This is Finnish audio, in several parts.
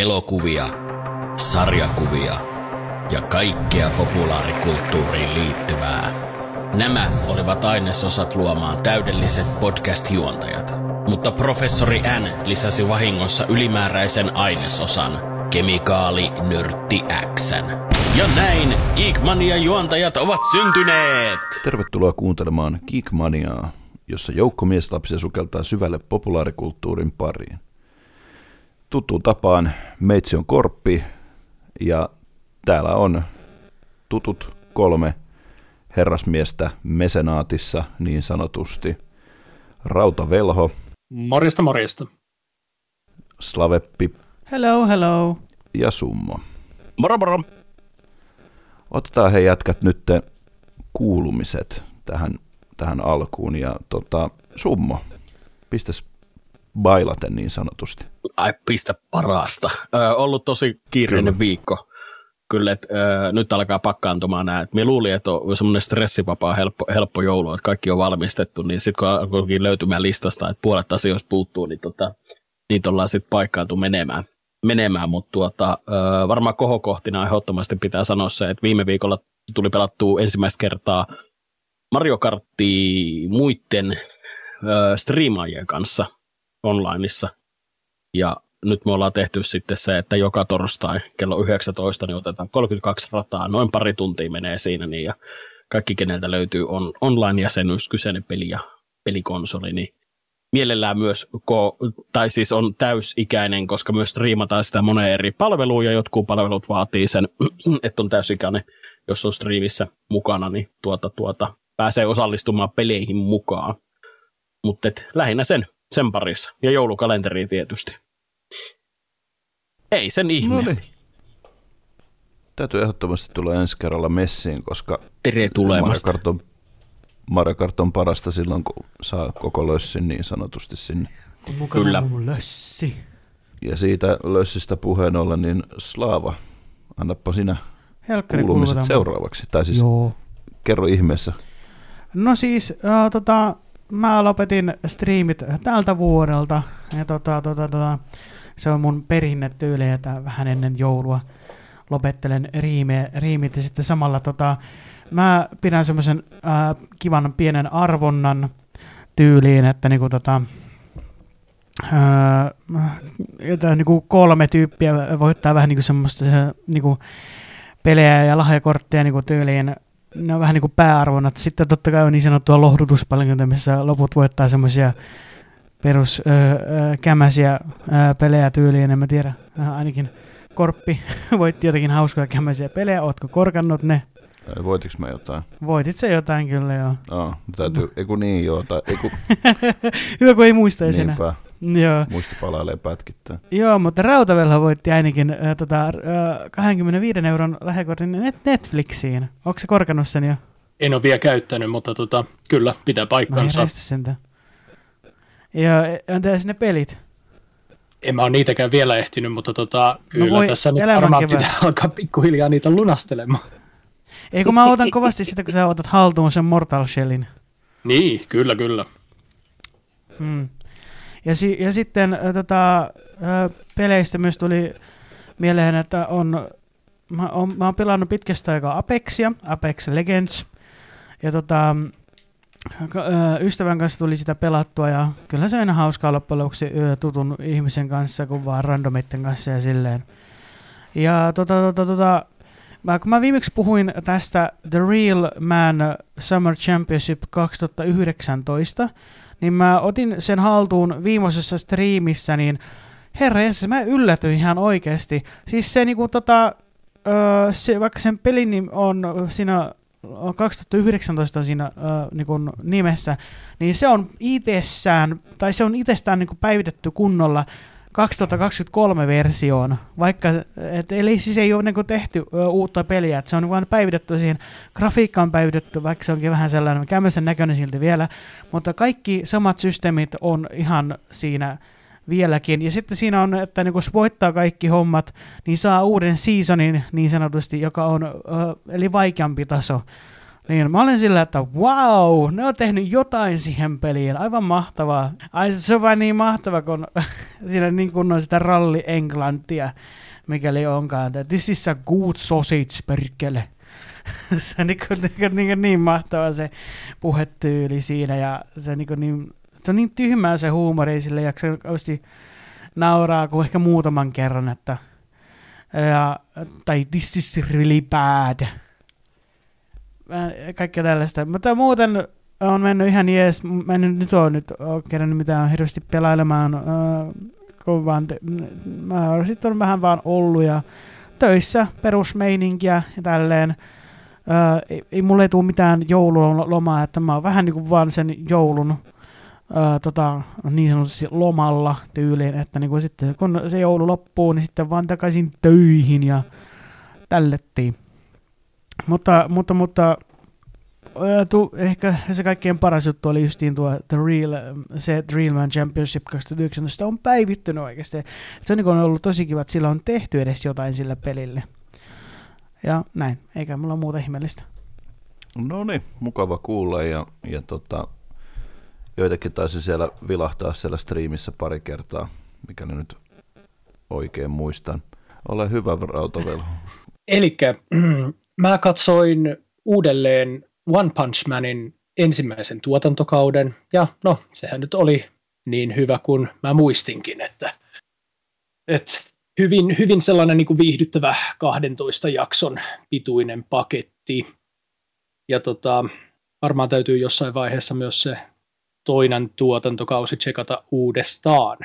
elokuvia, sarjakuvia ja kaikkea populaarikulttuuriin liittyvää. Nämä olivat ainesosat luomaan täydelliset podcast-juontajat, mutta professori N lisäsi vahingossa ylimääräisen ainesosan, kemikaali nörtti X. Ja näin Geekmania juontajat ovat syntyneet! Tervetuloa kuuntelemaan Geekmaniaa, jossa joukko mieslapsia sukeltaa syvälle populaarikulttuurin pariin. Tuttuun tapaan meitsi on Korppi ja täällä on tutut kolme herrasmiestä mesenaatissa niin sanotusti. Rautavelho, Morjesta, morjesta. Slaveppi Hello, hello. ja Summo. Moro moro! Otetaan he jätkät nyt kuulumiset tähän, tähän alkuun ja tota, Summo, pistäs bailaten niin sanotusti. Ai pistä parasta. Ö, ollut tosi kiireinen Kyllä. viikko. Kyllä, että ö, nyt alkaa pakkaantumaan nämä. Et Mä luulin, että on semmoinen stressivapaa, helppo, helppo joulu, että kaikki on valmistettu, niin sitten kun alkoikin löytymään listasta, että puolet asioista puuttuu, niin tota, niitä ollaan sitten paikkaantu menemään. menemään. Mutta tuota, ö, varmaan kohokohtina ehdottomasti pitää sanoa se, että viime viikolla tuli pelattua ensimmäistä kertaa Mario Karttia muiden ö, striimaajien kanssa onlineissa. Ja nyt me ollaan tehty sitten se, että joka torstai kello 19 niin otetaan 32 rataa, noin pari tuntia menee siinä, niin ja kaikki keneltä löytyy on, online-jäsenyys, kyseinen peli ja pelikonsoli, niin mielellään myös, ko- tai siis on täysikäinen, koska myös striimataan sitä moneen eri palveluun, ja jotkut palvelut vaatii sen, että on täysikäinen, jos on striimissä mukana, niin tuota, tuota, pääsee osallistumaan peleihin mukaan. Mutta lähinnä sen, sen parissa, ja joulukalenteri tietysti. Ei sen ihme. No niin. Täytyy ehdottomasti tulla ensi kerralla messiin, koska Tere Mario. Kart on, Mario Kart on parasta silloin, kun saa koko lössin niin sanotusti sinne. Mukana Kyllä. lössi. Ja siitä lössistä puheen ollen, niin Slaava, annappa sinä Helkkari kuulumiset kuulutaan. seuraavaksi. Tai siis Joo. kerro ihmeessä. No siis, äh, tota, mä lopetin striimit tältä vuodelta. Ja tota, tota, tota, se on mun perinnetyyli, että vähän ennen joulua lopettelen riime, riimit. Ja sitten samalla tota, mä pidän semmoisen kivan pienen arvonnan tyyliin, että niinku tota, Öö, niinku kolme tyyppiä voittaa vähän niinku semmoista se, niinku pelejä ja lahjakortteja niinku tyyliin. Ne on vähän niinku pääarvonnat. Sitten totta kai on niin sanottua lohdutuspalkintoa, missä loput voittaa semmoisia perus kämäsiä öö, pelejä tyyliin, en mä tiedä. Äh, ainakin Korppi voitti jotakin hauskaa kämäsiä pelejä. Ootko korkannut ne? Voitiko mä jotain? Voitit se jotain kyllä joo. Aa, täytyy, eiku niin joo, tai eiku Hyvä kun ei muista enää. niinpä, Joo. muisti palailee pätkittäin. Joo, mutta Rautavelho voitti ainakin äh, tota, äh, 25 euron lähekortin net- Netflixiin. Onko se korkannut sen jo? En ole vielä käyttänyt, mutta tota, kyllä, pitää Mä en paikkansa. reistä sentä. Ja entäs ne pelit? En mä ole niitäkään vielä ehtinyt, mutta tota, kyllä No voi, tässä nyt varmaan kevät. pitää alkaa pikkuhiljaa niitä lunastelemaan. Ei kun mä otan kovasti sitä, kun sä otat haltuun sen Mortal Shellin. Niin, kyllä, kyllä. Hmm. Ja, si- ja sitten äh, tota, äh, peleistä myös tuli mieleen, että on, mä, on, mä oon pelannut pitkästä aikaa Apexia, Apex Legends. Ja tota, äh, ystävän kanssa tuli sitä pelattua ja kyllä se on aina hauskaa loppujen lopuksi tutun ihmisen kanssa kuin vaan randomitten kanssa ja silleen. Ja tota, tota, tota, mä, kun mä viimeksi puhuin tästä The Real Man Summer Championship 2019, niin mä otin sen haltuun viimeisessä striimissä, niin herra jäsen, mä yllätyin ihan oikeasti. Siis se niinku tota, öö, se, vaikka sen pelin nim- on siinä 2019 on siinä öö, niinku nimessä, niin se on itsessään, tai se on itsestään niinku päivitetty kunnolla 2023 versioon, vaikka, et, eli siis ei ole niinku tehty ö, uutta peliä, että se on vain päivitetty siihen, grafiikka on päivitetty, vaikka se onkin vähän sellainen kämmäisen näköinen silti vielä, mutta kaikki samat systeemit on ihan siinä vieläkin. Ja sitten siinä on, että niin voittaa kaikki hommat, niin saa uuden seasonin niin sanotusti, joka on, ö, eli vaikeampi taso Niin, mä olin sillä, että wow, ne on tehnyt jotain siihen peliin, aivan mahtavaa. Ai se on vain niin mahtava, kun siinä niin kunnon sitä ralli englantia, mikäli onkaan, this is a good sausage, perkele. se on niin, kuin, niin, kuin, niin, niin mahtava se puhetyyli siinä ja se, niin, kuin niin, se on niin tyhmää se huumori, sille jaksaa kauheasti nauraa kuin ehkä muutaman kerran, että ja, tai this is really bad. Kaikkea tällaista. Mutta muuten on mennyt ihan jees. Mä en nyt ole nyt kerännyt mitään hirveästi pelailemaan. Äh, kun vaan te, mä sitten vähän vaan ollut ja töissä perusmeininkiä ja tälleen. Äh, ei, ei mulle ei tule mitään joululomaa, että mä oon vähän niin kuin vaan sen joulun ää, tota, niin sanotusti lomalla tyyliin, että niin kuin sitten kun se joulu loppuu, niin sitten vaan takaisin töihin ja tällettiin. Mutta, mutta, mutta tu, ehkä se kaikkein paras juttu oli justiin tuo The Real, se The Real Man Championship 2019 on päivittynyt oikeasti. Se on, niin on ollut tosi kiva, että sillä on tehty edes jotain sille pelille. Ja näin, eikä mulla muuta ihmeellistä. No niin, mukava kuulla ja, ja tota, joitakin taisi siellä vilahtaa siellä striimissä pari kertaa, mikä nyt oikein muistan. Ole hyvä, Rautavelho. Eli mä katsoin uudelleen One Punch Manin ensimmäisen tuotantokauden, ja no, sehän nyt oli niin hyvä kuin mä muistinkin, että, että hyvin, hyvin sellainen niin kuin viihdyttävä 12 jakson pituinen paketti. Ja tota, varmaan täytyy jossain vaiheessa myös se toinen tuotantokausi tsekata uudestaan.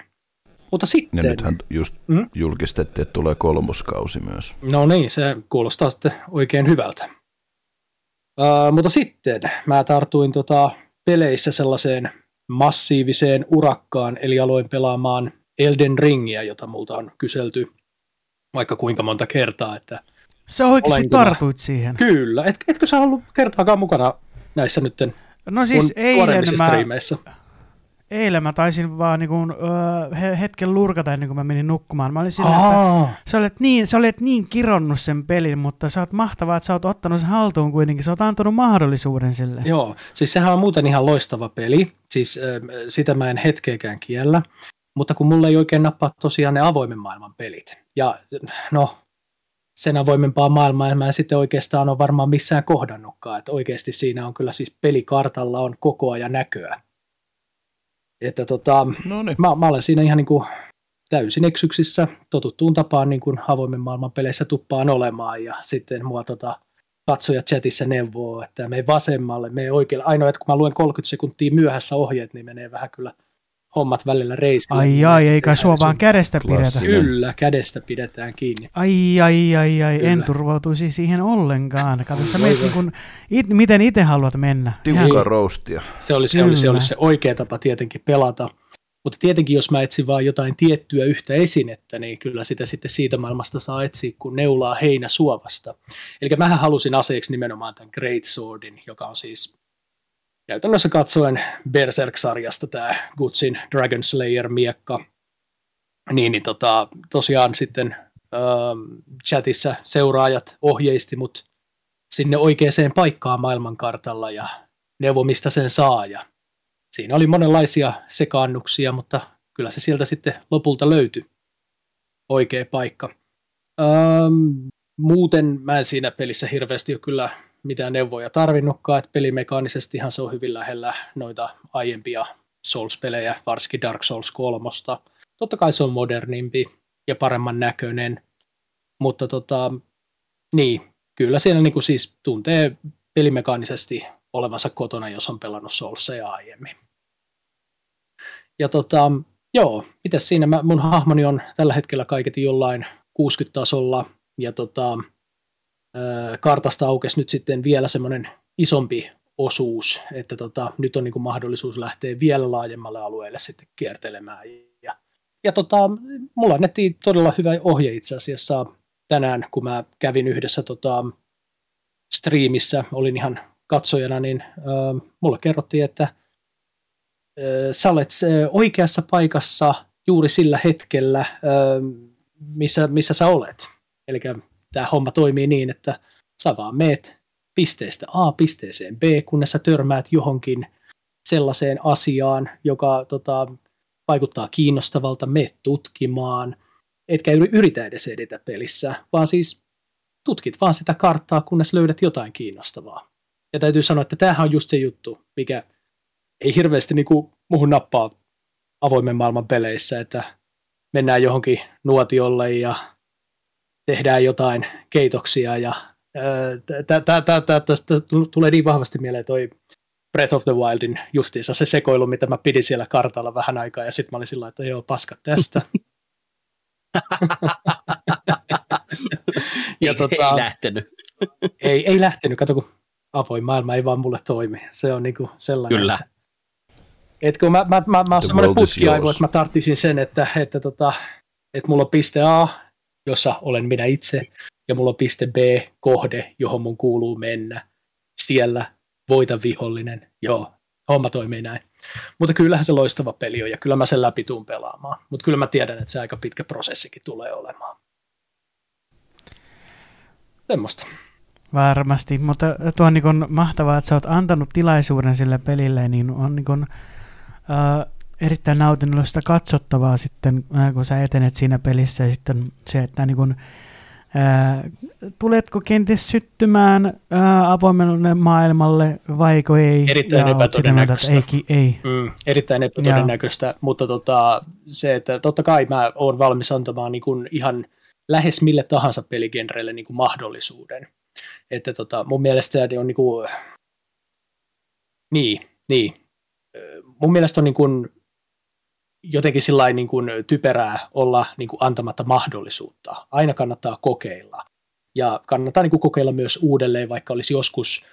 Mutta sitten... Ja nythän just mm? julkistettiin, että tulee kolmoskausi myös. No niin, se kuulostaa sitten oikein hyvältä. Uh, mutta sitten mä tartuin tota peleissä sellaiseen massiiviseen urakkaan, eli aloin pelaamaan Elden Ringiä, jota multa on kyselty vaikka kuinka monta kertaa. Että Sä oikeasti tartuit siihen? Kyllä. Et, etkö sä ollut kertaakaan mukana näissä nytten No siis eilen mä, eilen mä taisin vaan niin kuin, uh, hetken lurkata ennen kuin mä menin nukkumaan. Mä olin sillä, että sä olet, niin, sä olet niin kironnut sen pelin, mutta sä oot mahtavaa, että sä oot ottanut sen haltuun kuitenkin. Sä oot antanut mahdollisuuden sille. Joo, siis sehän on muuten ihan loistava peli. Siis äh, sitä mä en hetkeäkään kiellä. Mutta kun mulla ei oikein nappaa tosiaan ne avoimen maailman pelit. Ja no, sen avoimempaa maailmaa mä en sitten oikeastaan ole varmaan missään kohdannutkaan. Että oikeasti siinä on kyllä siis pelikartalla on koko ajan näköä. Että tota, mä, mä, olen siinä ihan niin kuin täysin eksyksissä totuttuun tapaan niin kuin avoimen maailman peleissä tuppaan olemaan ja sitten mua tota, katsojat chatissa neuvoo, että me vasemmalle, me oikealle. Ainoa, että kun mä luen 30 sekuntia myöhässä ohjeet, niin menee vähän kyllä hommat välillä reisillä. Ai ai, eikä sua vaan kädestä pidetä. Kyllä, kädestä pidetään kiinni. Ai ai ai ai, Kyllä. en turvautuisi siihen ollenkaan. Kato, sä meet niin it, miten itse haluat mennä. Tiukka roustia. Se oli se, oli, se oli se oikea tapa tietenkin pelata. Mutta tietenkin, jos mä etsin vaan jotain tiettyä yhtä esinettä, niin kyllä sitä sitten siitä maailmasta saa etsiä, kun neulaa heinä suovasta. Eli mähän halusin aseeksi nimenomaan tämän Great Swordin, joka on siis käytännössä katsoen Berserk-sarjasta tämä Gutsin Dragon Slayer-miekka. Niin, niin tota, tosiaan sitten äh, chatissa seuraajat ohjeisti mut sinne oikeaan paikkaan maailmankartalla ja neuvo, mistä sen saa. Ja siinä oli monenlaisia sekaannuksia, mutta kyllä se sieltä sitten lopulta löytyi oikea paikka. Ähm, muuten mä en siinä pelissä hirveästi ole kyllä mitään neuvoja tarvinnutkaan, että pelimekaanisestihan se on hyvin lähellä noita aiempia Souls-pelejä, varsinkin Dark Souls 3. Totta kai se on modernimpi ja paremman näköinen, mutta tota, niin, kyllä siellä niinku siis tuntee pelimekaanisesti olevansa kotona, jos on pelannut Soulsia aiemmin. Ja tota, joo, itse siinä mä, mun hahmoni on tällä hetkellä kaiketi jollain 60-tasolla, ja tota, kartasta aukesi nyt sitten vielä semmoinen isompi osuus, että tota, nyt on niin kuin mahdollisuus lähteä vielä laajemmalle alueelle sitten kiertelemään. Ja, ja tota, mulla annettiin todella hyvä ohje itse asiassa tänään, kun mä kävin yhdessä tota, striimissä, olin ihan katsojana, niin äh, mulle kerrottiin, että äh, sä olet oikeassa paikassa juuri sillä hetkellä, äh, missä, missä sä olet. Eli tämä homma toimii niin, että sä vaan meet pisteestä A pisteeseen B, kunnes sä törmäät johonkin sellaiseen asiaan, joka tota, vaikuttaa kiinnostavalta, me tutkimaan, etkä yritä edes edetä pelissä, vaan siis tutkit vaan sitä karttaa, kunnes löydät jotain kiinnostavaa. Ja täytyy sanoa, että tämähän on just se juttu, mikä ei hirveästi niin muuhun nappaa avoimen maailman peleissä, että mennään johonkin nuotiolle ja tehdään jotain keitoksia ja tästä tulee niin vahvasti mieleen toi Breath of the Wildin justiinsa se sekoilu, mitä mä pidin siellä kartalla vähän aikaa, ja sitten mä olin sillä että joo, paska tästä. ja ei, tota, ei lähtenyt. ei, ei lähtenyt, kato kun avoin maailma ei vaan mulle toimi. Se on niinku sellainen. Kyllä. Että, et kun mä, mä, mä, mä oon semmoinen putkiaivo, että mä tarttisin sen, että, että, tota, että mulla on piste A, jossa olen minä itse, ja mulla on piste B, kohde, johon mun kuuluu mennä. Siellä voita vihollinen. Joo, homma toimii näin. Mutta kyllähän se loistava peli on, ja kyllä mä sen läpi tuun pelaamaan. Mutta kyllä mä tiedän, että se aika pitkä prosessikin tulee olemaan. Semmosta. Varmasti, mutta tuo on niin mahtavaa, että sä oot antanut tilaisuuden sille pelille, niin on niin kuin, äh, erittäin nautinnollista katsottavaa sitten, äh, kun sä etenet siinä pelissä ja sitten se, että niin kuin, äh, tuletko kenties syttymään äh, avoimelle maailmalle vaiko ei? Erittäin epätodennäköistä. Mieltä, ei, ei. Mm, erittäin epätodennäköistä, ja. mutta tota, se, että totta kai mä oon valmis antamaan niin kuin ihan lähes mille tahansa peligenreille niin kuin mahdollisuuden. Että tota, mun mielestä se on niin kuin, niin, niin. Mun mielestä on niin kuin jotenkin sillä niin kuin typerää olla niin kuin antamatta mahdollisuutta. Aina kannattaa kokeilla. Ja kannattaa niin kuin kokeilla myös uudelleen, vaikka olisi joskus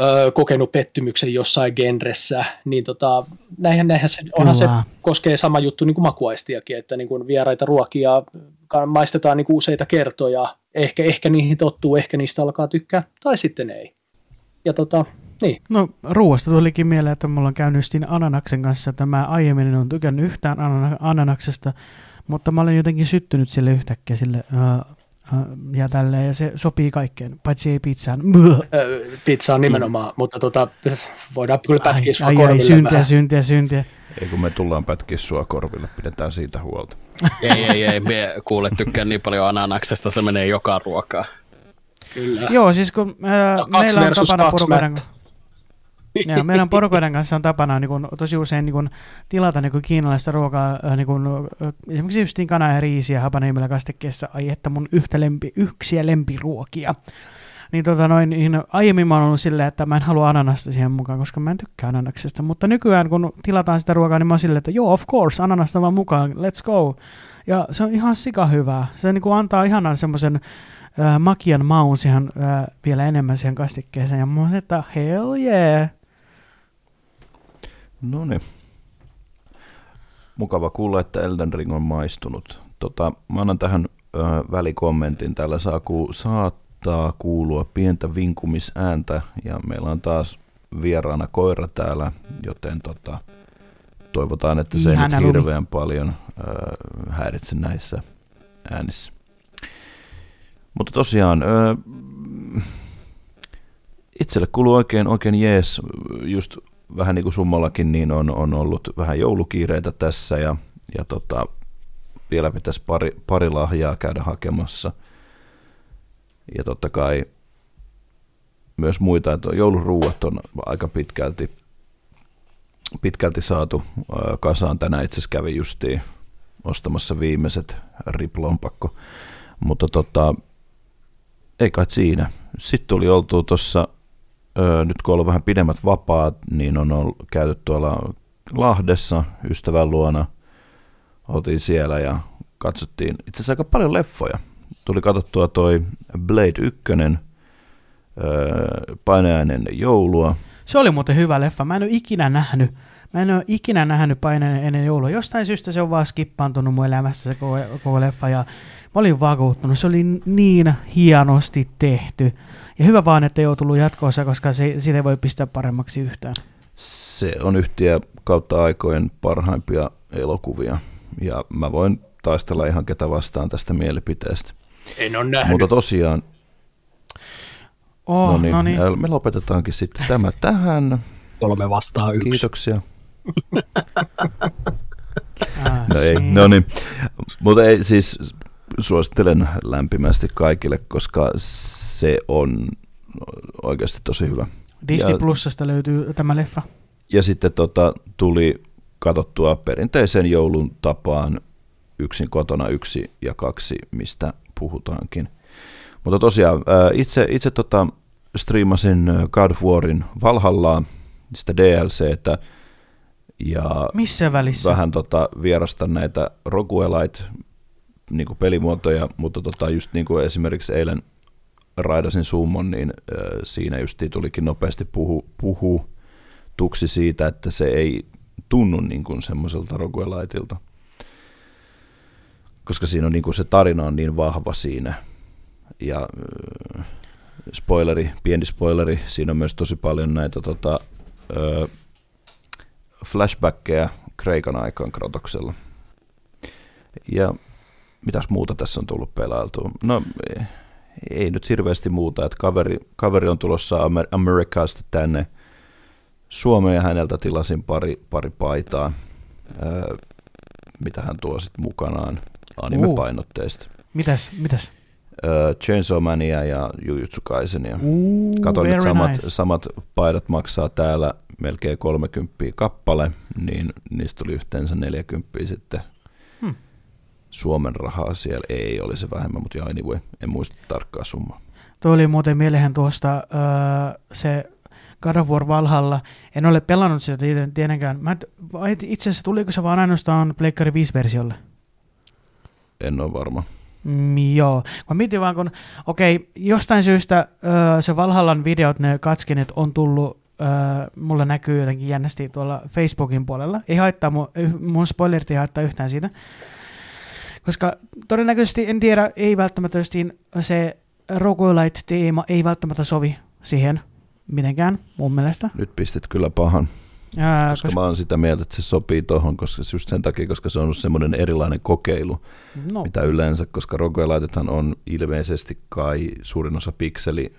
ö, kokenut pettymyksen jossain genressä, niin tota, näinhän, näinhän se, onhan se koskee sama juttu niin kuin makuaistiakin, että niin kuin vieraita ruokia maistetaan niin kuin useita kertoja, ehkä, ehkä niihin tottuu, ehkä niistä alkaa tykkää, tai sitten ei. Ja tota, niin. No ruoasta tulikin mieleen, että mulla on käynyt Ananaksen kanssa, että mä aiemmin en ole tykännyt yhtään Ananaksesta, mutta mä olen jotenkin syttynyt sille yhtäkkiä sille uh, ja tälleen, ja se sopii kaikkeen, paitsi ei pizzaan. Pizza on nimenomaan, mm. mutta tota, voidaan kyllä pätkiä sua ai, ai, syntiä, syntiä, syntiä. Ei kun me tullaan pätkiä sua korville, pidetään siitä huolta. ei, ei, ei, me kuule tykkään niin paljon ananaksesta, se menee joka ruokaa. Kyllä. Joo, siis kun ää, no, meillä on tapana porukoiden, ja meidän porukoiden kanssa on tapana niin kun, tosi usein niin kun, tilata niin kun, kiinalaista ruokaa, äh, niin kun, äh, esimerkiksi just niin kanaa ja riisiä hapanimellä kastekkeessa, ai että mun yhtä lempi, yksiä lempiruokia. Niin, tota noin, niin aiemmin mä oon ollut silleen, että mä en halua ananasta siihen mukaan, koska mä en tykkää ananaksesta. Mutta nykyään kun tilataan sitä ruokaa, niin mä oon silleen, että joo, of course, ananasta vaan mukaan, let's go. Ja se on ihan sika hyvää. Se niin antaa ihanan semmoisen äh, makian maun siihen äh, vielä enemmän siihen kastikkeeseen. Ja mä oon että hell yeah. No niin. Mukava kuulla, että Elden Ring on maistunut. Tota, mä annan tähän ö, välikommentin. Täällä saa, ku, saattaa kuulua pientä vinkumisääntä ja meillä on taas vieraana koira täällä, joten tota, toivotaan, että se Ihana ei nyt hirveän lumi. paljon ö, häiritse näissä äänissä. Mutta tosiaan, ö, itselle kuuluu oikein, oikein jees just vähän niin kuin summallakin, niin on, on ollut vähän joulukiireitä tässä ja, ja tota, vielä pitäisi pari, pari lahjaa käydä hakemassa. Ja totta kai myös muita, että jouluruuat on aika pitkälti, pitkälti saatu kasaan. Tänään itse asiassa kävin justiin ostamassa viimeiset riplompakko. Mutta tota, ei kai siinä. Sitten tuli oltu tuossa nyt kun on ollut vähän pidemmät vapaat, niin on ollut, käyty tuolla Lahdessa ystävän luona. Oltiin siellä ja katsottiin itse asiassa aika paljon leffoja. Tuli katsottua toi Blade 1, öö, painajainen joulua. Se oli muuten hyvä leffa. Mä en ole ikinä nähnyt Mä en ole ikinä nähnyt paineen ennen joulua. Jostain syystä se on vaan skippaantunut mun elämässä se koko, koko leffa ja mä olin vakuuttunut. Se oli niin hienosti tehty. Ja hyvä vaan, että ei ole tullut jatkoossa, koska se, siitä ei voi pistää paremmaksi yhtään. Se on yhtiö kautta aikojen parhaimpia elokuvia. Ja mä voin taistella ihan ketä vastaan tästä mielipiteestä. En ole nähnyt. Mutta tosiaan... Oh, no niin, no niin. me lopetetaankin sitten tämä tähän. Kolme vastaan yksi. Kiitoksia. Ah, No ei, no niin. Mutta ei, siis suosittelen lämpimästi kaikille, koska se on oikeasti tosi hyvä. Disney ja- Plusasta löytyy tämä leffa. Ja sitten tota, tuli katsottua perinteisen joulun tapaan yksin kotona yksi ja kaksi, mistä puhutaankin. Mutta tosiaan itse, itse tota, striimasin God of Warin Valhallaa, sitä DLCtä, ja Missä välissä? vähän tota, vierastan näitä roguelite niin pelimuotoja, mutta tota, just niin kuin esimerkiksi eilen raidasin summon, niin äh, siinä just tulikin nopeasti puhu, puhu tuksi siitä, että se ei tunnu niin kuin semmoiselta rogueliteilta. Koska siinä on niin kuin se tarina on niin vahva siinä. Ja äh, spoileri, pieni spoileri, siinä on myös tosi paljon näitä tota, äh, flashbackkejä Kreikan aikaan Krotoksella. Ja mitäs muuta tässä on tullut pelailtua? No ei nyt hirveästi muuta, että kaveri, kaveri on tulossa Amer- Amerikasta tänne Suomeen ja häneltä tilasin pari, pari paitaa, öö, mitä hän tuo sitten mukanaan anime-painotteista. Mitäs, mitäs? Öö, Chainsaw Mania ja Jujutsu Kaisenia. Ooh, Katoin, että samat, nice. samat paidat maksaa täällä melkein 30 kappale, niin niistä tuli yhteensä 40 sitten. Hmm. Suomen rahaa siellä ei oli se vähemmän, mutta joo, anyway, en muista tarkkaa summaa. Tuo oli muuten mieleen tuosta öö, se God of War Valhalla. En ole pelannut sitä tieten- tietenkään. Mä, et- itse asiassa tuliko se vaan ainoastaan Pleikkari 5-versiolle? En ole varma. Mm, joo. Mä mietin vaan, kun okei, jostain syystä öö, se Valhallan videot, ne katskinit on tullut, öö, mulla näkyy jotenkin jännästi tuolla Facebookin puolella. Ei haittaa, mun, mun spoilerit ei haittaa yhtään siitä. Koska todennäköisesti, en tiedä, ei välttämättä justiin se roguelite-teema ei välttämättä sovi siihen mitenkään, mun mielestä. Nyt pistit kyllä pahan, Ää, koska mä oon sitä mieltä, että se sopii tohon, koska just sen takia, koska se on ollut semmoinen erilainen kokeilu, no, mitä yleensä, koska rogueliteethan on ilmeisesti kai suurin osa pikseli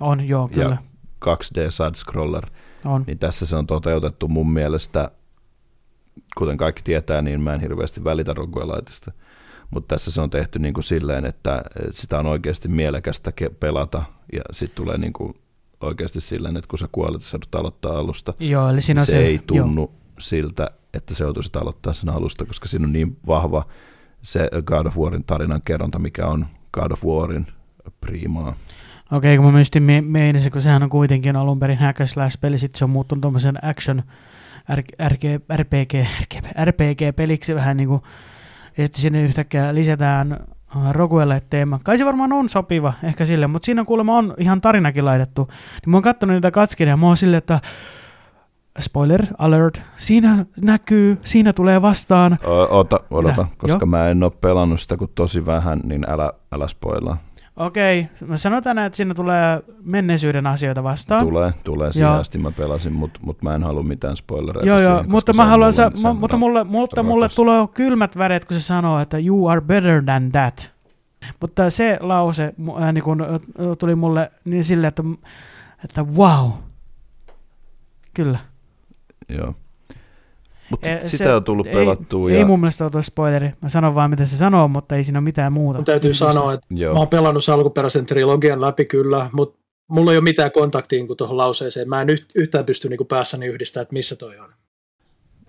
on, joo, kyllä. 2D side-scroller, On. niin tässä se on toteutettu mun mielestä, kuten kaikki tietää, niin mä en hirveästi välitä rogueliteista, mutta tässä se on tehty niin kuin silleen, että sitä on oikeasti mielekästä pelata, ja sitten tulee niin kuin oikeasti silleen, että kun sä kuolet, sä joudut aloittaa alusta, Joo, eli siinä niin se, se, ei joo. tunnu siltä, että se joutuisi aloittaa sen alusta, koska siinä on niin vahva se God of Warin tarinan kerronta, mikä on God of Warin priimaa. Okei, kun mä myös me- meinasin, kun sehän on kuitenkin alun perin hack slash peli, sitten se on muuttunut tuommoisen action R- RG, RPG, RG, RPG-peliksi vähän niin kuin, että sinne yhtäkkiä lisätään äh, Roguelle teema. Kai se varmaan on sopiva ehkä sille, mutta siinä kuulemma on ihan tarinakin laitettu. Niin mä oon katsonut niitä katskeja ja mä oon silleen, että spoiler alert, siinä näkyy, siinä tulee vastaan. O- Ota, odota, Mitä? koska Joo. mä en ole pelannut sitä kuin tosi vähän, niin älä, älä spoilaa. Okei, mä sanotaan, että siinä tulee menneisyyden asioita vastaan. Tulee, tulee siihen Joo. asti mä pelasin, mutta mut mä en halua mitään spoilereita Joo, siihen, joo, mutta mä haluan, mulle sa- mu- mutta mulle, mutta mulle tulee kylmät väreet, kun se sanoo, että you are better than that. Mutta se lause äh, niin kun, äh, tuli mulle niin sille, että, että wow. Kyllä. Joo. Mutta Eh, sitä se- on tullut ei, pelattua. Ei ja, mun mielestä ole tuo spoileri. Mä sanon vaan, mitä se sanoo, mutta ei siinä ole mitään muuta. Mun täytyy sanoa, että joo. mä oon pelannut sen alkuperäisen trilogian läpi kyllä, mutta mulla ei ole mitään kontaktia niin tuohon lauseeseen. Mä en yht- yhtään pysty niin päässäni yhdistämään, että missä toi on.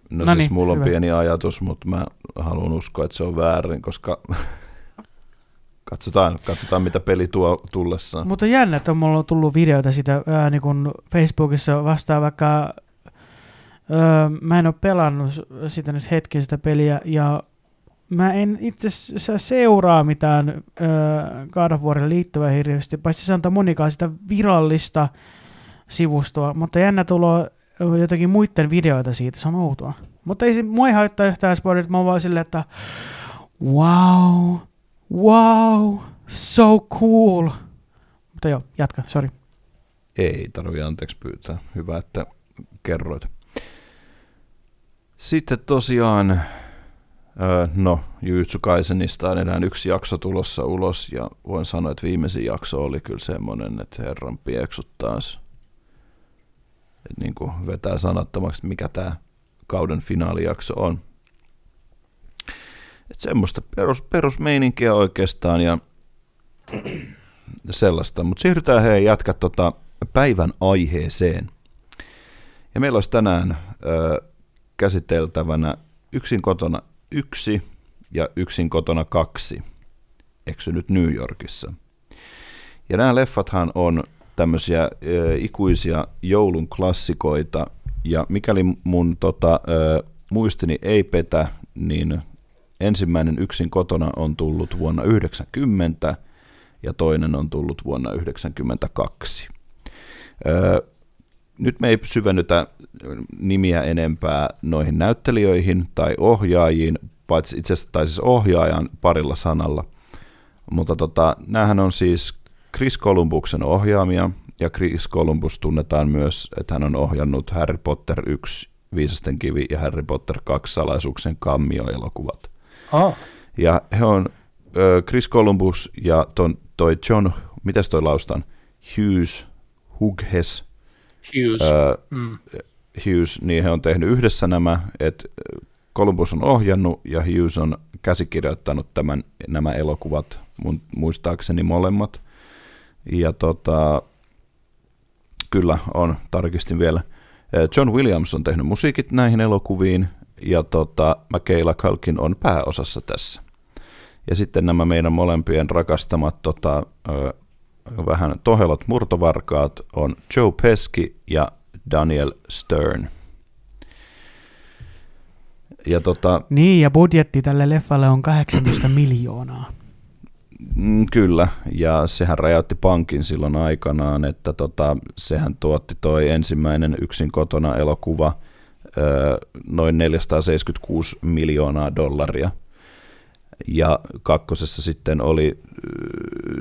No, No siis niin, mulla on hyvä. pieni ajatus, mutta mä haluan uskoa, että se on väärin, koska katsotaan, katsotaan mitä peli tuo tullessaan. Mutta jännä, että mulla on tullut videoita sitä ää, niin kun Facebookissa vastaan, vaikka ää, mä en ole pelannut sitä nyt hetken sitä peliä, ja mä en itse asiassa seuraa mitään ää, God of Warin liittyvää hirveästi, paitsi se antaa monikaan sitä virallista sivustoa, mutta jännä tuloa jotakin muiden videoita siitä, se on outoa. Mutta ei mua ei haittaa yhtään spoilerit, mä oon vaan silleen, että wow, wow, so cool. Mutta joo, jatka, sorry. Ei tarvi anteeksi pyytää. Hyvä, että kerroit. Sitten tosiaan no, Jujutsu Kaisenista on enää yksi jakso tulossa ulos, ja voin sanoa, että viimeisin jakso oli kyllä semmoinen, että herran pieksut taas. Että niin kuin vetää sanattomaksi, mikä tämä kauden finaalijakso on. Että semmoista perus, perusmeininkiä oikeastaan, ja sellaista. Mutta siirrytään hei jatka tota päivän aiheeseen. Ja meillä olisi tänään ö, käsiteltävänä yksin kotona yksi ja yksin kotona kaksi. Eksynyt New Yorkissa. Ja nämä leffathan on tämmöisiä ö, ikuisia joulun klassikoita, ja mikäli mun tota, ö, muistini ei petä, niin ensimmäinen yksin kotona on tullut vuonna 90 ja toinen on tullut vuonna 1992. Öö, nyt me ei syvennytä nimiä enempää noihin näyttelijöihin tai ohjaajiin, paitsi itse asiassa tai siis ohjaajan parilla sanalla. Mutta tota, näähän on siis Chris Columbuksen ohjaamia, ja Chris Columbus tunnetaan myös, että hän on ohjannut Harry Potter 1, Viisasten kivi ja Harry Potter 2 salaisuuksien kammio-elokuvat. Oh. Ja he on Chris Columbus ja ton, toi John, mitäs toi laustan? Hughes, Hughes, Hughes. Ää, mm. Hughes, niin he on tehnyt yhdessä nämä, että Columbus on ohjannut ja Hughes on käsikirjoittanut tämän, nämä elokuvat, mun, muistaakseni molemmat. Ja tota, kyllä on, tarkistin vielä. John Williams on tehnyt musiikit näihin elokuviin ja tota, Michaela Culkin on pääosassa tässä. Ja sitten nämä meidän molempien rakastamat tota, vähän tohelot murtovarkaat on Joe Pesci ja Daniel Stern. Ja tota, Niin, ja budjetti tälle leffalle on 18 miljoonaa. mm, kyllä, ja sehän räjäytti pankin silloin aikanaan, että tota, sehän tuotti toi ensimmäinen yksin kotona elokuva noin 476 miljoonaa dollaria – ja kakkosessa sitten oli,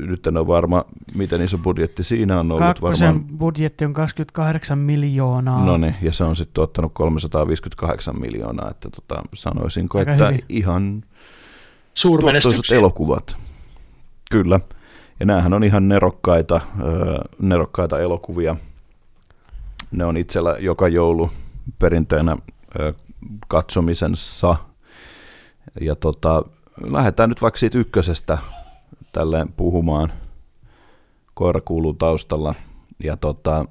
nyt en ole varma, miten iso budjetti siinä on ollut. Kakkosen varmaan, budjetti on 28 miljoonaa. no niin, ja se on sitten tuottanut 358 miljoonaa, että tota, sanoisinko, Aika että hyvin. ihan tuottoisat Suurmenestyksiä. elokuvat. Kyllä. Ja näähän on ihan nerokkaita, nerokkaita elokuvia. Ne on itsellä joka joulu perinteenä katsomisensa. Ja tota, lähdetään nyt vaikka siitä ykkösestä tälleen puhumaan. Koira kuuluu taustalla. Ja tota,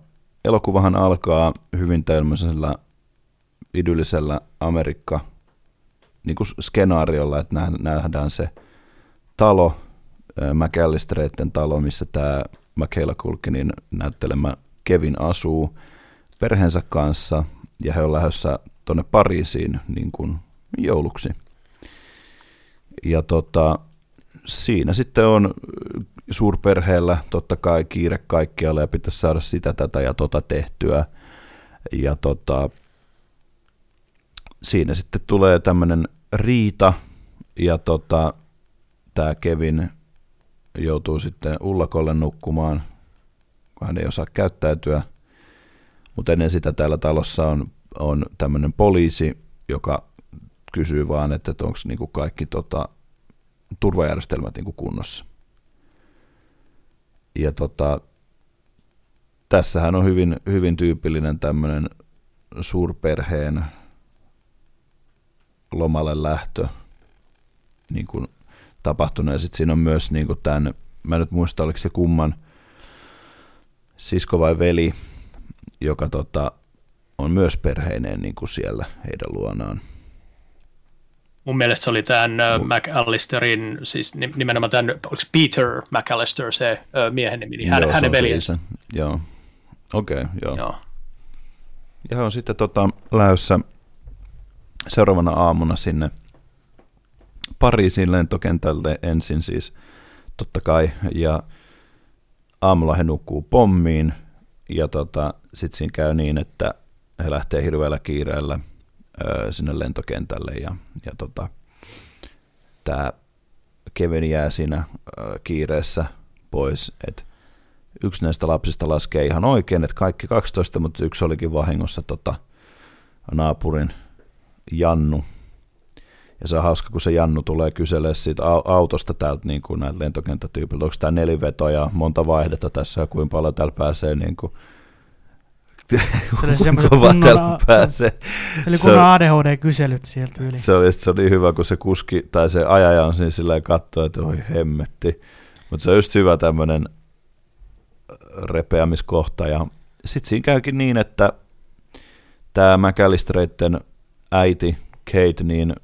elokuvahan alkaa hyvin tämmöisellä idyllisellä Amerikka niin kuin skenaariolla, että nä- nähdään se talo, McAllistereiden talo, missä tämä Michaela Culkinin näyttelemä Kevin asuu perheensä kanssa, ja he on lähdössä tuonne Pariisiin niin kuin jouluksi. Ja tota, siinä sitten on suurperheellä totta kai kiire kaikkialle ja pitäisi saada sitä, tätä ja tota tehtyä. Ja tota, siinä sitten tulee tämmöinen riita ja tota, tämä Kevin joutuu sitten ullakolle nukkumaan, kun hän ei osaa käyttäytyä. Mutta ennen sitä täällä talossa on, on tämmöinen poliisi, joka kysyy vaan, että onko niinku kaikki tota, turvajärjestelmät niinku kunnossa. Ja tota, tässähän on hyvin, hyvin tyypillinen tämmöinen suurperheen lomalle lähtö niin kuin tapahtunut. Ja sitten siinä on myös niin kuin tämän, mä nyt muista oliko se kumman sisko vai veli, joka tota, on myös perheineen niin kuin siellä heidän luonaan. Mun mielestä se oli tämän McAllisterin, siis ni- nimenomaan tämän, oliko Peter McAllister se miehen nimi, niin hän, Joo, hänen veljensä. Joo. Okei, okay, joo. Joo. Ja on sitten tota, lähdössä seuraavana aamuna sinne Pariisin lentokentälle ensin siis totta kai, ja aamulla he nukkuu pommiin, ja tota, sitten siinä käy niin, että he lähtee hirveällä kiireellä sinne lentokentälle, ja, ja tota, tämä Kevin jää siinä kiireessä pois, että yksi näistä lapsista laskee ihan oikein, että kaikki 12, mutta yksi olikin vahingossa tota, naapurin Jannu. Ja se on hauska, kun se Jannu tulee kyselemään siitä autosta täältä niin kuin näiltä lentokenttätyypiltä, onko tämä neliveto ja monta vaihdetta tässä ja kuinka paljon täällä pääsee niin kuin kova täällä pääsee. Eli kun ADHD-kyselyt sieltä yli. Se oli, se oli hyvä, kun se kuski tai se ajaja on siinä sillä katsoo, että oi hemmetti. Mutta se on just hyvä tämmöinen repeämiskohta. Ja sitten siinä käykin niin, että tämä McAllistereiden äiti Kate, niin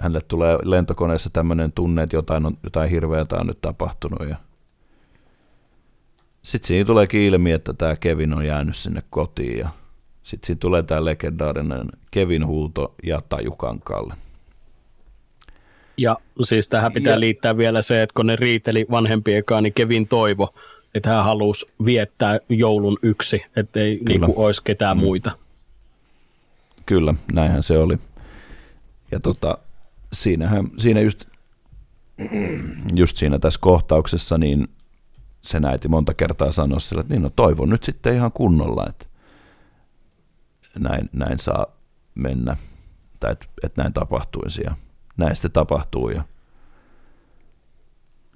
hänelle tulee lentokoneessa tämmöinen tunne, että jotain, on, jotain hirveätä on nyt tapahtunut. Ja sitten siinä tulee ilmi, että tämä Kevin on jäänyt sinne kotiin ja sitten siinä tulee tämä legendaarinen Kevin huuto ja tajukankaalle. Ja siis tähän pitää ja... liittää vielä se, että kun ne riiteli vanhempien kanssa, niin Kevin toivo, että hän halusi viettää joulun yksi, ettei niin kuin olisi ketään mm. muita. Kyllä, näinhän se oli. Ja tota, siinähän, siinä just, just siinä tässä kohtauksessa, niin se näiti monta kertaa sanoa sille, että niin no toivon nyt sitten ihan kunnolla, että näin, näin saa mennä, tai että, että näin tapahtuisi ja näin sitten tapahtuu ja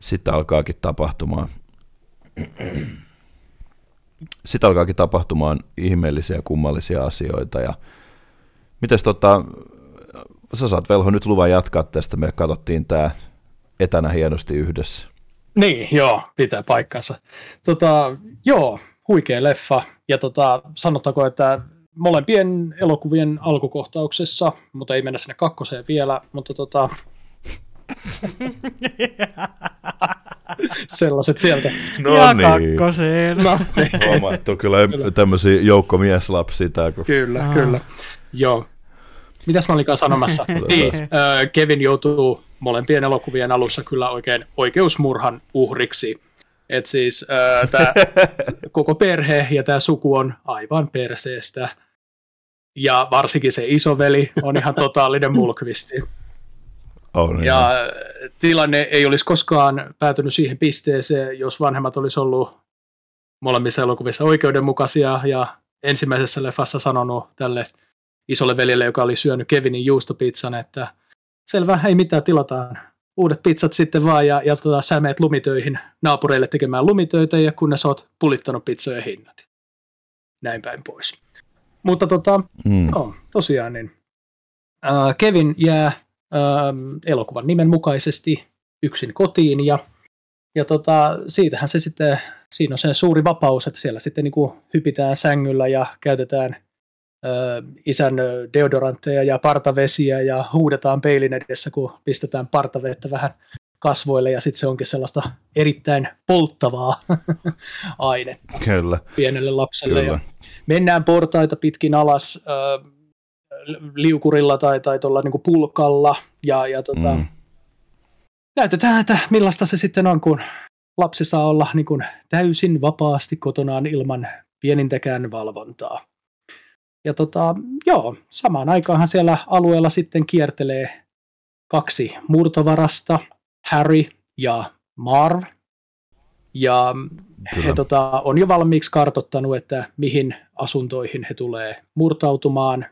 sitten alkaakin tapahtumaan sitten alkaakin tapahtumaan ihmeellisiä kummallisia asioita ja mites tota, sä saat Velho nyt luvan jatkaa tästä, me katsottiin tämä etänä hienosti yhdessä. Niin, joo, pitää paikkansa. Tota, joo, huikea leffa. Ja tota, sanottako, että molempien elokuvien alkukohtauksessa, mutta ei mennä sinne kakkoseen vielä, mutta tota, Sellaiset sieltä. No ja niin. kakkoseen. No, Huomattu kyllä tämmöisiä joukkomieslapsia. Tää, kun... Kyllä, Aha. kyllä. Joo. Mitäs mä olikaan sanomassa? niin, Kevin joutuu molempien elokuvien alussa kyllä oikein oikeusmurhan uhriksi. Et siis äh, tämä koko perhe ja tämä suku on aivan perseestä. Ja varsinkin se isoveli on ihan totaalinen mulkvisti. Oh, niin. Ja tilanne ei olisi koskaan päätynyt siihen pisteeseen, jos vanhemmat olisi ollut molemmissa elokuvissa oikeudenmukaisia ja ensimmäisessä leffassa sanonut tälle isolle veljelle, joka oli syönyt Kevinin juustopizzan, että selvä, ei mitään, tilataan uudet pizzat sitten vaan ja, ja tota, sä meet lumitöihin naapureille tekemään lumitöitä ja kunnes oot pulittanut pizzojen hinnat. Näin päin pois. Mutta tota, mm. no, tosiaan niin äh, Kevin jää äh, elokuvan nimen mukaisesti yksin kotiin ja, ja tota, siitähän se sitten, siinä on se suuri vapaus, että siellä sitten niin kuin hypitään sängyllä ja käytetään isän deodorantteja ja partavesiä ja huudetaan peilin edessä, kun pistetään partavettä vähän kasvoille ja sitten se onkin sellaista erittäin polttavaa ainetta Kyllä. pienelle lapselle. Kyllä. Ja mennään portaita pitkin alas äh, liukurilla tai, tai tuolla niin pulkalla ja, ja tota, mm. näytetään, että millaista se sitten on, kun lapsi saa olla niin kuin täysin vapaasti kotonaan ilman pienintäkään valvontaa. Ja tota, joo, samaan aikaanhan siellä alueella sitten kiertelee kaksi murtovarasta, Harry ja Marv. Ja Kyllä. he tota, on jo valmiiksi kartottanut, että mihin asuntoihin he tulee murtautumaan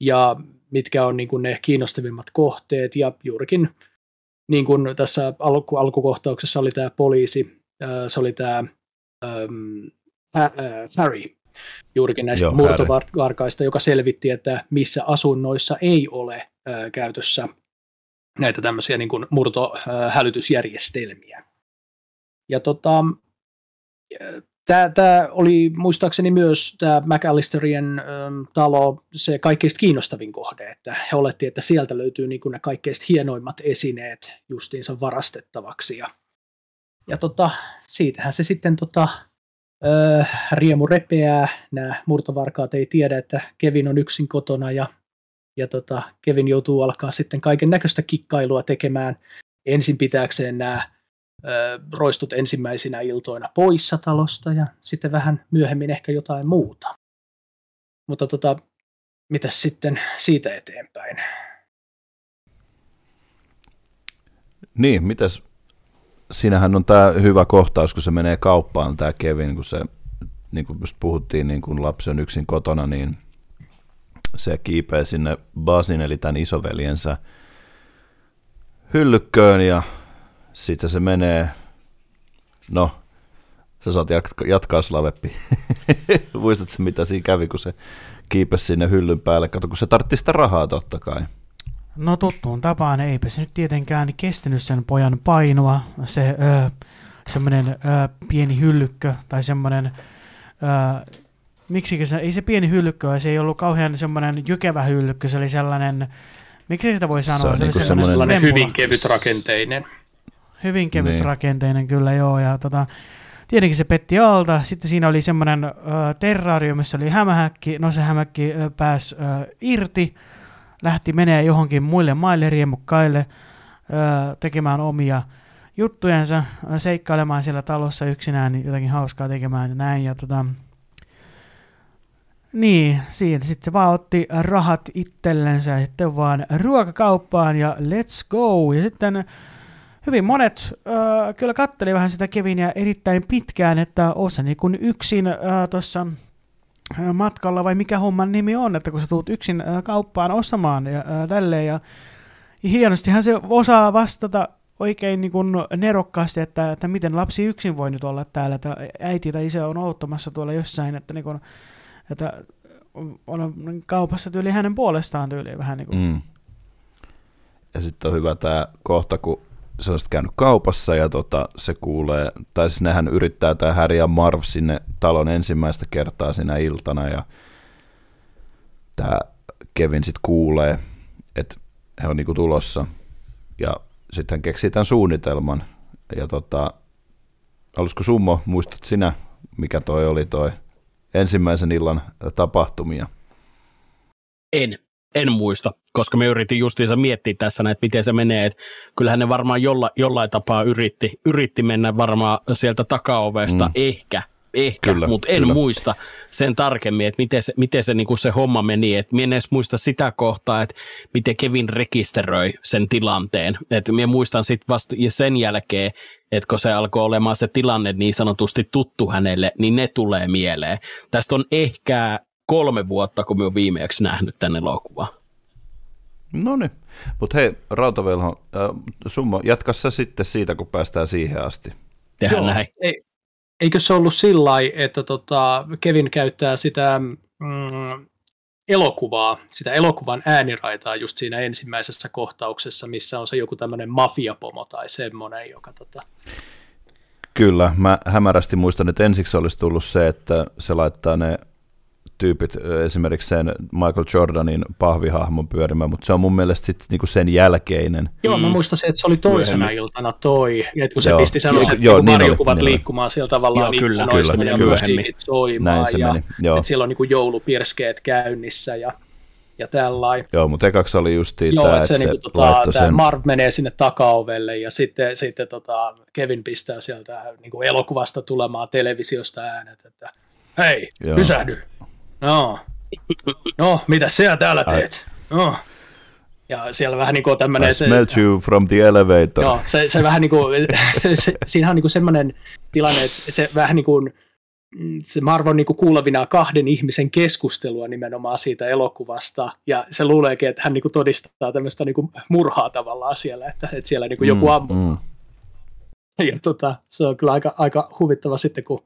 ja mitkä on niin kuin ne kiinnostavimmat kohteet. Ja juurikin niin kuin tässä alku, alkukohtauksessa oli tämä poliisi, se oli tämä ähm, Harry, juurikin näistä Joo, murtovarkaista, joka selvitti, että missä asunnoissa ei ole ää, käytössä näitä tämmöisiä niin kuin murtohälytysjärjestelmiä. Ja tota, tämä oli muistaakseni myös tämä McAllisterien ä, talo se kaikkein kiinnostavin kohde, että he oletti, että sieltä löytyy niin kuin ne kaikkein hienoimmat esineet justiinsa varastettavaksi. Ja, ja tota, siitähän se sitten tota, Öö, riemu repeää, nämä murtovarkaat ei tiedä, että Kevin on yksin kotona ja, ja tota, Kevin joutuu alkaa sitten kaiken näköistä kikkailua tekemään ensin pitääkseen nämä öö, roistut ensimmäisinä iltoina poissa talosta ja sitten vähän myöhemmin ehkä jotain muuta. Mutta tota, mitä sitten siitä eteenpäin? Niin, mitäs siinähän on tämä hyvä kohtaus, kun se menee kauppaan, tämä Kevin, kun se, niin kuin just puhuttiin, niin kun lapsi on yksin kotona, niin se kiipeää sinne Basin, eli tämän isoveljensä hyllykköön ja sitten se menee, no, sä saat jatkaa Slaveppi. Muistatko mitä siinä kävi, kun se kiipesi sinne hyllyn päälle? Kato, kun se tartti sitä rahaa totta kai. No tuttuun tapaan, eipä se nyt tietenkään kestänyt sen pojan painoa, se öö, semmoinen öö, pieni hyllykkö tai semmoinen, öö, miksi se, ei se pieni hyllykkö, se ei ollut kauhean semmoinen jykevä hyllykkö, se oli sellainen, miksi sitä voi sanoa? Se on se niinku oli semmoinen- Sellainen vempula. hyvin kevyt rakenteinen. Hyvin kevyt Niin. niin. rakenteinen kyllä joo, ja tota, tietenkin se petti alta. Sitten siinä oli semmoinen ö, terrario, missä oli hämähäkki. No se hämähäkki ö, pääsi ö, irti, lähti menee johonkin muille maille riemukkaille tekemään omia juttujensa, seikkailemaan siellä talossa yksinään, niin jotakin hauskaa tekemään ja näin. Ja tota, niin, siitä sitten se vaan otti rahat itsellensä sitten vaan ruokakauppaan ja let's go. Ja sitten hyvin monet äh, kyllä katteli vähän sitä Kevinia erittäin pitkään, että osa niin kun yksin äh, tuossa matkalla, vai mikä homman nimi on, että kun sä tulet yksin kauppaan ostamaan ja tälleen, ja, ja hienostihan se osaa vastata oikein niin kun nerokkaasti, että, että miten lapsi yksin voi nyt olla täällä, että äiti tai isä on odottamassa tuolla jossain, että, niin kun, että on kaupassa tyyli hänen puolestaan tyyli vähän niin kuin. Mm. Ja sitten on hyvä tämä kohta, kun se käynyt kaupassa ja tota, se kuulee, tai siis nehän yrittää tämä Harry ja Marv sinne talon ensimmäistä kertaa sinä iltana ja tämä Kevin sitten kuulee, että he on niinku tulossa ja sitten hän keksii tämän suunnitelman ja tota, olisiko Summo, muistat sinä, mikä toi oli toi ensimmäisen illan tapahtumia? En, en muista, koska me yritin justiinsa miettiä tässä, että miten se menee. Että kyllähän ne varmaan jolla, jollain tapaa yritti, yritti mennä varmaan sieltä takaovesta, Mm. ehkä, ehkä Kyllä, mutta en kyllä. muista sen tarkemmin, että miten se, miten se, niinku se homma meni. Et minä en edes muista sitä kohtaa, että miten Kevin rekisteröi sen tilanteen. Et minä muistan sitten vasta ja sen jälkeen, että kun se alkoi olemaan se tilanne niin sanotusti tuttu hänelle, niin ne tulee mieleen. Tästä on ehkä kolme vuotta, kun minä olen viimeksi nähnyt tänne elokuvan. No niin, mutta hei Rautavelho, äh, Summo, jatka sä sitten siitä, kun päästään siihen asti. Tehdään näin. Ei, eikö se ollut sillä että tota, Kevin käyttää sitä mm, elokuvaa, sitä elokuvan ääniraitaa just siinä ensimmäisessä kohtauksessa, missä on se joku tämmöinen mafiapomo tai semmoinen, joka tota, Kyllä, mä hämärästi muistan, että ensiksi olisi tullut se, että se laittaa ne tyypit esimerkiksi sen Michael Jordanin pahvihahmon pyörimään, mutta se on mun mielestä sitten niinku sen jälkeinen. Joo, mä Mm. muistan se, että se oli toisena Myöhemmin. iltana toi, että kun se Joo. pisti sellaiset Joo, joo, niin oli, varjokuvat niin oli. liikkumaan siellä tavallaan Joo, kyllä, kyllä, ja kyllä. musiikit soimaan Näin se ja meni, joo. että siellä on niinku joulupirskeet käynnissä ja, ja tällainen. Joo, mutta ekaksi oli justiin Joo, tämä, että se, että se niinku, tota, sen, Marv menee sinne takaovelle ja sitten, sitten tota, Kevin pistää sieltä niinku elokuvasta tulemaan televisiosta äänet, että hei. Joo. pysähdy. No, no, mitä sinä täällä teet? No. Ja siellä vähän niin kuin tämmöinen... I smelled you from the elevator. Joo, se, se vähän niin kuin, se, siinähän on niin kuin semmoinen tilanne, että se vähän niin kuin, mm, se Marv on niin kuin kuulevina kahden ihmisen keskustelua nimenomaan siitä elokuvasta, ja se luuleekin, että hän niin kuin todistaa tämmöistä niin kuin murhaa tavallaan siellä, että, että siellä niin kuin joku ampuu. Mm. Ja tota, se on kyllä aika, aika huvittava sitten, kun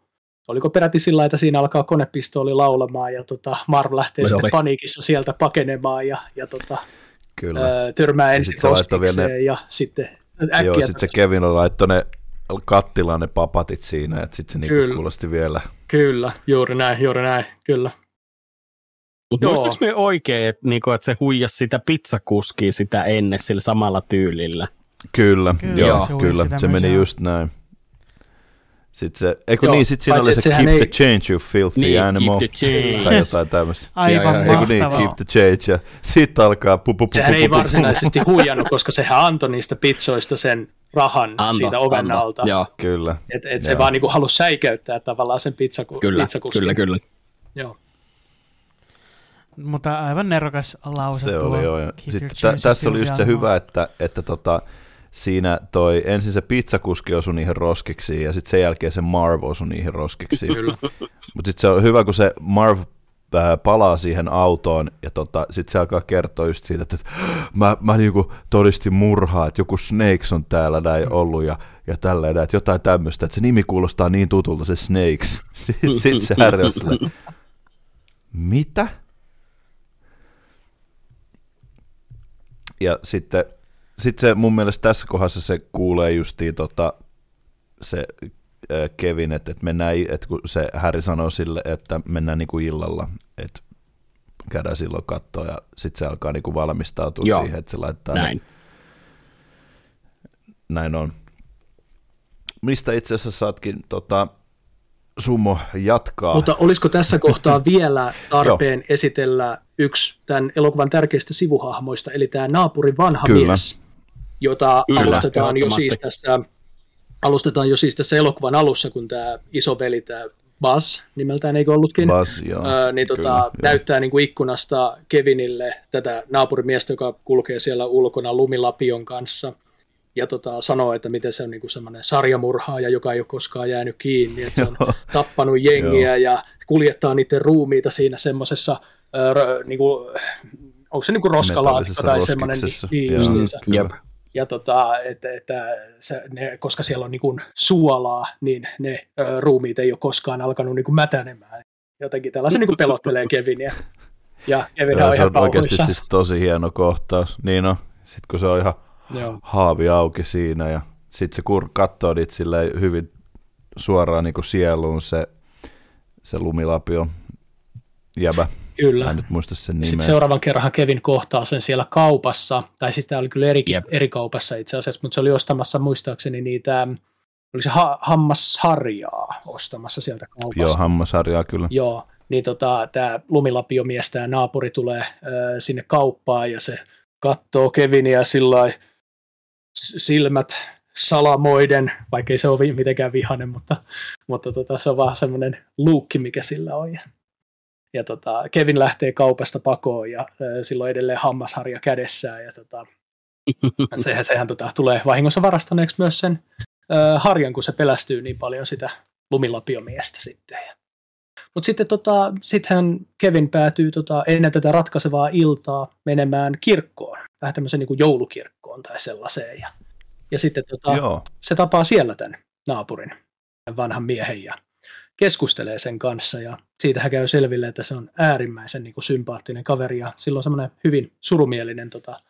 oliko peräti sillä että siinä alkaa konepistooli laulamaan, ja tota, Marv lähtee sitten oli. paniikissa sieltä pakenemaan, ja, ja tota, Kyllä. ää, törmää Ja ensin sit se laittoi vielä ne- ja sitten äkkiä Joo, sitten se Kevin laittoi ne kattilaan ne papatit siinä, että sitten se niinku Kyllä. kuulosti vielä. Kyllä, juuri näin, juuri näin, kyllä. Mutta muistaaks me oikein, että, niinku, että se huijasi sitä pizzakuskia sitä ennen sillä samalla tyylillä? Kyllä, Kyllä, joo, se kyllä, se meni just näin. Sitten se, eikö Joo, niin, sitten siinä oli se keep sehän the ei- change you filthy Niin, animal. keep the change. Tai jotain tämmöistä. Aivan joo, Eikö niin, mahtavaa. keep the change. Ja sitten alkaa pu, pu, pu, Sehän pu, ei pu, pu, varsinaisesti huijannut, koska sehän antoi niistä pizzoista sen rahan Anto, siitä oven anto. alta. Joo, Kyllä. Et, et se Joo. vaan niinku halusi säikäyttää tavallaan sen pizzaku, kyllä, pizzakuskin. kyllä, kyllä. Joo. Mutta aivan nerokas lause Se tuo. oli joo. Ja sitten tä, tässä oli just hyvä, että, että tota, siinä toi, ensin se pizzakuski osui niihin roskiksiin ja sitten sen jälkeen se Marv osui niihin roskiksiin. Kyllä. Mutta sitten se on hyvä, kun se Marv palaa siihen autoon ja tota, sitten se alkaa kertoa just siitä, että, mä, mä niinku todistin murhaa, että joku Snakes on täällä näin ollut ja, ja tälleen, että jotain tämmöistä, että se nimi kuulostaa niin tutulta se Snakes. Sitten sit se Harry on sille, mitä? Ja sitten sit se mun mielestä tässä kohdassa se kuulee justiin tota, se Kevin, että, että mennään, että kun se Harry sanoo sille, että mennään niin kuin illalla, että käydään silloin kattoa ja sitten se alkaa niin kuin valmistautua Joo. siihen, että se laittaa Näin. Ne. Näin on. Mistä itse asiassa saatkin tota, Summo jatkaa. Mutta olisiko tässä kohtaa vielä tarpeen esitellä yksi tämän elokuvan tärkeistä sivuhahmoista, eli tämä naapuri vanha Kyllä. mies, jota Kyllä, alustetaan jo siis tässä alustetaan jo siis tässä elokuvan alussa, kun tämä isoveli, tämä Buzz nimeltään, eikö ollutkin? Buzz, joo. Ää, niin tota, Kyllä, näyttää niin kuin ikkunasta Kevinille tätä naapurimiestä, joka kulkee siellä ulkona lumilapion kanssa ja tota, sanoo, että miten se on niin semmoinen sarjamurhaaja, joka ei ole koskaan jäänyt kiinni, että se on tappanut jengiä ja kuljettaa niiden ruumiita siinä semmoisessa, niin onko se niin kuin roskalaatikko tai semmoinen, niin, justiinsa. Mm, ja tota, että, että se, ne, koska siellä on niin kuin suolaa, niin ne ö, ruumiit ei ole koskaan alkanut niin kuin mätänemään. Jotenkin tällaisen niin kuin pelottelee Kevinia. Ja Kevin on, se on oikeasti siis tosi hieno kohtaus. Niin on. Sitten kun se on ihan Joo. haavi auki siinä ja sitten se kur- katsoo niitä hyvin suoraan niin kuin sieluun se, se lumilapio jäbä. Kyllä. Mä en nyt muista sen nimeä. Sitten seuraavan kerran Kevin kohtaa sen siellä kaupassa, tai sitten tämä oli kyllä eri, yep. eri kaupassa itse asiassa, mutta se oli ostamassa muistaakseni niitä, oli se ha- hammasharjaa ostamassa sieltä kaupasta. Joo, hammasharjaa kyllä. Joo, niin tota, tämä lumilapiomies, tämä naapuri tulee äh, sinne kauppaan ja se katsoo Kevinia sillä silmät salamoiden, vaikka ei se ole mitenkään vihainen, mutta, mutta tota, se on vaan semmoinen luukki, mikä sillä on. Ja ja tota, Kevin lähtee kaupasta pakoon ja silloin edelleen hammasharja kädessään ja tota, sehän, sehän tota, tulee vahingossa varastaneeksi myös sen ö, harjan, kun se pelästyy niin paljon sitä lumilapiomiestä sitten. Mutta sitten tota, sittenhän Kevin päätyy tota, ennen tätä ratkaisevaa iltaa menemään kirkkoon, vähän tämmöiseen niin joulukirkkoon tai sellaiseen. Ja, ja sitten tota, se tapaa siellä tämän naapurin, vanhan miehen ja keskustelee sen kanssa ja siitä hän käy selville, että se on äärimmäisen niin kuin sympaattinen kaveri ja sillä on semmoinen hyvin surumielinen tota,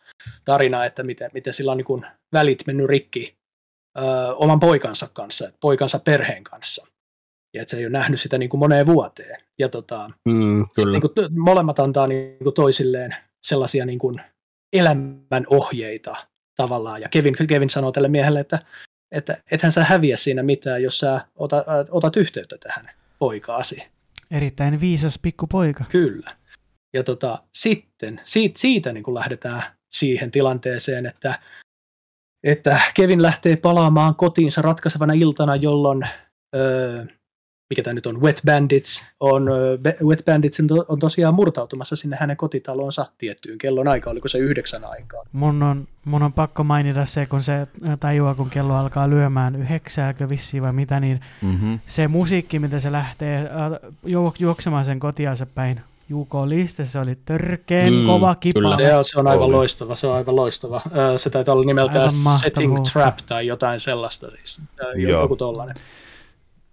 tarina, että miten, miten sillä on niin kuin välit mennyt rikki ö, oman poikansa kanssa, poikansa perheen kanssa. Ja että se ei ole nähnyt sitä niin kuin moneen vuoteen. Ja tota, mm, kyllä. Niin kuin, molemmat antaa niin kuin toisilleen sellaisia niin kuin elämän ohjeita tavallaan. Ja Kevin, Kevin sanoo tälle miehelle, että että ethän sä häviä siinä mitään, jos sä otat, otat yhteyttä tähän poikaasi. Erittäin viisas pikkupoika. Kyllä. Ja tota, sitten siitä, siitä niin kuin lähdetään siihen tilanteeseen, että, että Kevin lähtee palaamaan kotiinsa ratkaisevana iltana, jolloin öö, mikä tämä nyt on, Wet Bandits, on, Wet Bandits on, to, on tosiaan murtautumassa sinne hänen kotitalonsa tiettyyn kellon aikaan, oliko se yhdeksän aikaa. Mun on, mun on pakko mainita se, kun se tajuaa, kun kello alkaa lyömään yhdeksääkö vissiin vai mitä, niin mm-hmm. se musiikki, mitä se lähtee ju, juoksemaan sen kotiansa päin, Juko Liste, se oli törkeen mm, kova kipa. Se on, se on aivan oli. loistava, se on aivan loistava. Se taitaa olla nimeltään Setting Trap tai jotain sellaista, siis joku tollainen.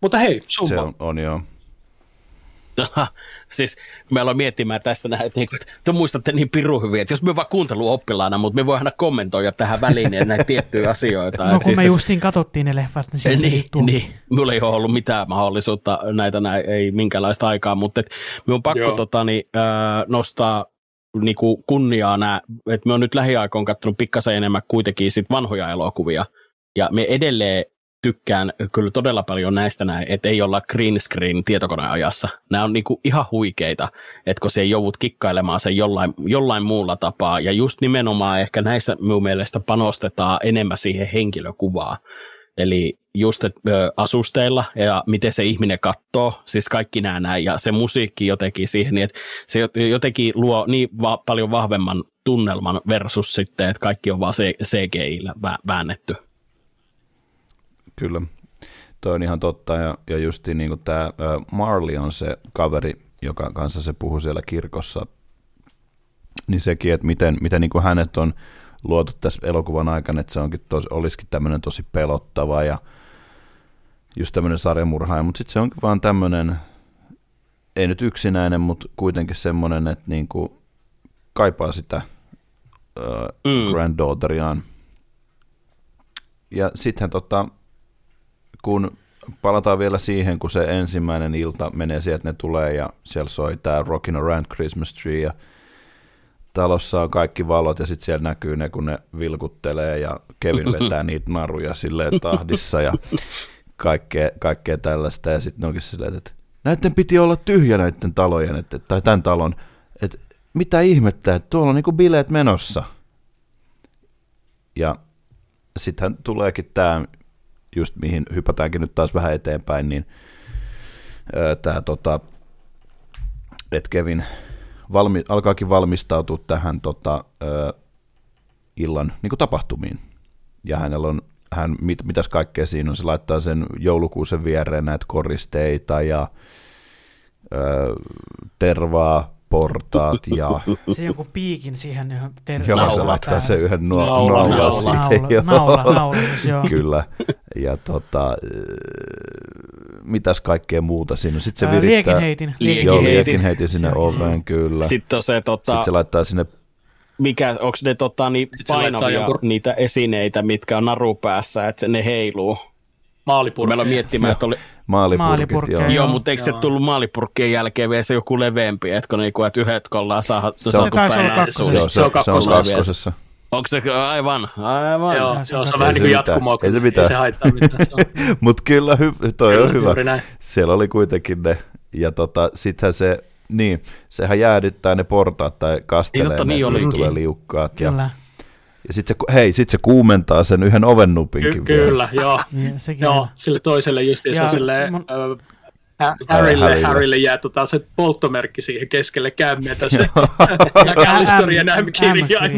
Mutta hei, summa. Se on, on joo. siis me ollaan miettimään tästä näin, että, niinku, että te muistatte niin piru hyvin, että jos me vaan oppilaana, mutta me voidaan kommentoida tähän väliin näitä tiettyjä asioita. No kun siis, me justiin katsottiin ne leffat, niin niin, niin, mulla ei ole ollut mitään mahdollisuutta näitä näin, ei minkäänlaista aikaa, mutta et, me on pakko tota, niin, äh, nostaa niinku kunniaa nämä, että me on nyt lähiaikoina katsonut pikkasen enemmän kuitenkin sit vanhoja elokuvia, ja me edelleen tykkään kyllä todella paljon näistä näin, että ei olla green screen tietokoneajassa. Nämä on niinku ihan huikeita, että kun se joudut kikkailemaan sen jollain, jollain muulla tapaa. Ja just nimenomaan ehkä näissä minun mielestä panostetaan enemmän siihen henkilökuvaan. Eli just et, ö, asusteilla ja miten se ihminen katsoo, siis kaikki nämä näin, ja se musiikki jotenkin siihen, niin että se jotenkin luo niin va- paljon vahvemman tunnelman versus sitten, että kaikki on vaan CGI-llä väännetty. Kyllä, toi on ihan totta, ja, ja justiin niin tämä Marley on se kaveri, joka kanssa se puhui siellä kirkossa, niin sekin, että miten, miten niin kuin hänet on luotu tässä elokuvan aikana, että se onkin tos, olisikin tämmöinen tosi pelottava ja just tämmöinen sarjamurhaaja, mutta sitten se onkin vaan tämmöinen, ei nyt yksinäinen, mutta kuitenkin semmoinen, että niin kuin kaipaa sitä uh, mm. granddaughteriaan. Ja sitten tota, kun palataan vielä siihen, kun se ensimmäinen ilta menee sieltä, ne tulee ja siellä soi tämä Rockin' Around Christmas Tree ja talossa on kaikki valot ja sitten siellä näkyy ne, kun ne vilkuttelee ja Kevin vetää niitä naruja silleen tahdissa ja kaikkea, kaikkea tällaista. Ja sitten onkin silleen, että näiden piti olla tyhjä näiden talojen, että, tai tämän talon, että mitä ihmettä, että tuolla on niinku bileet menossa. Ja sittenhän tuleekin tämä, just mihin hypätäänkin nyt taas vähän eteenpäin, niin tämä tota, että Kevin valmi, alkaakin valmistautua tähän tota, ö, illan niin tapahtumiin. Ja hänellä on, hän, mit, mitäs kaikkea siinä on, se laittaa sen joulukuusen viereen näitä koristeita ja ö, tervaa, portaat ja... Se joku piikin siihen yhden ter- Joo, se laittaa sen yhden nuo, naula, naula, naula, naula, naula, siis joo. Kyllä. Ja tota, mitäs kaikkea muuta siinä Sitten se virittää... Liekinheitin. Joo, liekinheitin sinne oveen, kyllä. Sitten se, tota, Sitten se laittaa sinne mikä, onko ne tota, niin painavia joku... niitä esineitä, mitkä on narupäässä, että ne heiluu? Maalipurkkeja. Meillä on miettimään, että oli... Maalipurkit, joo. joo. mutta eikö se tullut maalipurkkien jälkeen vielä se joku leveämpi, että kun niinku, että yhdet kollaan saa... Se, on, se, se, kakkosessa. Joo, se, se, on kakkosessa. Onko se aivan? Aivan. Joo, se on, se on vähän niin kuin jatkumoa, ei se, mitään. ei se haittaa mitään. Mutta kyllä, hy- toi kyllä, on hyvä. Siellä oli kuitenkin ne, ja tota, sittenhän se, niin, sehän jäädyttää ne portaat tai kastelee niin, ne, niin, niin tulee liukkaat. Kyllä. Ja, ja sitten se, hei, sit se kuumentaa sen yhden ovennupinkin Ky- Kyllä, joo. Ja, joo sille toiselle justiinsa silleen, mun... Harrylle, Harrylle jää tota, se polttomerkki siihen keskelle kämmetä, se McAllisterin ja kirjain,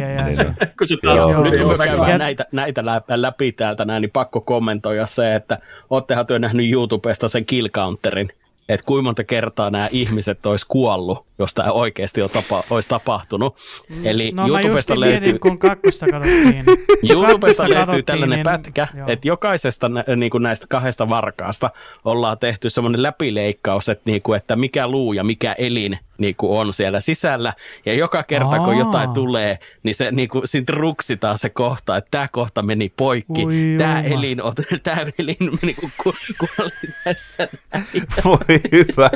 kun se tarvitsee. Näitä, näitä läpi täältä näin, niin pakko kommentoida se, että oottehan työ nähnyt YouTubesta sen kill counterin, että kuinka monta kertaa nämä ihmiset olisi kuollut, jos tämä oikeasti on tapa, olisi tapahtunut. Mm. Eli no, YouTubesta löytyy... Mietin, kun kakkosta katsottiin. YouTubesta löytyy tällainen niin, pätkä, joo. että jokaisesta niin kuin näistä kahdesta varkaasta ollaan tehty semmoinen läpileikkaus, että, niin kuin, että mikä luu ja mikä elin niin kuin on siellä sisällä. Ja joka kerta, Aa. kun jotain tulee, niin se niin kuin, sit ruksitaan se kohta, että tämä kohta meni poikki. Ui, tämä elin, on, tämä elin niin kuin, ku, kuoli tässä. Voi hyvä.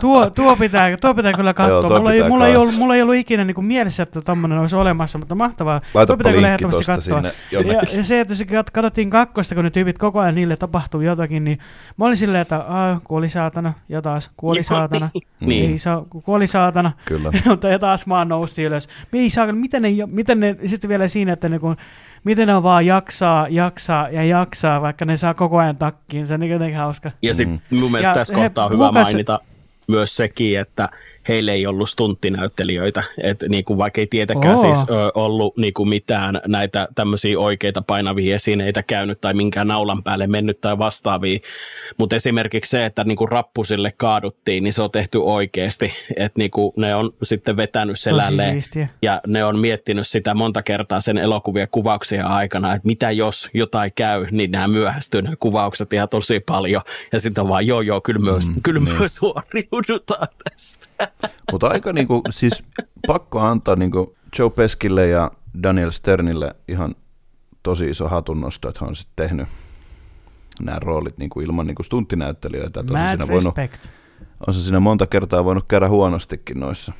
tuo, tuo, pitää, tuo pitää kyllä katsoa. Joo, mulla, ei, mulla, ei ollut, mulla ei ollut ikinä niin kuin mielessä, että tämmöinen olisi olemassa, mutta mahtavaa. Laitapa tuo pitää kyllä ehdottomasti katsoa. Sinne ja, ja, se, että jos katsottiin kakkosta, kun ne tyypit koko ajan niille tapahtuu jotakin, niin mä olin silleen, että kuoli saatana, ja taas kuoli saatana. niin. Ei saa, kuoli saatana. Kyllä. Mutta ja taas maan nousti ylös. Ei saa, miten ne, miten ne, sitten vielä siinä, että ne kun, miten ne vaan jaksaa, jaksaa ja jaksaa, vaikka ne saa koko ajan takkiin. Se on niin jotenkin hauska. Ja sitten mm. mun mielestä ja tässä kohtaa on hyvä mainita myös sekin, että heille ei ollut stunttinäyttelijöitä, että niin kuin vaikka ei tietenkään Oo. siis ö, ollut niin kuin mitään näitä tämmöisiä oikeita painavia esineitä käynyt tai minkään naulan päälle mennyt tai vastaavia, mutta esimerkiksi se, että niin kuin rappusille kaaduttiin, niin se on tehty oikeasti, että niin kuin ne on sitten vetänyt selälleen ja ne on miettinyt sitä monta kertaa sen elokuvien kuvauksia aikana, että mitä jos jotain käy, niin nämä myöhästyy ne kuvaukset ihan tosi paljon ja sitten on vaan joo joo, kyllä myös, mm, kyllä niin. myös suoriudutaan tästä. Mutta aika niinku, siis pakko antaa niinku Joe Peskille ja Daniel Sternille ihan tosi iso hatunnosto, että hän on sitten tehnyt nämä roolit niinku ilman niinku stunttinäyttelijöitä. Mad siinä voinut, on se siinä monta kertaa voinut käydä huonostikin noissa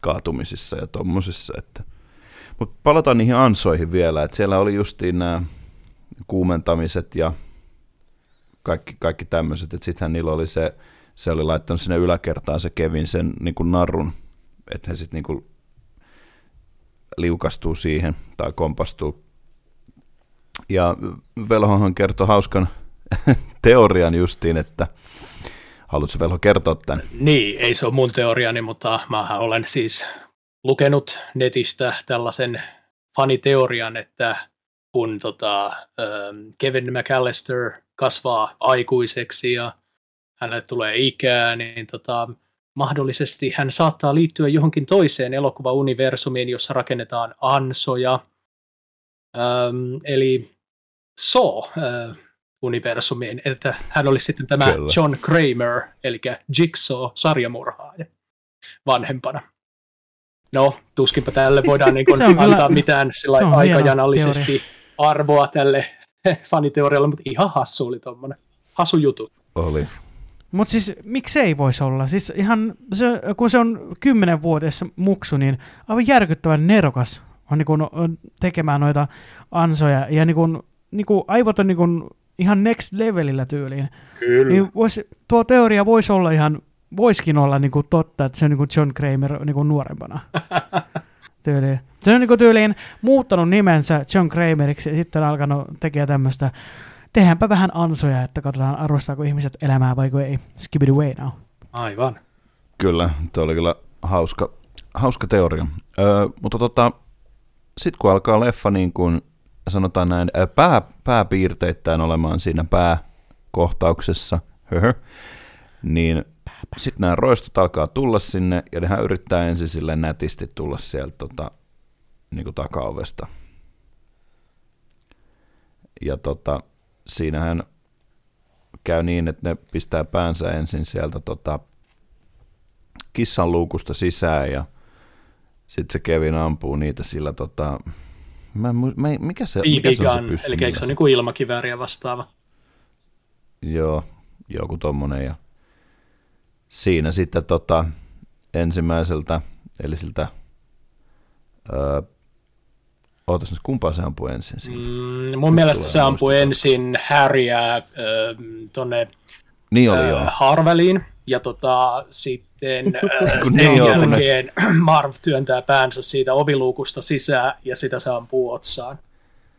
kaatumisissa ja tommosissa. Että. Mutta palataan niihin ansoihin vielä, että siellä oli justiin nämä kuumentamiset ja kaikki, kaikki tämmöiset, että sittenhän niillä oli se se oli laittanut sinne yläkertaan se Kevin sen niin kuin narun, että he sitten niin liukastuu siihen tai kompastuu. Ja Velhohan kertoi hauskan teorian justiin, että haluatko Velho kertoa tämän? Niin, ei se ole mun teoriani, mutta mä olen siis lukenut netistä tällaisen faniteorian, että kun tota, Kevin McAllister kasvaa aikuiseksi ja hänelle tulee ikää, niin tota, mahdollisesti hän saattaa liittyä johonkin toiseen elokuvauniversumiin, jossa rakennetaan ansoja. Öm, eli Saw-universumiin, että hän olisi sitten tämä Kyllä. John Kramer, eli Jigsaw-sarjamurhaaja vanhempana. No, tuskinpä tälle voidaan niin kuin antaa kyllä, mitään aikajanallisesti arvoa tälle faniteorialle, mutta ihan hassu oli tuommoinen. Hasu jutu. Oli. Mutta siis miksei voisi olla? Siis ihan, se, kun se on kymmenen vuodessa muksu, niin aivan järkyttävän nerokas on, niin kun, on tekemään noita ansoja. Ja niin kun, niin kun, aivot on niin kun, ihan next levelillä tyyliin. Kyllä. Niin vois, tuo teoria voisi olla ihan, voiskin olla niin kuin totta, että se on niin kuin John Kramer niin kuin nuorempana. tyyliin. Se on niin kuin tyyliin muuttanut nimensä John Krameriksi ja sitten alkanut tekemään tämmöistä tehdäänpä vähän ansoja, että katsotaan arvostaako ihmiset elämää vai ei. Skibidi way now. Aivan. Kyllä, tuo oli kyllä hauska, hauska teoria. Öö, mutta tota, sitten kun alkaa leffa niin kuin sanotaan näin pää, pääpiirteittäin olemaan siinä pääkohtauksessa, höhö, niin sitten nämä roistot alkaa tulla sinne, ja nehän yrittää ensin sille nätisti tulla sieltä tota, niin kuin takaovesta. Ja tota, siinähän käy niin, että ne pistää päänsä ensin sieltä tota, kissan luukusta sisään ja sitten se Kevin ampuu niitä sillä tota, mä, mä, mikä se, mikä se on se pyssy? Eli eikö se on niin ilmakivääriä vastaava? Joo, joku tommonen ja siinä sitten tota, ensimmäiseltä, eli siltä öö, Ootas nyt, kumpaa se ampui ensin? Mm, mun mielestä se ampui ensin Harryä äh, tonne niin oli, äh, Harveliin, ja tota, sitten äh, sen niin jälkeen Marv työntää päänsä siitä oviluukusta sisään, ja sitä se ampuu otsaan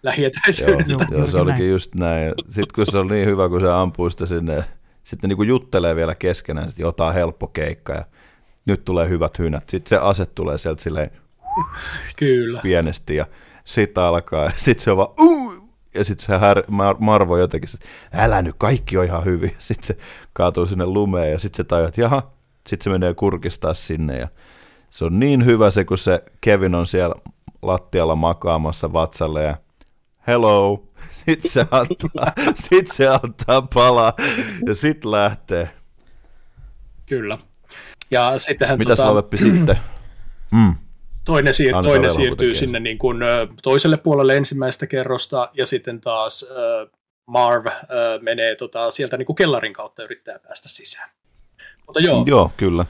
lähietäisyydeltä. Joo, joo, se olikin just näin. Sitten kun se oli niin hyvä, kun se ampuu sitä sinne, sitten niin kuin juttelee vielä keskenään, että jotain helppo keikka, ja nyt tulee hyvät hynät. Sitten se ase tulee sieltä silleen Kyllä. pienesti, ja sitten alkaa, ja sitten se on vaan, uh! ja sitten se här, Mar- Marvo jotenkin, älä nyt, kaikki on ihan hyvin, sitten se kaatuu sinne lumeen, ja sitten se tajuaa, että jaha, sitten se menee kurkistaa sinne, ja se on niin hyvä se, kun se Kevin on siellä lattialla makaamassa vatsalle, ja hello, sitten se antaa, sit se antaa palaa, ja sitten lähtee. Kyllä. Ja sittenhän Mitä tota... sitten? Mm toinen, siir- toinen siirtyy sinne niin kuin, toiselle puolelle ensimmäistä kerrosta ja sitten taas äh, Marv äh, menee tota, sieltä niin kuin kellarin kautta yrittää päästä sisään. Mutta joo, joo kyllä.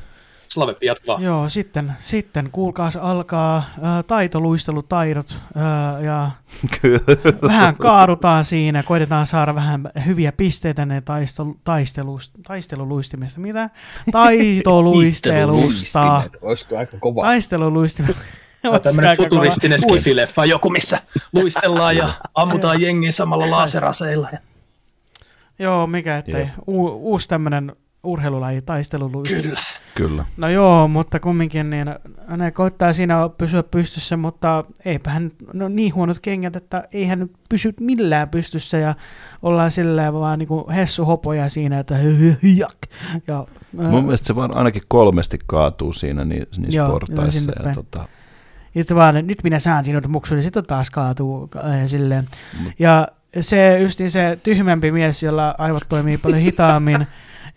Slavepi jatkaa. Joo, sitten, sitten kuulkaas alkaa äh, taitoluistelutaidot äh, ja vähän kaarutaan siinä, koitetaan saada vähän hyviä pisteitä ne taistelu, taistelu, taisteluluistimista. Mitä? Taitoluistelusta. Olisiko aika kova? Taisteluluistimet. Tämmöinen futuristinen skisileffa, joku missä luistellaan ja ammutaan jengiä samalla laaseraseilla. Joo, mikä ettei. U- uusi tämmöinen urheilulaji, taisteluluistelu. Kyllä. Kyllä. No joo, mutta kumminkin niin ne koittaa siinä pysyä pystyssä, mutta eipä hän, no niin huonot kengät, että ei hän pysy millään pystyssä ja ollaan silleen vaan niin kuin hessu hopoja siinä, että jak. Ja, Mun mielestä se vaan ainakin kolmesti kaatuu siinä niissä joo, portaissa. Ja, tota... Itse vaan, nyt minä saan sinut muksun, niin sitten taas kaatuu ja silleen. Mm. Ja se justiin se tyhmempi mies, jolla aivot toimii paljon hitaammin,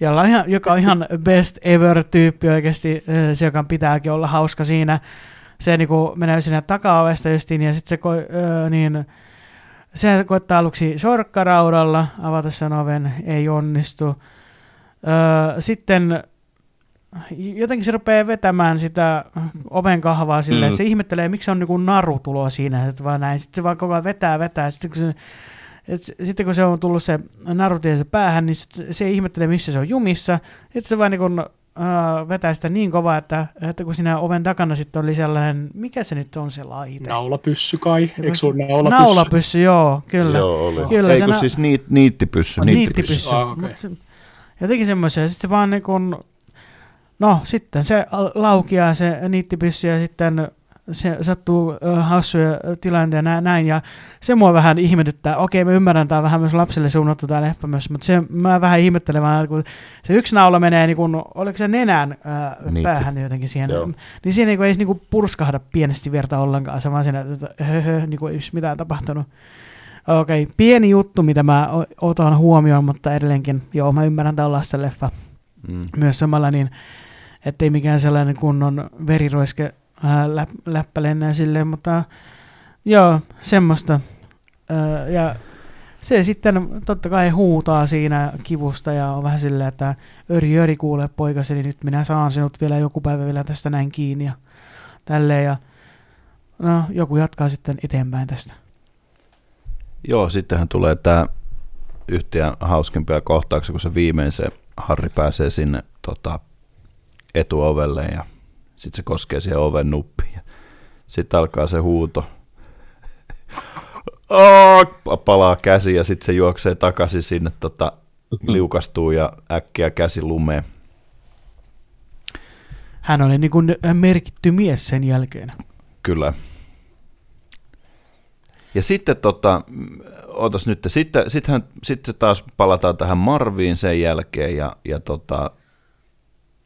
jolla on ihan, joka on ihan best ever tyyppi oikeasti, se joka pitääkin olla hauska siinä. Se niin kuin menee sinne takaovesta justiin ja sitten se, öö, niin, se koittaa aluksi sorkkaraudalla avata sen oven, ei onnistu. Öö, sitten jotenkin se rupeaa vetämään sitä oven kahvaa silleen, mm. se ihmettelee, miksi on niin naru tulo siinä, että vaan näin. Sitten se vaan koko ajan vetää, vetää. Sitten kun se et sitten kun se on tullut se se päähän, niin sit se ei ihmettele, missä se on jumissa. Sitten se vaan niin kun, uh, vetää sitä niin kovaa, että, että kun siinä oven takana sitten oli sellainen, mikä se nyt on se laite? Naulapyssy kai, eikö sun naulapyssy? Naulapyssy, joo, kyllä. Joo, oli. Kyllä, Ei kun na- siis niit, niittipyssy. Oh, niittipyssy. niittipyssy. Ah, okay. se, jotenkin semmoisia, sitten se vaan niin kun, no sitten se laukiaa se niittipyssy ja sitten se sattuu hassuja tilanteita näin, ja se mua vähän ihmetyttää. Okei, mä ymmärrän, tämä on vähän myös lapsille suunnattu tämä leffa myös, mutta se mä vähän ihmettelen vaan, kun se yksi naula menee, niin kun, oliko se nenään uh, niin, päähän jotenkin siihen, Joo. niin siinä niin ei niin purskahda pienesti verta ollenkaan, se vaan siinä, että höhö, niin kuin ei mitään tapahtunut. Okei, okay, pieni juttu, mitä mä otan huomioon, mutta edelleenkin, joo, mä ymmärrän, että on leffa. Mm. Myös samalla niin, ettei mikään sellainen kunnon veriroiske ää, läp, läppä lennää silleen, mutta joo, semmoista. Ja se sitten totta kai huutaa siinä kivusta ja on vähän silleen, että öri öri kuule poikasi, niin nyt minä saan sinut vielä joku päivä vielä tästä näin kiinni ja tälleen. Ja no, joku jatkaa sitten eteenpäin tästä. Joo, sittenhän tulee tämä yhtiä hauskimpia kohtauksia, kun se viimein se Harri pääsee sinne tota, etuovelle ja sitten se koskee siihen oven nuppiin. Sitten alkaa se huuto. Oh, palaa käsi ja sitten se juoksee takaisin sinne, tota, liukastuu ja äkkiä käsi lumeen. Hän oli niin kuin merkitty mies sen jälkeen. Kyllä. Ja sitten tota, ootas nyt, sitten, sittenhän, sitten taas palataan tähän Marviin sen jälkeen ja, ja tota,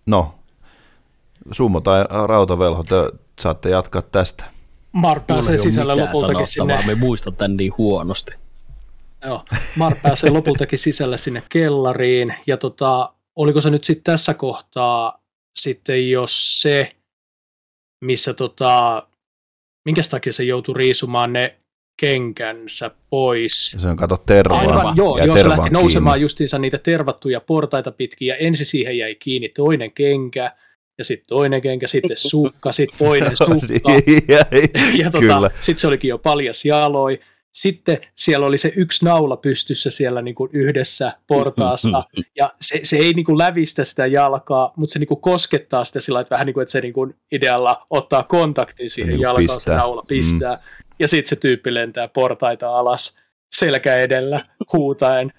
no, Summo tai Rautavelho, te saatte jatkaa tästä. Mark pääsee sisällä lopultakin sinne. Me muistan tämän niin huonosti. Joo, Mark pääsee lopultakin sisälle sinne kellariin, ja tota, oliko se nyt sitten tässä kohtaa sitten jos se, missä tota, minkä takia se joutui riisumaan ne kenkänsä pois. Se on kato terva. Aivan, joo, joo se lähti nousemaan justiinsa niitä tervattuja portaita pitkin ja ensin siihen jäi kiinni toinen kenkä ja sitten toinen kenkä, sitten sukka, sitten toinen sukka. ja tota, sitten se olikin jo paljas jaloi. Sitten siellä oli se yksi naula pystyssä siellä niin kuin yhdessä portaassa, ja se, se ei niin kuin lävistä sitä jalkaa, mutta se niin kuin koskettaa sitä sillä että vähän niin kuin, että se niin kuin idealla ottaa kontaktin siihen niin jalkaan, se naula pistää. Mm ja sitten se tyyppi lentää portaita alas selkä edellä huutaen.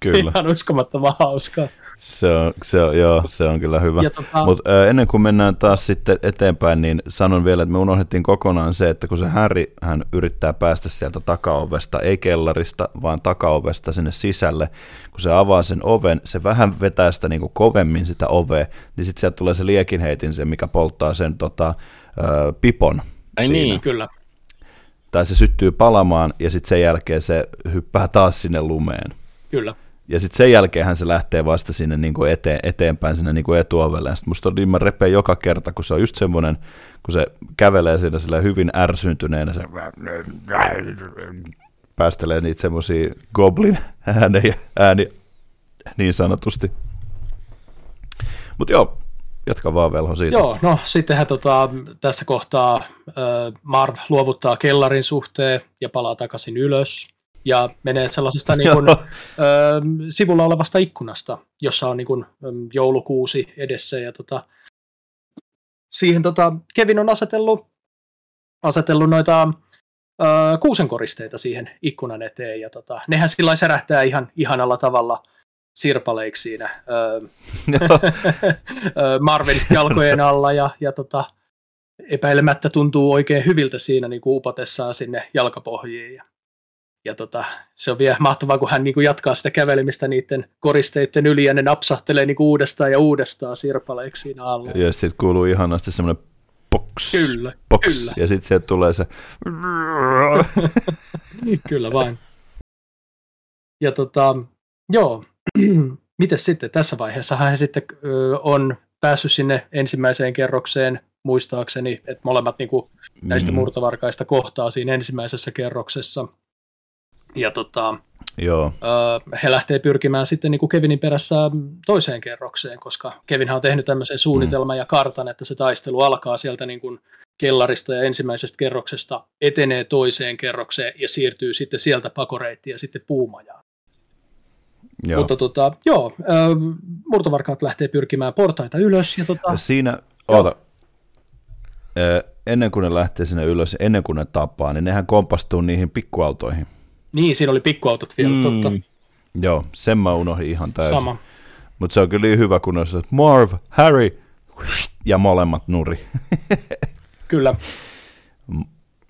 Kyllä. Ihan uskomattoman hauskaa. Se on, se on, joo, se on kyllä hyvä. Tota... Mutta ennen kuin mennään taas sitten eteenpäin, niin sanon vielä, että me unohdettiin kokonaan se, että kun se Harry hän yrittää päästä sieltä takaovesta, ei kellarista, vaan takaovesta sinne sisälle, kun se avaa sen oven, se vähän vetää sitä niin kuin kovemmin sitä ovea, niin sitten sieltä tulee se liekinheitin, se mikä polttaa sen tota, ö, pipon. Ai siinä. niin, kyllä tai se syttyy palamaan ja sitten sen jälkeen se hyppää taas sinne lumeen. Kyllä. Ja sitten sen jälkeen se lähtee vasta sinne niin kuin eteen, eteenpäin sinne niin kuin etuovelle. Sitten musta niin repee joka kerta, kun se on just semmoinen, kun se kävelee siinä sillä hyvin ärsyntyneenä, se päästelee niitä semmoisia goblin äänejä, ääni niin sanotusti. Mutta joo, Jatka vaan velho siitä. Joo, no sittenhän tota, tässä kohtaa äh, Marv luovuttaa kellarin suhteen ja palaa takaisin ylös ja menee sellaisesta niin kuin, äh, sivulla olevasta ikkunasta, jossa on niin kuin, joulukuusi edessä ja tota, siihen tota, Kevin on asetellut, asetellut noita äh, kuusenkoristeita siihen ikkunan eteen ja tota, nehän sillä särähtää ihan ihanalla tavalla – sirpaleiksi siinä öö, Marvin jalkojen alla ja, ja tota, epäilemättä tuntuu oikein hyviltä siinä niin kuin upotessaan sinne jalkapohjiin. Ja, ja tota, se on vielä mahtavaa, kun hän niin kuin jatkaa sitä kävelemistä niiden koristeiden yli ja ne napsahtelee niin kuin uudestaan ja uudestaan sirpaleiksi siinä alla. Ja sitten kuuluu ihanasti semmoinen box, kyllä, box, kyllä. ja sitten sieltä tulee se kyllä vain. Ja tota, joo, miten sitten tässä vaiheessa hän sitten on päässyt sinne ensimmäiseen kerrokseen muistaakseni, että molemmat niin kuin, näistä mm. murtovarkaista kohtaa siinä ensimmäisessä kerroksessa. Ja tota, Joo. he lähtee pyrkimään sitten niin kuin Kevinin perässä toiseen kerrokseen, koska Kevinhan on tehnyt tämmöisen suunnitelman mm. ja kartan, että se taistelu alkaa sieltä niin kuin kellarista ja ensimmäisestä kerroksesta, etenee toiseen kerrokseen ja siirtyy sitten sieltä pakoreittiin ja sitten puumajaan. Joo. Mutta tota, joo, murtovarkaat lähtee pyrkimään portaita ylös. Ja tota, Siinä, oota, ennen kuin ne lähtee sinne ylös, ennen kuin ne tapaa, niin nehän kompastuu niihin pikkuautoihin. Niin, siinä oli pikkuautot vielä, mm. totta. Joo, sen mä unohdin ihan täysin. Sama. Mutta se on kyllä niin hyvä, kun on se, Marv, Harry, ja molemmat nuri. kyllä.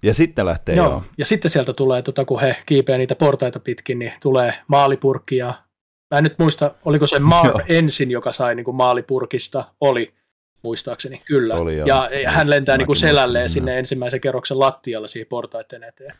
Ja sitten lähtee Joo. joo. Ja sitten sieltä tulee, tota, kun he kiipeää niitä portaita pitkin, niin tulee maalipurkki ja mä en nyt muista, oliko se Marv Joo. ensin, joka sai niin kuin maalipurkista, oli muistaakseni, kyllä. Oli, joo. ja, ja hän lentää niin kuin selälleen sinne ensimmäisen kerroksen lattialle siihen portaiden eteen.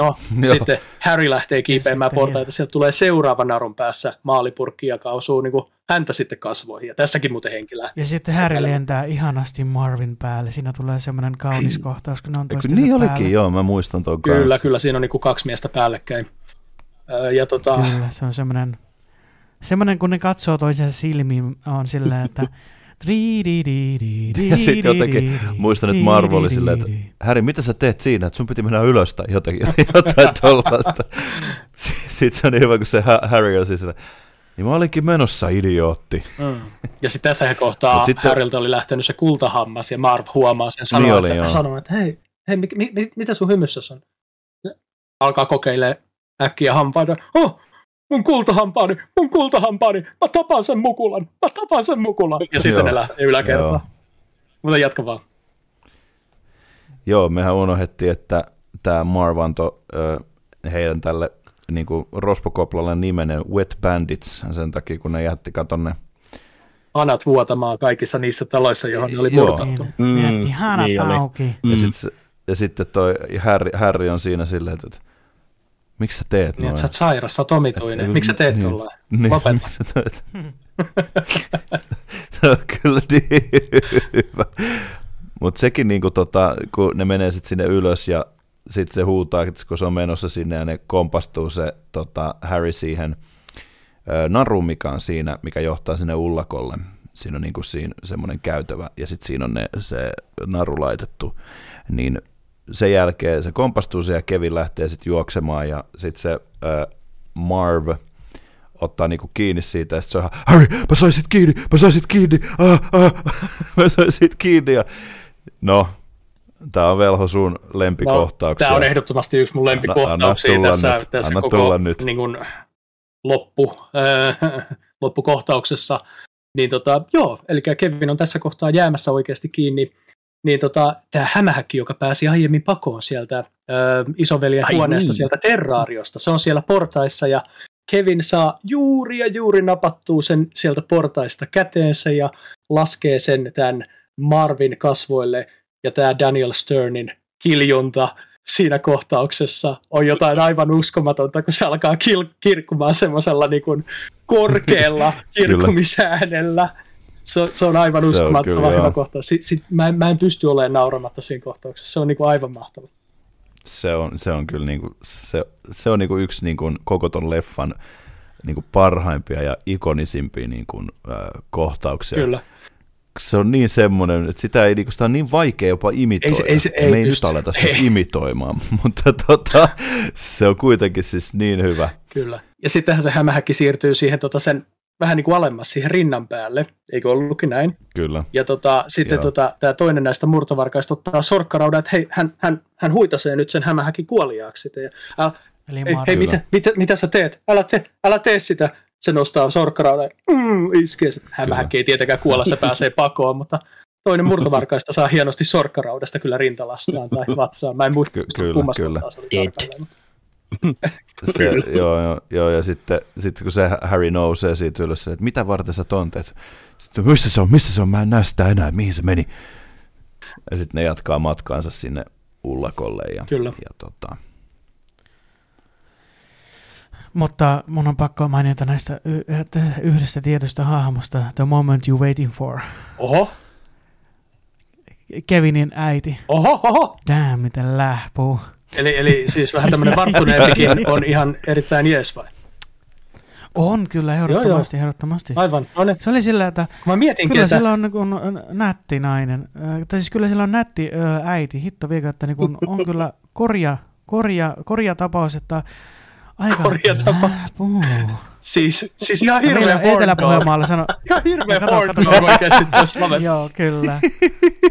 No, Joo. sitten Harry lähtee kiipeämään sitten portaita, sieltä tulee seuraava narun päässä maalipurkki, joka osuu niin kuin häntä sitten kasvoihin. Ja tässäkin muuten henki lähtee. Ja sitten Harry Älä- lentää ihanasti Marvin päälle. Siinä tulee semmoinen kaunis kohtaus, kun ne on toistensa niin päällä. olikin, joo, mä muistan tuon Kyllä, kanssa. kyllä, siinä on niin kuin kaksi miestä päällekkäin. Öö, Ja tota, Kyllä, se on semmoinen, semmoinen kun ne katsoo toisensa silmiin, on silleen, että Ja sit jotenkin muistan, että Marvel oli silleen, että Häri, mitä sä teet siinä, että sun piti mennä ylös tai jotenkin, jotain tollaista. Sitten se on niin hyvä, kun se Ha- Harry on siis niin mä olinkin menossa, idiootti. Mm. Ja sitten tässä kohtaa sitten... sitten- Harrylta oli lähtenyt se kultahammas ja Marv huomaa sen sanoa, Niin oli, että, sanoo, että hei, hei mi, mi, mi, mitä sun hymyssä on? Alkaa kokeilemaan äkkiä hampaita. Oh, mun kultahampaani, mun kultahampaani, mä tapan sen mukulan, mä tapan sen mukulan. Ja sitten Joo. ne lähtee yläkertaan. Joo. Mutta jatka vaan. Joo, mehän unohdettiin, että tämä Marv antoi ö, heidän tälle niin kuin rospokoplalle nimenen Wet Bandits sen takia, kun ne jätti katon ne. Anat vuotamaan kaikissa niissä taloissa, johon ne oli Joo. murtattu. Niin, Mm, mietti hanat niin oli. auki. Mm. Ja, Mm. sit, ja sitten toi Harry, Harry on siinä silleen, että miksi sä teet Niin, noin? sä oot sairas, sä oot omituinen. Miksi sä teet Niin. tollaan? Niin, Lopeta. miksi sä teet? se on kyllä niin hyvä. Mutta sekin, niinku tota, kun ne menee sitten sinne ylös ja sitten se huutaa, että kun se on menossa sinne ja ne kompastuu se tota, Harry siihen ö, naruun, mikä on siinä, mikä johtaa sinne ullakolle. Siinä on niinku siinä semmoinen käytävä ja sitten siinä on ne, se naru laitettu. Niin sen jälkeen se kompastuu siihen ja Kevin lähtee sitten juoksemaan ja sitten se ö, Marv ottaa niinku kiinni siitä ja sitten se on ihan, Harry, mä sain sit kiinni, mä sain sit kiinni, ah, ah, mä sain sit kiinni ja no, tää on Velho sun lempikohtauksia. Tämä No, on ehdottomasti yksi mun lempikohtauksia Anna- anna tässä, nyt, tässä anna koko nyt. Niin loppu, äh, loppukohtauksessa. Niin tota, joo, eli Kevin on tässä kohtaa jäämässä oikeasti kiinni. Niin tota, tämä hämähäkki, joka pääsi aiemmin pakoon sieltä äh, isoveljen Ai huoneesta, niin. sieltä terraariosta, se on siellä portaissa ja Kevin saa juuri ja juuri napattua sen sieltä portaista käteensä ja laskee sen tämän Marvin kasvoille ja tämä Daniel Sternin kiljunta siinä kohtauksessa on jotain aivan uskomatonta, kun se alkaa kil- kirkkumaan semmoisella niin korkealla kirkkumisäänellä. Se, on- se on aivan uskomattoman hyvä joo. kohtaus. Sit, sit, mä, en, mä en pysty olemaan nauramatta siinä kohtauksessa. Se on niin kuin aivan mahtava. Se on, se on kyllä niinku, se, se on niinku yksi niinku koko ton leffan niinku parhaimpia ja ikonisimpia niinku, äh, kohtauksia. Kyllä. Se on niin semmoinen, että sitä, ei, niinku, sitä on niin vaikea jopa imitoida. Ei se- ei se- ei Me ei pysty. nyt aleta siis imitoimaan, mutta tota, se on kuitenkin siis niin hyvä. Kyllä. Ja sittenhän se hämähäkki siirtyy siihen tota sen vähän niin kuin alemmas siihen rinnan päälle, eikö ollutkin näin? Kyllä. Ja tota, sitten Joo. tota, tämä toinen näistä murtovarkaista ottaa sorkkaraudan, että hei, hän, hän, hän huitasee nyt sen hämähäkin kuoliaaksi. sitten. Ja, ää, Eli hei, hei mitä, mitä, mitä sä teet? Älä tee, älä tee sitä. Se nostaa sorkkaraudan, mm, iskee. Hämähäkki ei tietenkään kuolla, se pääsee pakoon, mutta toinen murtovarkaista saa hienosti sorkkaraudasta kyllä rintalastaan tai vatsaan. Mä en muista, Ky- kyllä, kummassa kyllä. se oli tarkalleen, Se, joo, joo, joo, ja sitten, sitten kun se Harry nousee siitä ylös, että mitä varten sä ton teet? Sitten, missä se on, missä se on, mä en näe sitä enää, mihin se meni? Ja sitten ne jatkaa matkaansa sinne ullakolle. Ja, Kyllä. Ja tota, Mutta mun on pakko mainita näistä yhdestä tietystä hahmosta, The Moment You Waiting For. Oho, Kevinin äiti. oho, oho. Damn, miten lähpuu. Eli, eli siis vähän tämmöinen varttuneempikin on ihan erittäin jees vai? On kyllä, ehdottomasti, ehdottomasti. Aivan, no niin. Se oli sillä, että Kun mä mietinkin, kyllä että sillä on niin kuin nätti nainen. Ö, Tai siis kyllä sillä on nätti ö, äiti. Hitto viikko, että niin kuin on kyllä korja, korja, korja tapaus, että aika Korja tapaus. lähpuu. siis, siis ihan Meillä hirveä horn Etelä-Pohjanmaalla sano, Ihan hirveä Kato, horn kato. oikeasti tuossa lavessa. Joo, kyllä.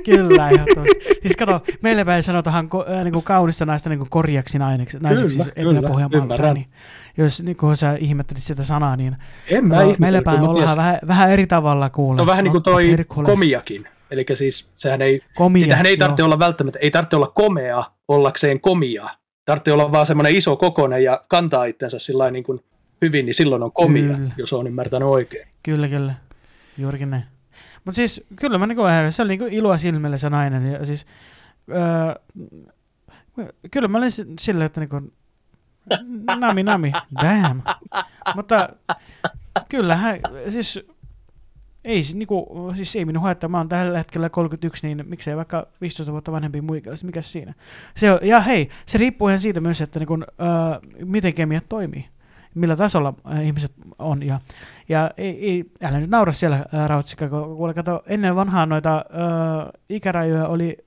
kyllä, ehdottomasti. Siis kato, meillä päin sanotaan äh, niin kuin kaunista naista niin kuin korjaksi naiseksi, naiseksi Kyllä, siis Etelä-Pohjanmaalla. Niin, jos niin kuin sä ihmettelit sitä sanaa, niin En mä kato, meillä päin ollaan vähän, vähän eri tavalla kuulla. Se on vähän niin kuin toi Herkules. komiakin. Eli siis sehän ei, Komia, sitähän ei tarvitse joo. olla välttämättä, ei tarvitse olla komea ollakseen komia. Tarvitsee olla vaan semmoinen iso kokonen ja kantaa itsensä sillä niin kuin hyvin, niin silloin on komia, Kyllä. jos on ymmärtänyt oikein. Kyllä, kyllä. Juurikin näin. Mutta siis kyllä mä niinku, se oli niinku iloa silmille se nainen. Ja siis, öö, kyllä mä olin si- silleen, että niinku, nami nami, damn. Mutta kyllähän, siis ei, se niinku, siis ei minun haittaa, mä oon tällä hetkellä 31, niin miksei vaikka 15 vuotta vanhempi muikalla, siis mikä siinä. Se on, ja hei, se riippuu ihan siitä myös, että niinku, öö, miten kemiat toimii millä tasolla äh, ihmiset on. Ja, ja ei, ei, älä nyt naura siellä, ää, Rautsikka, kun kuule, kato, ennen vanhaa noita ää, ikärajoja oli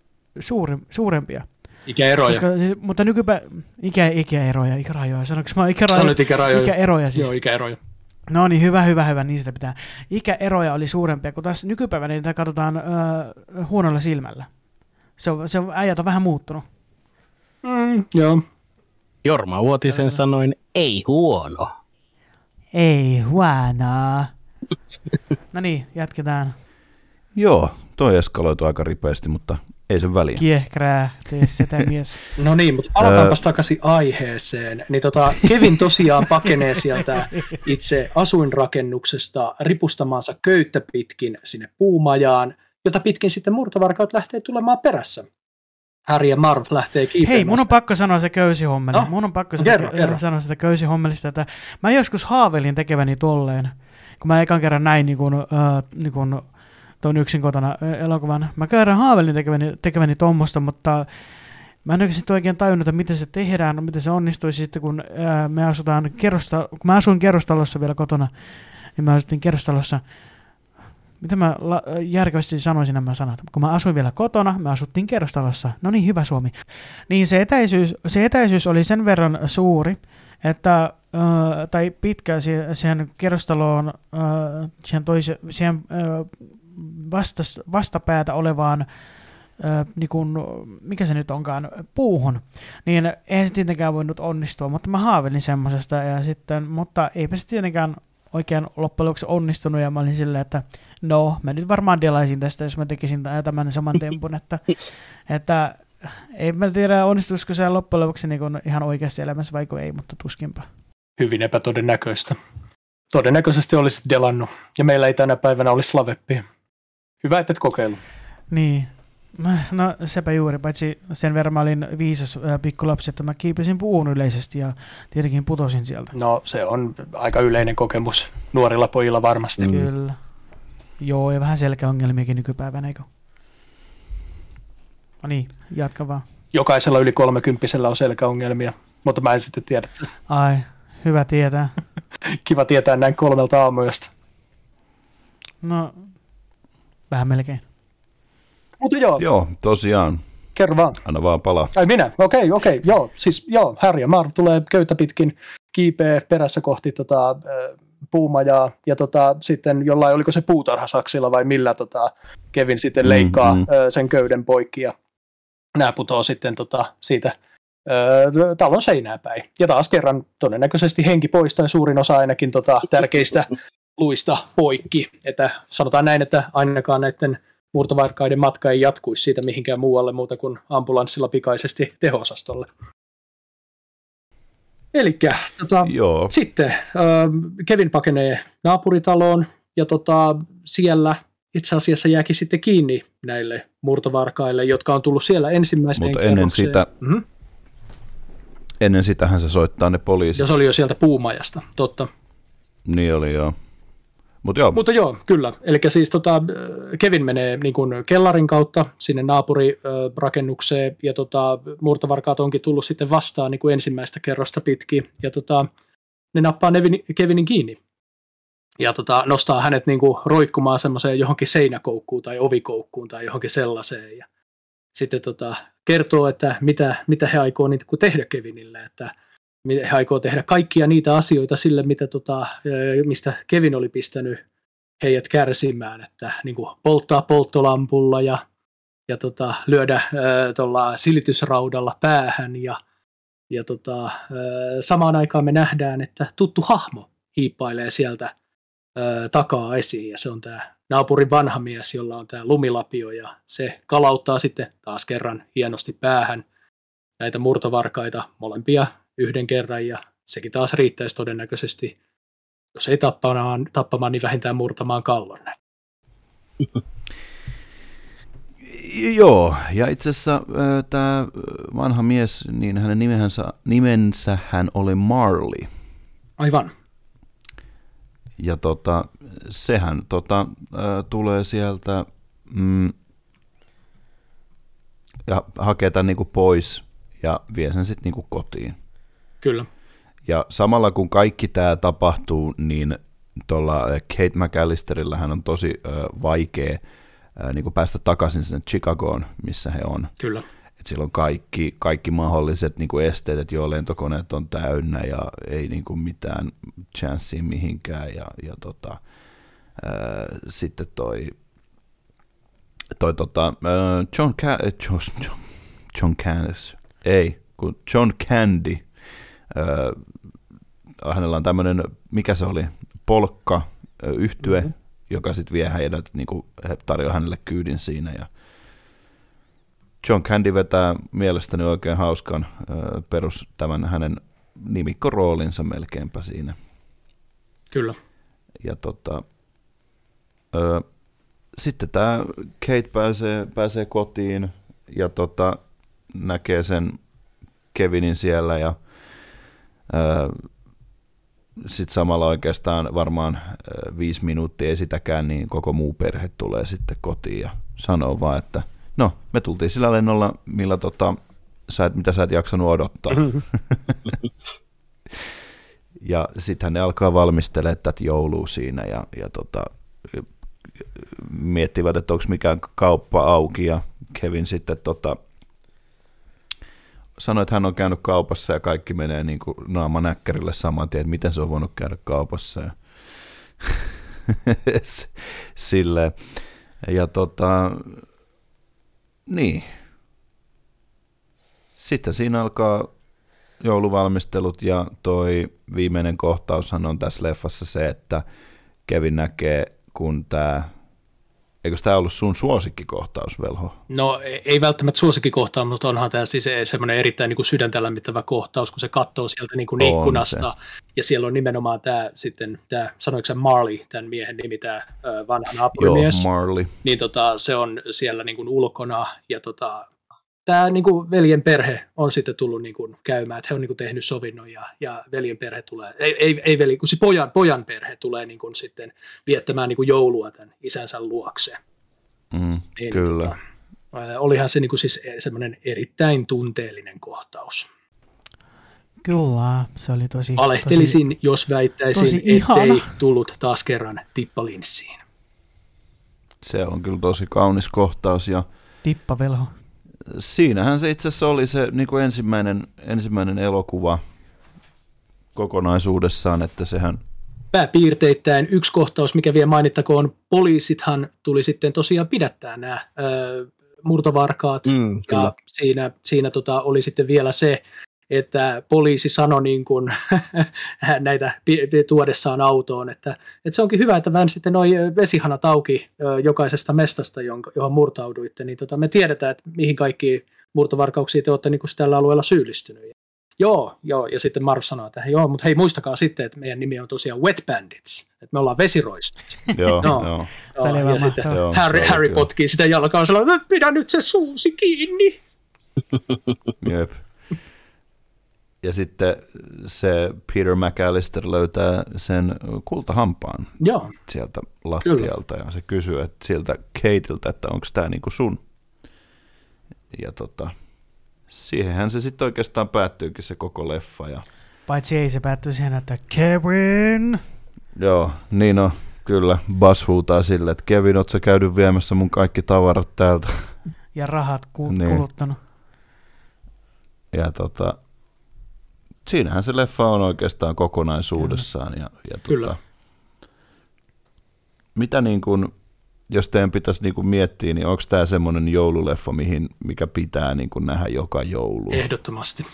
suuri, suurempia. Ikäeroja. Koska, siis, mutta nykypä ikä, ikäeroja, ikärajoja, sanoinko mä ikärajoja? Sanoit ikärajoja. Ikäeroja siis. Joo, ikäeroja. No niin, hyvä, hyvä, hyvä, niin sitä pitää. Ikäeroja oli suurempia, kun taas nykypäivänä niitä katsotaan öö, huonolla silmällä. Se on, se on, äijät on vähän muuttunut. Mm, joo. Jorma Uotisen sanoin, ei huono. Ei huonoa. no niin, jatketaan. Joo, toi eskaloitu aika ripeästi, mutta ei sen väliä. Kiehkrää, tee sitä mies. No niin, mutta palataanpas takaisin aiheeseen. Niin tota, Kevin tosiaan pakenee sieltä itse asuinrakennuksesta ripustamaansa köyttä pitkin sinne puumajaan, jota pitkin sitten murtovarkaat lähtee tulemaan perässä. Harry ja Marv lähtee kiipeämään. Hei, mun on pakko sanoa se köysihommeli. No, mun on pakko sitä, kerro, kerro. sanoa sitä köysihommelista, että mä joskus haaveilin tekeväni tolleen, kun mä ekan kerran näin niin kuin, äh, niin kuin tuon yksin kotona elokuvan. Mä kerran haaveilin tekeväni, tekeväni tommosta, mutta mä en oikein oikein tajunnut, että miten se tehdään, miten se onnistuisi sitten, kun me asutaan kerrosta, kun mä asuin kerrostalossa vielä kotona, niin mä asuttiin kerrostalossa, mitä mä la- järkevästi sanoisin nämä sanat. Kun mä asuin vielä kotona, me asuttiin kerrostalossa. No niin, hyvä Suomi. Niin se etäisyys, se etäisyys oli sen verran suuri, että, äh, tai pitkä siihen, siihen kerrostaloon, äh, siihen, toise, siihen äh, vastas, vastapäätä olevaan, äh, niin kuin, mikä se nyt onkaan, puuhun, niin eihän se tietenkään voinut onnistua, mutta mä haaveilin semmoisesta, ja sitten, mutta eipä se tietenkään oikein loppujen lopuksi onnistunut, ja mä olin silleen, että no, mä nyt varmaan delaisin tästä, jos mä tekisin tämän saman tempun, että, että ei mä tiedä, onnistuisiko se loppujen lopuksi niin kuin ihan oikeassa elämässä vai ei, mutta tuskinpa. Hyvin epätodennäköistä. Todennäköisesti olisi delannut, ja meillä ei tänä päivänä olisi laveppia. Hyvä, että et kokeilu. Niin. No sepä juuri, paitsi sen verran mä olin viisas ää, pikkulapsi, että mä kiipesin puun yleisesti ja tietenkin putosin sieltä. No, se on aika yleinen kokemus nuorilla pojilla varmasti. Mm. Kyllä. Joo, ja vähän selkäongelmiakin nykypäivänä, eikö? No niin, jatka vaan. Jokaisella yli kolmekymppisellä on selkäongelmia, mutta mä en sitten tiedä. Ai, hyvä tietää. Kiva tietää näin kolmelta aamuyöstä. No, vähän melkein. Mutta joo, Joo, tosiaan. kerro vaan. Anna vaan palaa. Ai minä, okei, okei, joo, siis joo, Harry ja Marv tulee köyttä pitkin, kiipee perässä kohti tota, äh, puumajaa, ja tota, sitten jollain, oliko se puutarhasaksilla vai millä tota, Kevin sitten leikkaa Mm, mm, sen köyden poikki, ja nämä putoo sitten tota, siitä äh, talon seinää päin. Ja taas kerran todennäköisesti henki pois, tai suurin osa ainakin tota, tärkeistä luista poikki, että sanotaan näin, että ainakaan näiden murtovarkaiden matka ei jatkuisi siitä mihinkään muualle muuta kuin ambulanssilla pikaisesti teho-osastolle. Eli tota, Joo, sitten äh, Kevin pakenee naapuritaloon ja tota, siellä itse asiassa jääkin sitten kiinni näille murtovarkaille, jotka on tullut siellä ensimmäiseen mutta ennen kerrokseen. sitä, Mm-hmm. ennen sitähän se soittaa ne poliisit. Ja se oli jo sieltä puumajasta, totta. Niin oli joo. Mutta joo, Mutta joo, kyllä. Eli siis tota, Kevin menee niin kuin kellarin kautta sinne naapurirakennukseen ja tota, murtovarkaat onkin tullut sitten vastaan niin kuin ensimmäistä kerrosta pitkin. Ja tota, ne nappaa Nevin, Kevinin kiinni. Ja tota, nostaa hänet niin kuin roikkumaan semmoiseen johonkin seinäkoukkuun tai ovikoukkuun tai johonkin sellaiseen. Ja sitten tota, kertoo, että mitä, mitä he aikoo niin kuin tehdä Kevinille, että he aikoo tehdä kaikkia niitä asioita sille, mitä tota, mistä Kevin oli pistänyt heidät kärsimään, että niin kuin polttaa polttolampulla ja, ja tota, lyödä tuolla silitysraudalla päähän ja, ja tota, ää, samaan aikaan me nähdään, että tuttu hahmo hiippailee sieltä ää, takaa esiin ja se on tämä naapurin vanha mies, jolla on tämä lumilapio ja se kalauttaa sitten taas kerran hienosti päähän näitä murtovarkaita molempia yhden kerran ja sekin taas riittäisi todennäköisesti, jos ei tappamaan, tappamaan niin vähintään murtamaan kallon. Joo, ja itse asiassa tämä vanha mies, niin hänen nimensä, nimensä hän oli Marley. Aivan. Ja tota, sehän tota, tulee sieltä mm, ja hakee tämän niinku pois ja vie sen sitten niinku kotiin. Kyllä. Ja samalla kun kaikki tämä tapahtuu, niin tuolla Kate McAllisterilla hän on tosi ö, vaikea niin kuin päästä takaisin sinne Chicagoon, missä he on. Kyllä. Et siellä on kaikki, kaikki mahdolliset niin kuin esteet, että joo, lentokoneet on täynnä ja ei niin kuin mitään chanssiä mihinkään. Ja, ja tota, ää, sitten toi, toi tota, John, Ca- John, John, John Candice, ei, kun John Candy, hänellä on tämmöinen, mikä se oli, polkka, yhtye, mm-hmm joka sitten vie heidät, niin kuin he tarjoaa hänelle kyydin siinä. Ja John Candy vetää mielestäni oikein hauskan perus tämän hänen nimikkoroolinsa melkeinpä siinä. Kyllä. Ja tota, ö, sitten tämä Kate pääsee, pääsee kotiin ja tota, näkee sen Kevinin siellä ja sitten samalla oikeastaan varmaan viisi minuuttia ei sitäkään, niin koko muu perhe tulee sitten kotiin ja sanoo vaan, että no, me tultiin sillä lennolla, millä tota, sä et, mitä sä et jaksanut odottaa. ja sitten ne alkaa valmistelemaan tätä joulua siinä ja, ja tota, miettivät, että onko mikään kauppa auki ja Kevin sitten tota, sanoi, että hän on käynyt kaupassa ja kaikki menee niin kuin naama näkkärille saman tien, että miten se on voinut käydä kaupassa. Ja Sille. Ja tota, niin. Sitten siinä alkaa jouluvalmistelut ja toi viimeinen kohtaushan on tässä leffassa se, että Kevin näkee, kun tämä Eikö tämä ollut sun suosikkikohtaus, Velho? No ei välttämättä suosikkikohtaus, mutta onhan tämä siis semmoinen erittäin niin kuin sydäntä lämmittävä kohtaus, kun se katsoo sieltä niin kuin ikkunasta. Ja siellä on nimenomaan tämä sitten, tämä, sanoiko se Marley, tämän miehen nimi, tämä vanha naapurimies. Joo, Marley. Niin tota, se on siellä niin kuin ulkona ja tota, tämä niin kuin veljen perhe on sitten tullut niin kuin käymään, että he on niin kuin tehnyt sovinnon ja, ja veljen perhe tulee, ei, ei, ei veli, kun se pojan, pojan perhe tulee niin kuin sitten viettämään niin kuin joulua tämän isänsä luokse. Mm, niin, kyllä. Tota, olihan se niin kuin siis semmoinen erittäin tunteellinen kohtaus. Kyllä, se oli tosi... Alehtelisin, tosi, jos väittäisin, tosi ettei ihana. tullut taas kerran tippalinssiin. Se on kyllä tosi kaunis kohtaus ja... Tippavelho siinähän se itse asiassa oli se niin kuin ensimmäinen, ensimmäinen elokuva kokonaisuudessaan, että sehän... Pääpiirteittäin yksi kohtaus, mikä vielä mainittakoon, poliisithan tuli sitten tosiaan pidättää nämä ö, murtovarkaat, mm, ja siinä, siinä tota, oli sitten vielä se, että poliisi sanoi niin kuin, näitä tuodessaan autoon, että, että se onkin hyvä, että vähän sitten noin vesihanat auki jokaisesta mestasta, jonka, johon murtauduitte, niin tota, me tiedetään, että mihin kaikki murtovarkauksia te olette niin kuin tällä alueella syyllistynyt. Joo, joo, ja sitten Marv sanoi, että joo, mutta hei muistakaa sitten, että meidän nimi on tosiaan Wet Bandits, että me ollaan vesiroistut. joo, no, joo. joo. ja sitten joo, Harry, Harry potkii sitä jalkaa sanoo, että pidä nyt se suusi kiinni. Jep. Ja sitten se Peter McAllister löytää sen kultahampaan Joo. sieltä lattialta Kyllä. ja se kysyy että sieltä Kateiltä, että onko tämä niinku sun. Ja tota, siihenhän se sitten oikeastaan päättyykin se koko leffa. Ja... Paitsi ei se päättyy siihen, että Kevin! Joo, niin on. Kyllä, Bas huutaa sille, että Kevin, ootko käynyt viemässä mun kaikki tavarat täältä? Ja rahat ku- niin. kuluttanut. Ja tota, siinähän se leffa on oikeastaan kokonaisuudessaan. Kyllä. Ja, ja Kyllä. Tota, mitä niin kuin, jos teidän pitäisi niin kuin miettiä, niin onko tämä semmoinen joululeffa, mihin, mikä pitää niin kuin nähdä joka joulu? Ehdottomasti.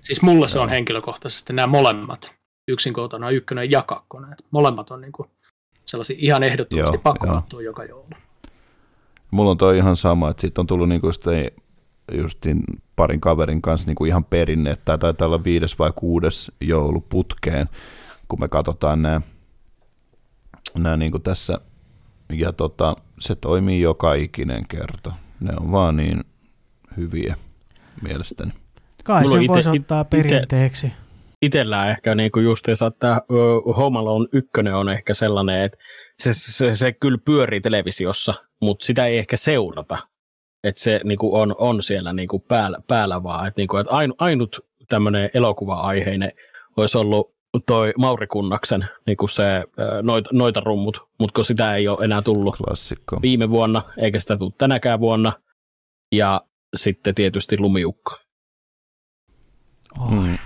Siis mulla se on henkilökohtaisesti nämä molemmat, yksin kotona ykkönen ja kakkonen. Molemmat on niin kuin sellaisia ihan ehdottomasti Joo, pakko joka joulu. Mulla on toi ihan sama, että siitä on tullut niinku sitten justiin parin kaverin kanssa niinku ihan perinne, että taitaa olla viides vai kuudes joulu putkeen, kun me katsotaan nämä, nämä niinku tässä, ja tota, se toimii joka ikinen kerta. Ne on vaan niin hyviä mielestäni. Kai Mulla on se ite- voisi ottaa ite- perinteeksi. Itellään ehkä niinku justiinsa, että Home Alone 1 on ehkä sellainen, että se, se, se kyllä pyörii televisiossa, mutta sitä ei ehkä seurata. Että se niinku on, on siellä niinku päällä, päällä vaan. Että niinku, et ainu, ainut tämmöinen elokuva-aiheinen olisi ollut toi Mauri Kunnaksen niinku se, noita, noita rummut, mutta kun sitä ei ole enää tullut Klassikko. viime vuonna, eikä sitä tule tänäkään vuonna. Ja sitten tietysti Lumiukko. Oh. Mm.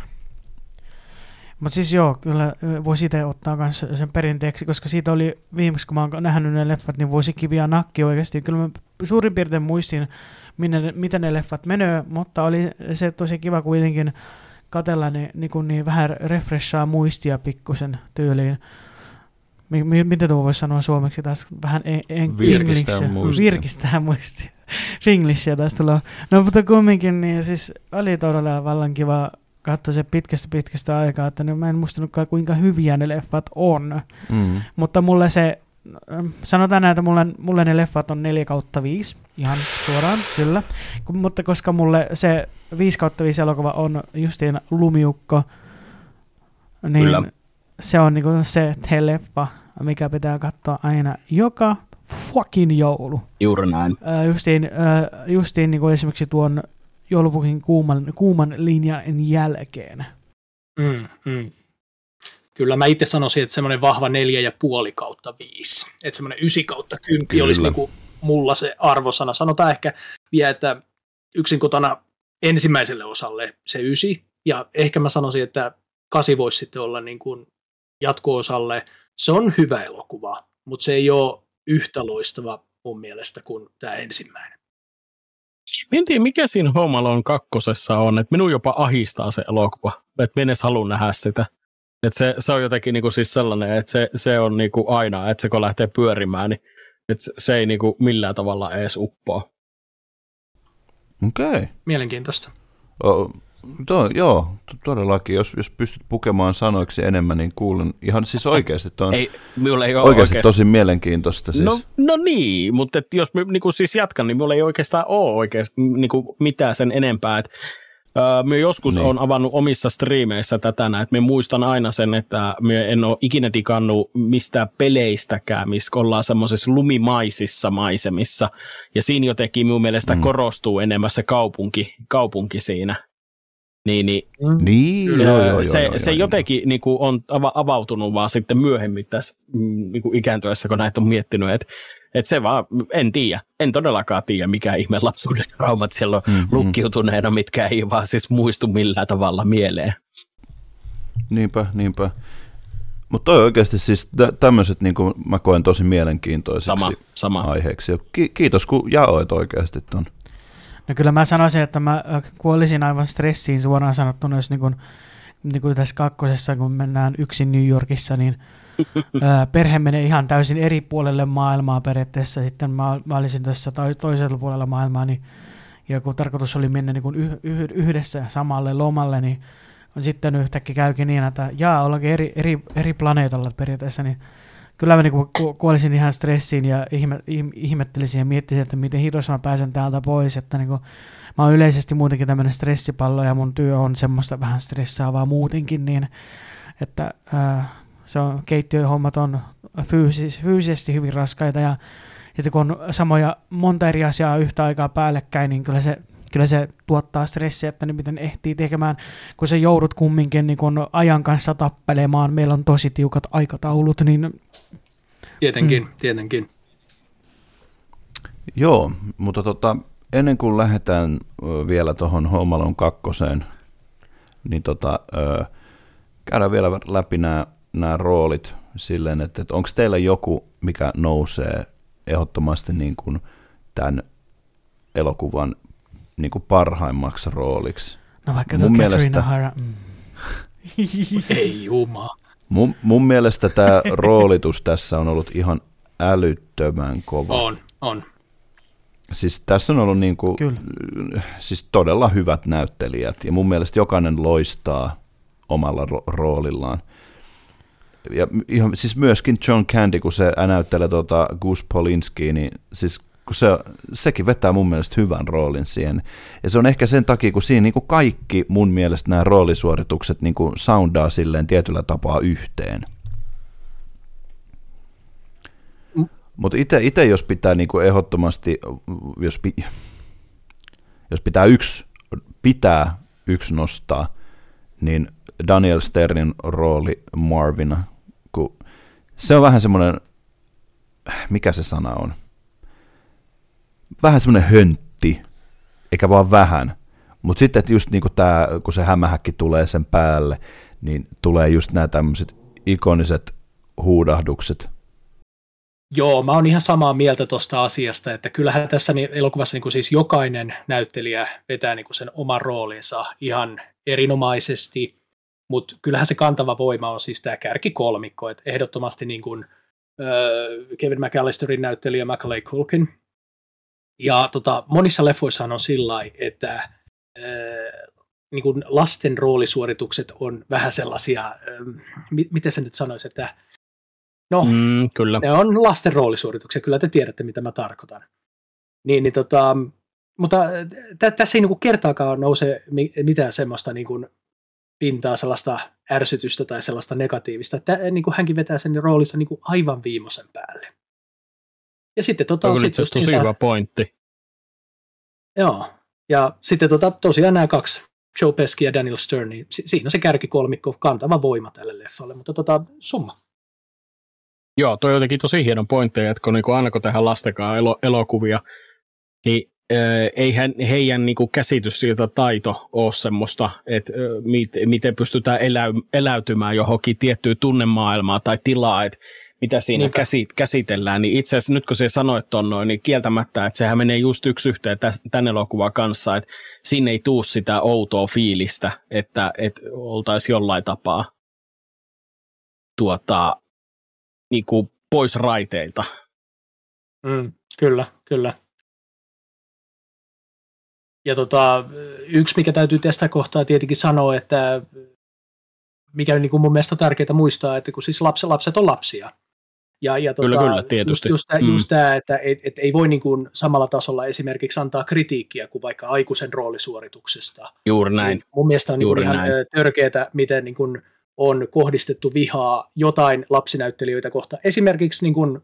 Mutta siis joo, kyllä voisi itse ottaa myös sen perinteeksi, koska siitä oli viimeksi, kun mä oon nähnyt ne leffat, niin voisi kiviä nakki oikeasti. Kyllä mä suurin piirtein muistin, minne, ne- miten ne leffat menee, mutta oli se tosi kiva kuitenkin katella ne niin, niin vähän refreshaa muistia pikkusen tyyliin. Mi- miten tuo voisi sanoa suomeksi taas? Vähän en, en, Virkistää Englishia. muistia. Virkistää muistia. Finglishia taas tulee. No mutta kumminkin, niin siis oli todella vallan kiva katsoa se pitkästä pitkästä aikaa, että ne, mä en muistanutkaan kuinka hyviä ne leffat on. Mm. Mutta mulle se, ähm, sanotaan näin, että mulle, mulle ne leffat on 4 kautta 5, ihan suoraan, kyllä. Mutta koska mulle se 5 kautta 5 elokuva on justiin Lumiukko, niin Kyllä. se on niinku se leffa, mikä pitää katsoa aina joka fucking joulu. Juuri näin. Äh, justiin, äh, justiin niin kuin esimerkiksi tuon joulupukin kuuman, kuuman linjan jälkeen. Mm, mm. Kyllä mä itse sanoisin, että semmoinen vahva neljä ja puoli kautta viisi. Että semmoinen ysi kautta kymppi olisi niinku mulla se arvosana. Sanotaan ehkä vielä, että yksin kotona ensimmäiselle osalle se ysi. Ja ehkä mä sanoisin, että kasi voisi sitten olla niin kuin jatko-osalle. Se on hyvä elokuva, mutta se ei ole yhtä loistava mun mielestä kuin tämä ensimmäinen. Mä en tiedä, mikä siinä Home Alone kakkosessa on, että minun jopa ahistaa se elokuva, että minä en edes halua nähdä sitä. Että se, se on jotenkin niinku siis sellainen, että se, se on niinku aina, että se kun lähtee pyörimään, niin että se, se ei niinku millään tavalla edes uppoa. Okei. Okay. Mielenkiintoista. To, joo, to- todellakin. Jos, jos pystyt pukemaan sanoiksi enemmän, niin kuulen ihan siis oikeasti. Toi on Ei, minulla ei ole oikeasti, oikeastaan... tosi mielenkiintoista. Siis. No, no niin, mutta et jos mä niinku siis jatkan, niin minulla ei oikeastaan ole oikeasti niinku mitään sen enempää. Et, öö, mä joskus Niin. on avannut omissa striimeissä tätä, että mä muistan aina sen, että mä en ole ikinä digannut mistään peleistäkään, missä ollaan semmoisissa lumimaisissa maisemissa. Ja siinä jotenkin minun mielestä mm. korostuu enemmän se kaupunki, kaupunki siinä. Niin, niin Niin, Kyllä, joo, joo, joo, se, joo, se joo, jotenkin niin kuin on ava- avautunut vaan sitten myöhemmin tässä mm, niin kuin ikääntyessä, kun näitä on miettinyt, että et se vaan, en tiedä, en todellakaan tiedä, mikä ihme lapsuuden traumat siellä on Mm, mm, mm. lukkiutuneena, mitkä ei vaan siis muistu millään tavalla mieleen. Niinpä, niinpä. Mutta toi oikeasti siis tä- tämmöiset niin mä koen tosi mielenkiintoiseksi Sama, sama. aiheeksi. Ki- kiitos kun jaoit oikeasti ton. No kyllä mä sanoisin, että mä äh, kuolisin aivan stressiin suoraan sanottuna, jos niin kuin, niin kuin tässä kakkosessa, kun mennään yksin New Yorkissa, niin ää, perhe menee ihan täysin eri puolelle maailmaa periaatteessa. Sitten mä, mä olisin tässä toi- toisella puolella maailmaa, niin, ja kun tarkoitus oli mennä niin kuin yh, yh, yhdessä samalle lomalle, niin sitten yhtäkkiä käykin niin, että jaa, ollaankin eri, eri, eri planeetalla periaatteessa, niin kyllä mä ku- kuolisin ihan stressiin ja ihme, ihm- ihmettelisin ja miettisin, että miten hitossa mä pääsen täältä pois, että niinku, mä oon yleisesti muutenkin tämmöinen stressipallo ja mun työ on semmoista vähän stressaavaa muutenkin, niin että ää, se on, keittiöhommat on fyysis, fyysisesti hyvin raskaita ja että kun on samoja monta eri asiaa yhtä aikaa päällekkäin, niin kyllä se, kyllä se tuottaa stressiä, että niin miten ehtii tekemään, kun sä joudut kumminkin niin kun ajan kanssa tappelemaan, meillä on tosi tiukat aikataulut, niin Tietenkin, mm. tietenkin. Joo, mutta tota, ennen kuin lähdetään vielä tuohon Homalon kakkoseen, niin tota, ö, käydään vielä läpi nämä roolit silleen, että, että onko teillä joku, mikä nousee ehdottomasti niin kuin tämän elokuvan niin kuin parhaimmaksi rooliksi. no vaikka Mun tuo mielestä- mm. Ei juma. Mun, mun mielestä tämä roolitus tässä on ollut ihan älyttömän kova. On, on. Siis tässä on ollut niinku, Kyllä. siis todella hyvät näyttelijät ja mun mielestä jokainen loistaa omalla ro- roolillaan. Ja ihan, siis myöskin John Candy, kun se näyttelee tuota Gus Polinski, niin siis kun se, sekin vetää mun mielestä hyvän roolin siihen. Ja se on ehkä sen takia, kun siinä niin kuin kaikki mun mielestä nämä roolisuoritukset niin kuin soundaa silleen tietyllä tapaa yhteen. Mm. Mutta itse jos pitää niin kuin ehdottomasti, jos, pi, jos pitää yksi, pitää yksi nostaa, niin Daniel Sternin rooli Marvina, kun se on vähän semmoinen, mikä se sana on? Vähän semmoinen höntti, eikä vaan vähän. Mutta sitten, että just niinku tää, kun se hämähäkki tulee sen päälle, niin tulee just nämä tämmöiset ikoniset huudahdukset. Joo, mä oon ihan samaa mieltä tuosta asiasta, että kyllähän tässä elokuvassa niin siis jokainen näyttelijä vetää niin sen oman roolinsa ihan erinomaisesti, mutta kyllähän se kantava voima on siis tämä kärkikolmikko, että ehdottomasti niin kuin, äh, Kevin McAllisterin näyttelijä Macaulay Culkin, ja tota, monissa leffoissahan on sillä että äh, niin kuin lasten roolisuoritukset on vähän sellaisia, äh, mi- miten se nyt sanoisi, että no, Mm, kyllä. ne on lasten roolisuorituksia, kyllä te tiedätte, mitä mä tarkoitan. Niin, niin tota, mutta t- tässä ei niinku kertaakaan nouse mi- mitään semmoista niinku pintaa, sellaista ärsytystä tai sellaista negatiivista. Että niinku hänkin vetää sen roolinsa niinku aivan viimeisen päälle. Ja sitten tota, Onko sit tosi hyvä pointti? Joo. Ja sitten tota, tosiaan nämä kaksi, Joe Pesci ja Daniel Stern, niin si- siinä on se kärkikolmikko, kantava voima tälle leffalle. Mutta tota, summa. Joo, toi on jotenkin tosi hieno pointti, että kun niinku aina kun tehdään lastenkaan elo, elokuvia, niin eihän heidän niinku käsitys siitä taito ole semmoista, että mit, miten pystytään eläy, eläytymään johonkin tiettyyn tunnemaailmaan tai tilaa, että mitä siinä Niinpä. käsit, käsitellään, niin itse asiassa nyt kun se sanoit ton noin, niin kieltämättä, että sehän menee just yksi yhteen tämän elokuvan kanssa, että sinne ei tuu sitä outoa fiilistä, että, että oltaisiin jollain tapaa tuota, niin kuin pois raiteilta. Mm, kyllä, kyllä. Ja tota, yksi, mikä täytyy tästä kohtaa tietenkin sanoa, että mikä on niin kuin mun mielestä tärkeää muistaa, että kun siis lapset, lapset on lapsia. Ja, ja tota, Kyllä, kyllä, tietysti. Just, just, tää, Mm. just tämä, että et, et ei voi niin kuin samalla tasolla esimerkiksi antaa kritiikkiä kuin vaikka aikuisen roolisuorituksesta. Juuri näin. Niin mun mielestä on niin kuin Juuri ihan näin. ö, törkeätä, miten niin kuin on kohdistettu vihaa jotain lapsinäyttelijöitä kohtaan. Esimerkiksi, niin kuin,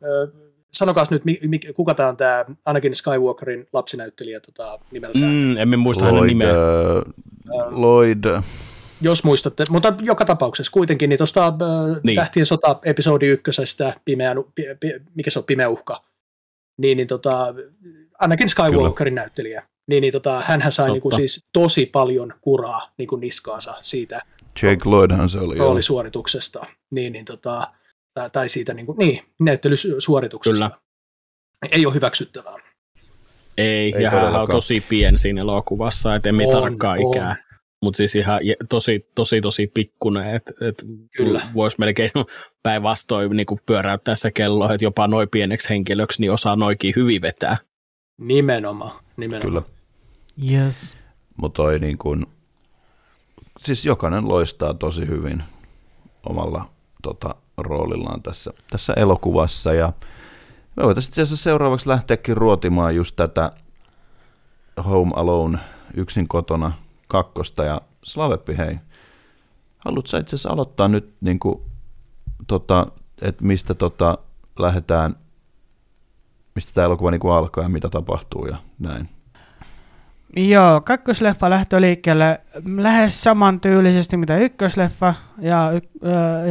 sanokaas nyt, mi, mi, kuka tämä on tämä Anakin Skywalkerin lapsinäyttelijä tota, nimeltään, mm. Mm, emme muista hänen Lloyd, nimeä. äh, Lloyd, jos muistatte. Mutta joka tapauksessa kuitenkin, niin tuosta Niin. niin. Tähtien sota episodi ykkösestä, pimeä, pi, pi, mikä se on, pimeä uhka, niin, niin tota, Anakin Skywalkerin Kyllä. näyttelijä, niin, niin tota, hänhän sai Totta. niin kuin, siis tosi paljon kuraa niin kuin niskaansa siitä Jake Lloydhan se oli. roolisuorituksesta, niin, niin tota, tai, siitä niin, kuin, niin, näyttelysuorituksesta. Kyllä. Ei ole hyväksyttävää. Ei, Ei ja hän on tosi pieni siinä elokuvassa, et emme tarkkaa on. ikää. Mutta siis ihan tosi, tosi, tosi pikkunen, että et Kyllä. voisi melkein päinvastoin niin pyöräyttää se kello, että jopa noin pieneksi henkilöksi niin osaa noikin hyvin vetää. Nimenomaan. nimenomaan. Kyllä. Yes. Mutta toi niin kun, siis jokainen loistaa tosi hyvin omalla tota, roolillaan tässä, tässä elokuvassa. Ja me voitaisiin seuraavaksi lähteäkin ruotimaan just tätä Home Alone yksin kotona kakkosta. Ja Slaveppi, hei, haluatko itse asiassa aloittaa nyt, niin kuin, tota, että mistä tota, lähdetään, mistä tämä elokuva niin kuin alkaa ja mitä tapahtuu ja näin. Joo, kakkosleffa lähtö liikkeelle lähes samantyylisesti mitä ykkösleffa ja,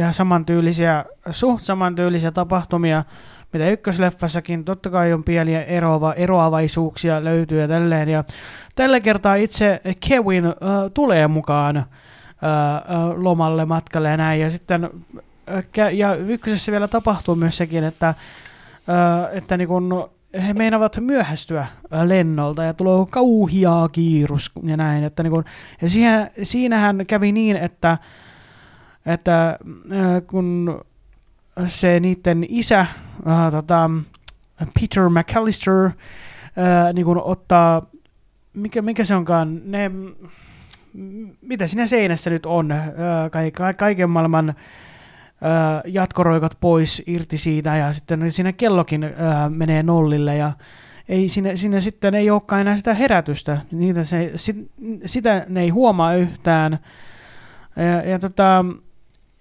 ja samantyylisiä, suht samantyylisiä tapahtumia mitä ykkösleffassakin. Totta kai on pieniä eroava, eroavaisuuksia löytyy ja tälleen. Ja tällä kertaa itse Kevin ö, tulee mukaan ö, ö, lomalle matkalle ja näin. Ja sitten kä- ja ykkösessä vielä tapahtuu myös sekin, että, ö, että niin kun he meinavat myöhästyä ö, lennolta ja tulee kauhiaa kiirus ja näin. Että niin kun, ja siihen, siinähän kävi niin, että että äh, kun se niiden isä, äh, tota, Peter McAllister, äh, niin kun ottaa, mikä, mikä se onkaan, ne, mitä siinä seinässä nyt on, äh, ka- kaiken maailman äh, jatkoroikat pois irti siitä ja sitten siinä kellokin äh, menee nollille ja ei, siinä, siinä sitten ei olekaan enää sitä herätystä, Niitä se, sit, sitä ne ei huomaa yhtään. Ja, ja tota,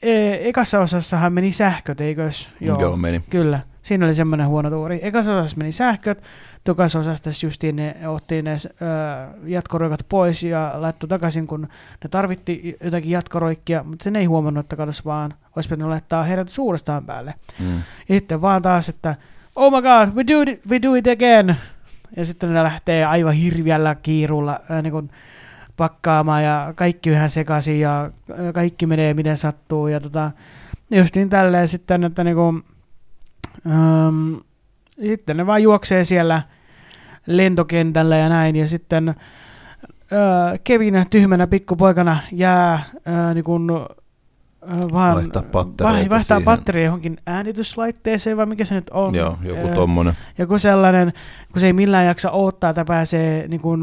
e, ekassa osassahan meni sähköt, eikös? Joo, Joo meni. Kyllä, siinä oli semmoinen huono tuuri. Ekassa osassa meni sähköt, tokassa osassa justiin ne otti ne jatkoroikat pois ja laittoi takaisin, kun ne tarvitti jotakin jatkoroikkia, mutta sen ei huomannut, että katsos vaan, olisi pitänyt laittaa herätys uudestaan päälle. Mm. Ja sitten vaan taas, että oh my god, we do it, we do it again. Ja sitten ne lähtee aivan hirviällä kiirulla äh, niin kuin pakkaamaan ja kaikki yhä sekaisin ja kaikki menee miten sattuu. Ja tota, justiin tälleen sitten, että niin kuin, ähm, sitten ne vaan juoksee siellä lentokentällä ja näin. Ja sitten äh, Kevin tyhmänä pikkupoikana jää äh, niin kuin, vaan vaihtaa pattereita vaihtaa patteria johonkin äänityslaitteeseen, vai mikä se nyt on? Joo, joku tommonen. Joku sellainen, kun se ei millään jaksa odottaa, että pääsee niin kuin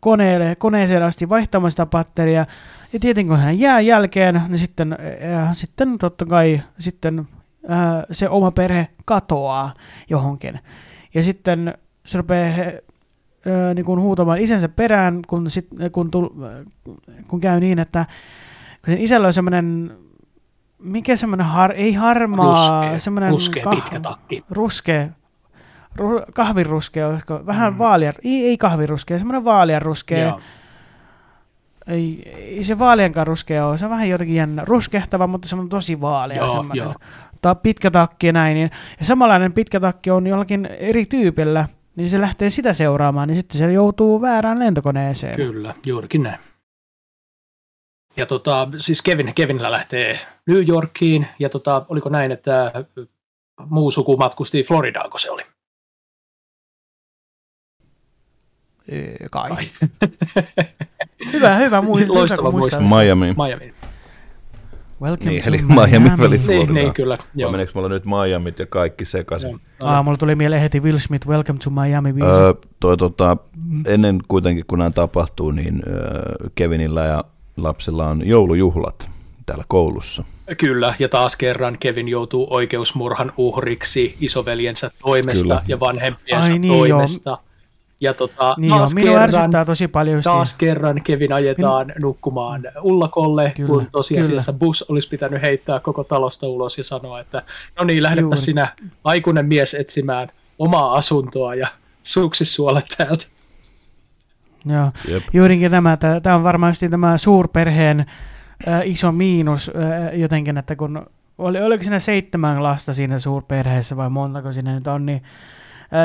koneelle, koneeseen asti vaihtamaan sitä patteria. Ja tietenkin kun hän jää jälkeen, niin sitten, äh, sitten totta kai sitten, se oma perhe katoaa johonkin. Ja sitten se rupeaa äh, niin kuin huutamaan isänsä perään, kun, sit, kun, tul, kun käy niin, että kun sen isällä on semmoinen, mikä semmoinen, har, ei harmaa, ruskea, semmoinen ruskea kah, pitkä takki. Ruskea, ru, kahviruskea, olisiko, vähän mm. vaalia, ei, ei kahviruskea, semmoinen vaalian ruskea. Ei, ei se vaaliankaan ruskea ole, se on vähän jotenkin jännä, ruskehtava, mutta se on tosi vaalea joo, semmoinen. Joo. Ta, pitkä takki ja näin. Niin, ja samanlainen pitkä takki on jollakin eri tyypillä, niin se lähtee sitä seuraamaan, niin sitten se joutuu väärään lentokoneeseen. Kyllä, juurikin näin. Ja tota, siis Kevin, Kevinillä lähtee New Yorkiin, ja tota, oliko näin, että muu suku matkusti Floridaan, kun se oli? Kai. Kai. hyvä, hyvä muistaa. Loistava muistaa. Miami. Miami. Welcome niin, eli Miami, Miami väli Florida. Niin, niin, kyllä. Joo. Meneekö mulla nyt Miami ja kaikki sekaisin? Ah, mulla tuli mieleen heti Will Smith, Welcome to Miami biisi. Öö, toi, tota, ennen kuitenkin, kun nämä tapahtuu, niin öö, Kevinillä ja lapsella on joulujuhlat täällä koulussa. Kyllä, ja taas kerran Kevin joutuu oikeusmurhan uhriksi isoveljensä toimesta Kyllä. ja vanhempiensa Ai, niin toimesta. Jo. Ja tota, niin taas, joo, kerran, tosi paljon taas kerran Kevin ajetaan Min... nukkumaan ullakolle, kyllä, kun tosiasiassa kyllä. bus olisi pitänyt heittää koko talosta ulos ja sanoa, että no niin, lähdepä sinä aikuinen mies etsimään omaa asuntoa ja suksissuolet täältä. Joo, Jep. juurikin tämä, tämä on varmasti tämä suurperheen äh, iso miinus äh, jotenkin, että kun oli, oliko siinä seitsemän lasta siinä suurperheessä vai montako siinä nyt on, niin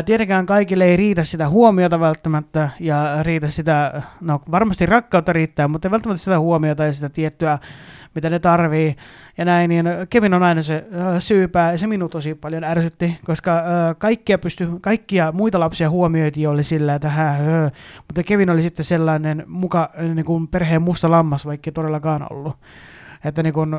Tietenkään kaikille ei riitä sitä huomiota välttämättä ja riitä sitä, no varmasti rakkautta riittää, mutta ei välttämättä sitä huomiota ja sitä tiettyä, mitä ne tarvii ja näin, niin Kevin on aina se syypää ja se minut tosi paljon ärsytti, koska kaikkia, pysty, kaikkia muita lapsia huomioitiin oli sillä, että hä, hö, mutta Kevin oli sitten sellainen muka niin kuin perheen musta lammas, vaikka ei todellakaan ollut. Että niin kuin,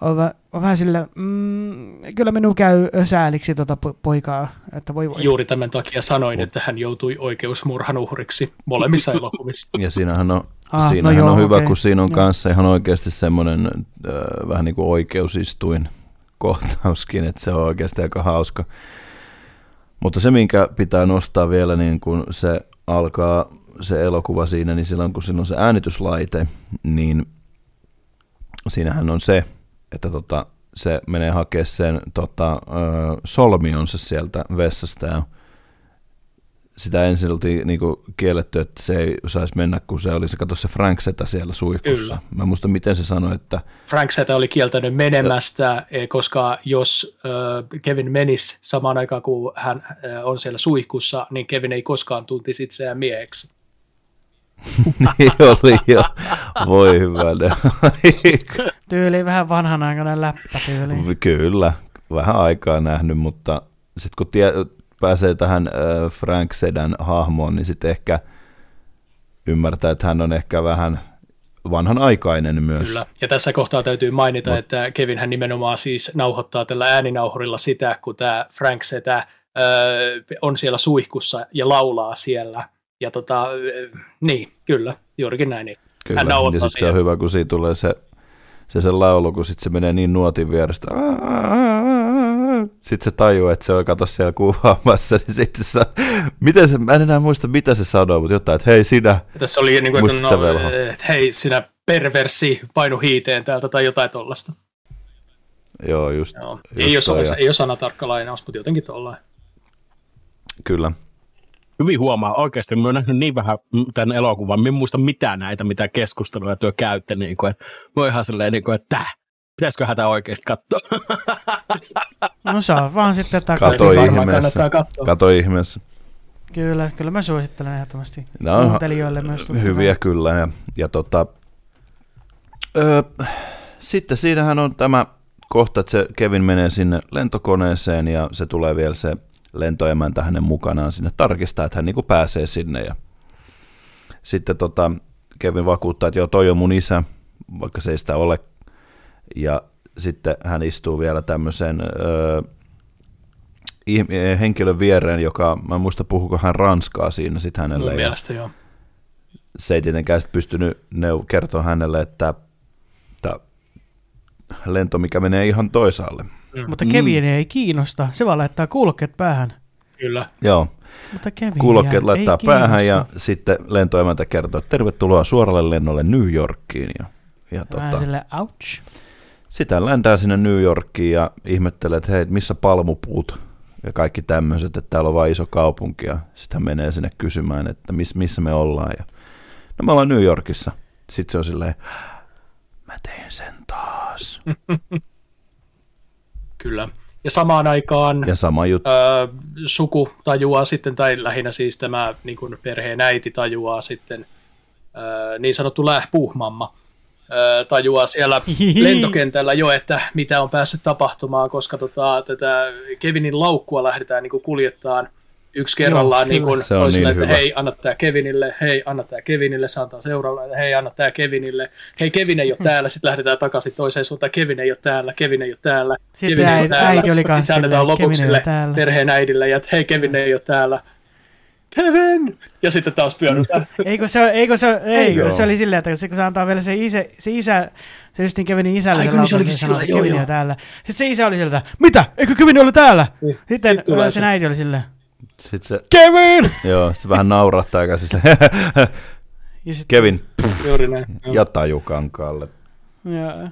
on, on vähän sillä, mm, kyllä minun käy sääliksi tuota poikaa, että voi voi. Juuri tämän takia sanoin, että hän joutui oikeusmurhan uhriksi molemmissa elokuvissa. Ja siinähän on, ah, siinähän no joo, on hyvä, okay. kun siinä on joo. kanssa ihan oikeasti semmoinen äh, vähän niin kuin oikeusistuin kohtauskin, että se on oikeasti aika hauska. Mutta se, minkä pitää nostaa vielä, niin kun se alkaa se elokuva siinä, niin silloin kun silloin on se äänityslaite, niin siinähän on se, että tota, se menee hakemaan sen tota, solmionsa sieltä vessasta ja sitä ensin oltiin niinku kielletty, että se ei saisi mennä, kun se oli se, kato se Frank Setä siellä suihkussa. Kyllä. Mä muista, miten se sanoi, että... Frank Setä oli kieltänyt menemästä, ja... koska jos äh, Kevin menisi samaan aikaan, kun hän äh, on siellä suihkussa, niin Kevin ei koskaan tuntisi itseään mieheksi. niin oli jo. Voi hyvä. tyyli vähän vanhanaikainen läppä tyyli. Kyllä, vähän aikaa nähnyt, mutta sitten kun tie, pääsee tähän äh, Frank Sedan hahmoon, niin sitten ehkä ymmärtää, että hän on ehkä vähän vanhanaikainen myös. Kyllä, ja tässä kohtaa täytyy mainita, Mut. että Kevin hän nimenomaan siis nauhoittaa tällä ääninauhurilla sitä, kun tämä Frank Setä on siellä suihkussa ja laulaa siellä. Ja tota, niin, kyllä, juurikin näin. Niin. Kyllä, hän ja sitten se on hyvä, kun siitä tulee se, se, se laulu, kun sitten se menee niin nuotin vierestä. Sitten se tajuu, että se on kato siellä kuvaamassa, niin sitten se, miten se, mä en enää muista, mitä se sanoo, mutta jotain, että hei sinä. Tässä oli niin kuin, että, no, että hei sinä perversi, painu hiiteen täältä tai jotain tollasta. Joo, just. Joo. just ei, ole, ja... ei ole sanatarkka lainaus, mutta jotenkin tollainen. Kyllä. Hyvin huomaa, oikeasti mä oon nähnyt niin vähän tämän elokuvan, mä en muista mitään näitä, mitä keskusteluja työ käytte, niin kuin, että mä oon ihan silleen, niin kuin, että tää, pitäisikö hätä oikeasti katsoa? No saa vaan sitten takaisin. Kato ihmeessä. Kato ihmeessä. Kyllä, kyllä mä suosittelen ehdottomasti no, kuuntelijoille myös. Hyviä kyllä. Ja, ja tota, öö, sitten siinähän on tämä kohta, että se Kevin menee sinne lentokoneeseen ja se tulee vielä se lentoemäntä hänen mukanaan sinne tarkistaa, että hän niin kuin pääsee sinne. Ja sitten tota, Kevin vakuuttaa, että joo, toi on mun isä, vaikka se ei sitä ole. Ja sitten hän istuu vielä tämmöisen öö, henkilön viereen, joka, mä en muista puhuko hän ranskaa siinä sitten hänelle. Mun mielestä joo. Se ei tietenkään sitten pystynyt neu- kertoa hänelle, että, että lento, mikä menee ihan toisaalle. Mm. Mutta Kevin mm. ei kiinnosta, se vaan laittaa kuulokkeet päähän. Kyllä. Joo. Mutta Kevin kuulokkeet laittaa ei päähän kiinnosta. ja sitten lentoemäntä kertoo, että tervetuloa suoralle lennolle New Yorkiin. Ja, ja tota, sille, ouch. Sitä lentää sinne New Yorkiin ja ihmettelee, että hei, missä palmupuut ja kaikki tämmöiset, että täällä on vain iso kaupunki ja hän menee sinne kysymään, että miss, missä me ollaan. Ja, no me ollaan New Yorkissa. Sitten se on silleen, mä tein sen taas. Kyllä. Ja samaan aikaan ja sama juttu. Ö, suku tajuaa sitten, tai lähinnä siis tämä niin kuin perheen äiti tajuaa sitten, ö, niin sanottu lähpuhmamma, tajuaa siellä lentokentällä jo, että mitä on päässyt tapahtumaan, koska tota, tätä Kevinin laukkua lähdetään niin kuin kuljettaan yksi kerrallaan Joo, niin kuin se on niin että hei, anna tämä Kevinille, hei, anna tämä Kevinille, se antaa seuraavalle, hei, anna tämä Kevinille, hei, Kevin ei ole täällä, sitten lähdetään takaisin toiseen suuntaan, Kevin ei ole täällä, Kevin ei ole täällä, sitten Kevin ei ole täällä, äiti oli kanssa sitten annetaan lopuksi sille perheen äidille, ja että hei, Kevin ei ole täällä, Kevin! Ja sitten taas pyöritään. Eikö se, eikö se, ei, se oli silleen, että se, kun se antaa vielä se isä, se isä se justiin Kevinin isälle Ai, se niin sanoi, että Kevin on täällä. Sitten se isä oli sieltä, mitä? Eikö Kevin ollut täällä? Niin. Sitten se, se äiti oli silleen, sitten se, Kevin! Joo, se vähän naurattaa ja siis sit, Kevin, pff, Juuri näin. ja tajukankaalle. Ja,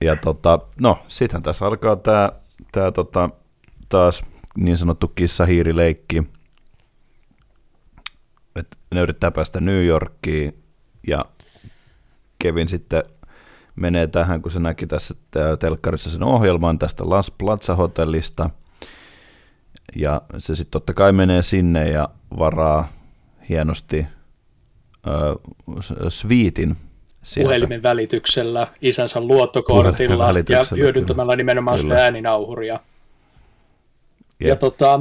ja tota, no, sittenhän tässä alkaa tämä tää, tota, taas niin sanottu kissahiirileikki. Et ne yrittää päästä New Yorkiin ja Kevin sitten menee tähän, kun se näki tässä telkkarissa sen ohjelman tästä Las Plaza-hotellista – ja se sitten totta kai menee sinne ja varaa hienosti äh, sviitin sieltä. Puhelimen välityksellä, isänsä luottokortilla ja hyödyntämällä nimenomaan kyllä. sitä ääninauhuria. Yep. Ja tota,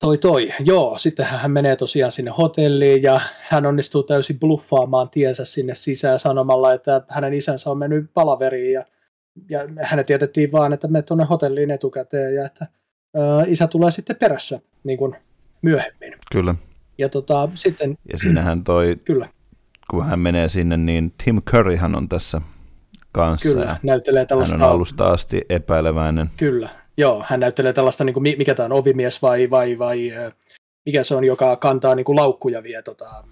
toi toi, joo, sitten hän menee tosiaan sinne hotelliin ja hän onnistuu täysin bluffaamaan tiensä sinne sisään sanomalla, että hänen isänsä on mennyt palaveriin ja, ja hänet tietettiin vaan, että me tuonne hotelliin etukäteen ja että isä tulee sitten perässä niin kuin myöhemmin. Kyllä. Ja tota, sitten... Ja siinähän toi, kyllä. kun hän menee sinne, niin Tim Curryhan on tässä kanssa. Kyllä, näyttelee tällaista... Hän on alusta asti epäileväinen. Kyllä, joo, hän näyttelee tällaista, niin kuin, mikä tämä on, ovimies vai, vai, vai mikä se on, joka kantaa niin kuin laukkuja vie. Tota,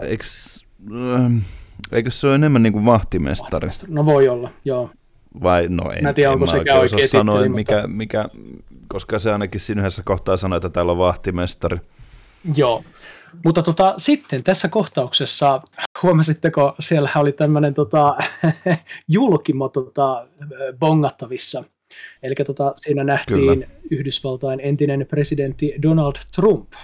Eikö, ähm, eikö se ole enemmän niin kuin vahtimestari? vahtimestari? No voi olla, joo. Vai no en, mä en tiedä, onko sekä oikein sanoa, titteli, mikä, mutta... mikä, koska se ainakin siinä yhdessä kohtaa sanoi, että täällä on vahtimestari. Joo, mutta tota, sitten tässä kohtauksessa, huomasitteko, siellä oli tämmöinen tota, julkimo tota, bongattavissa. Eli tota, siinä nähtiin Kyllä. Yhdysvaltain entinen presidentti Donald Trump. äh,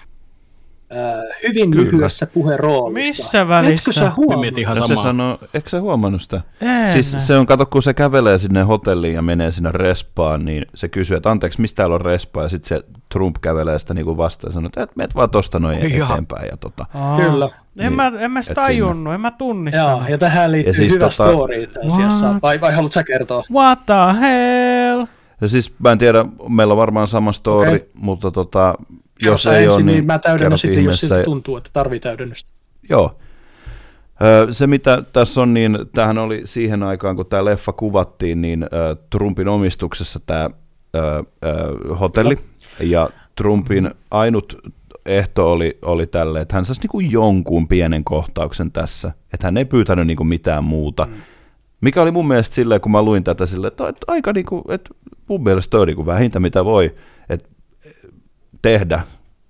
hyvin Kyllä. lyhyessä puheroolissa. Missä välissä? Etkö sä huomannut? ihan No se samaa. sanoo, eikö sä huomannut sitä? En. Siis se on, kato, kun se kävelee sinne hotelliin ja menee sinne respaan, niin se kysyy, että anteeksi, mistä täällä on respa, ja sitten se Trump kävelee sitä niinku vastaan ja sanoo, että et meet vaan tosta noin Jaha. eteenpäin. Ja tota. Aa. Kyllä. En mä, en mä sitä tajunnut, en mä tunnista. Joo, ja tähän liittyy Ja siis hyvä tota- story itse asiassa. What? Vai, vai haluatko sä kertoa? What the hell? Ja siis mä en tiedä, meillä on varmaan sama story, Okei. mutta tota, jos sä ei ensin, ole, niin, mä täydennän sitten, jos ihmeessä. siltä tuntuu, että tarvii täydennystä. Joo. Se mitä tässä on, niin tämähän oli siihen aikaan, kun tämä leffa kuvattiin, niin Trumpin omistuksessa tämä hotelli. Ja Trumpin ainut ehto oli, oli tälle, että hän saisi niinku jonkun pienen kohtauksen tässä. Että hän ei pyytänyt niinku mitään muuta. Mm. Mikä oli mun mielestä silleen, kun mä luin tätä silleen, että, että aika niinku, että mun mielestä toi on niinku vähintä mitä voi että tehdä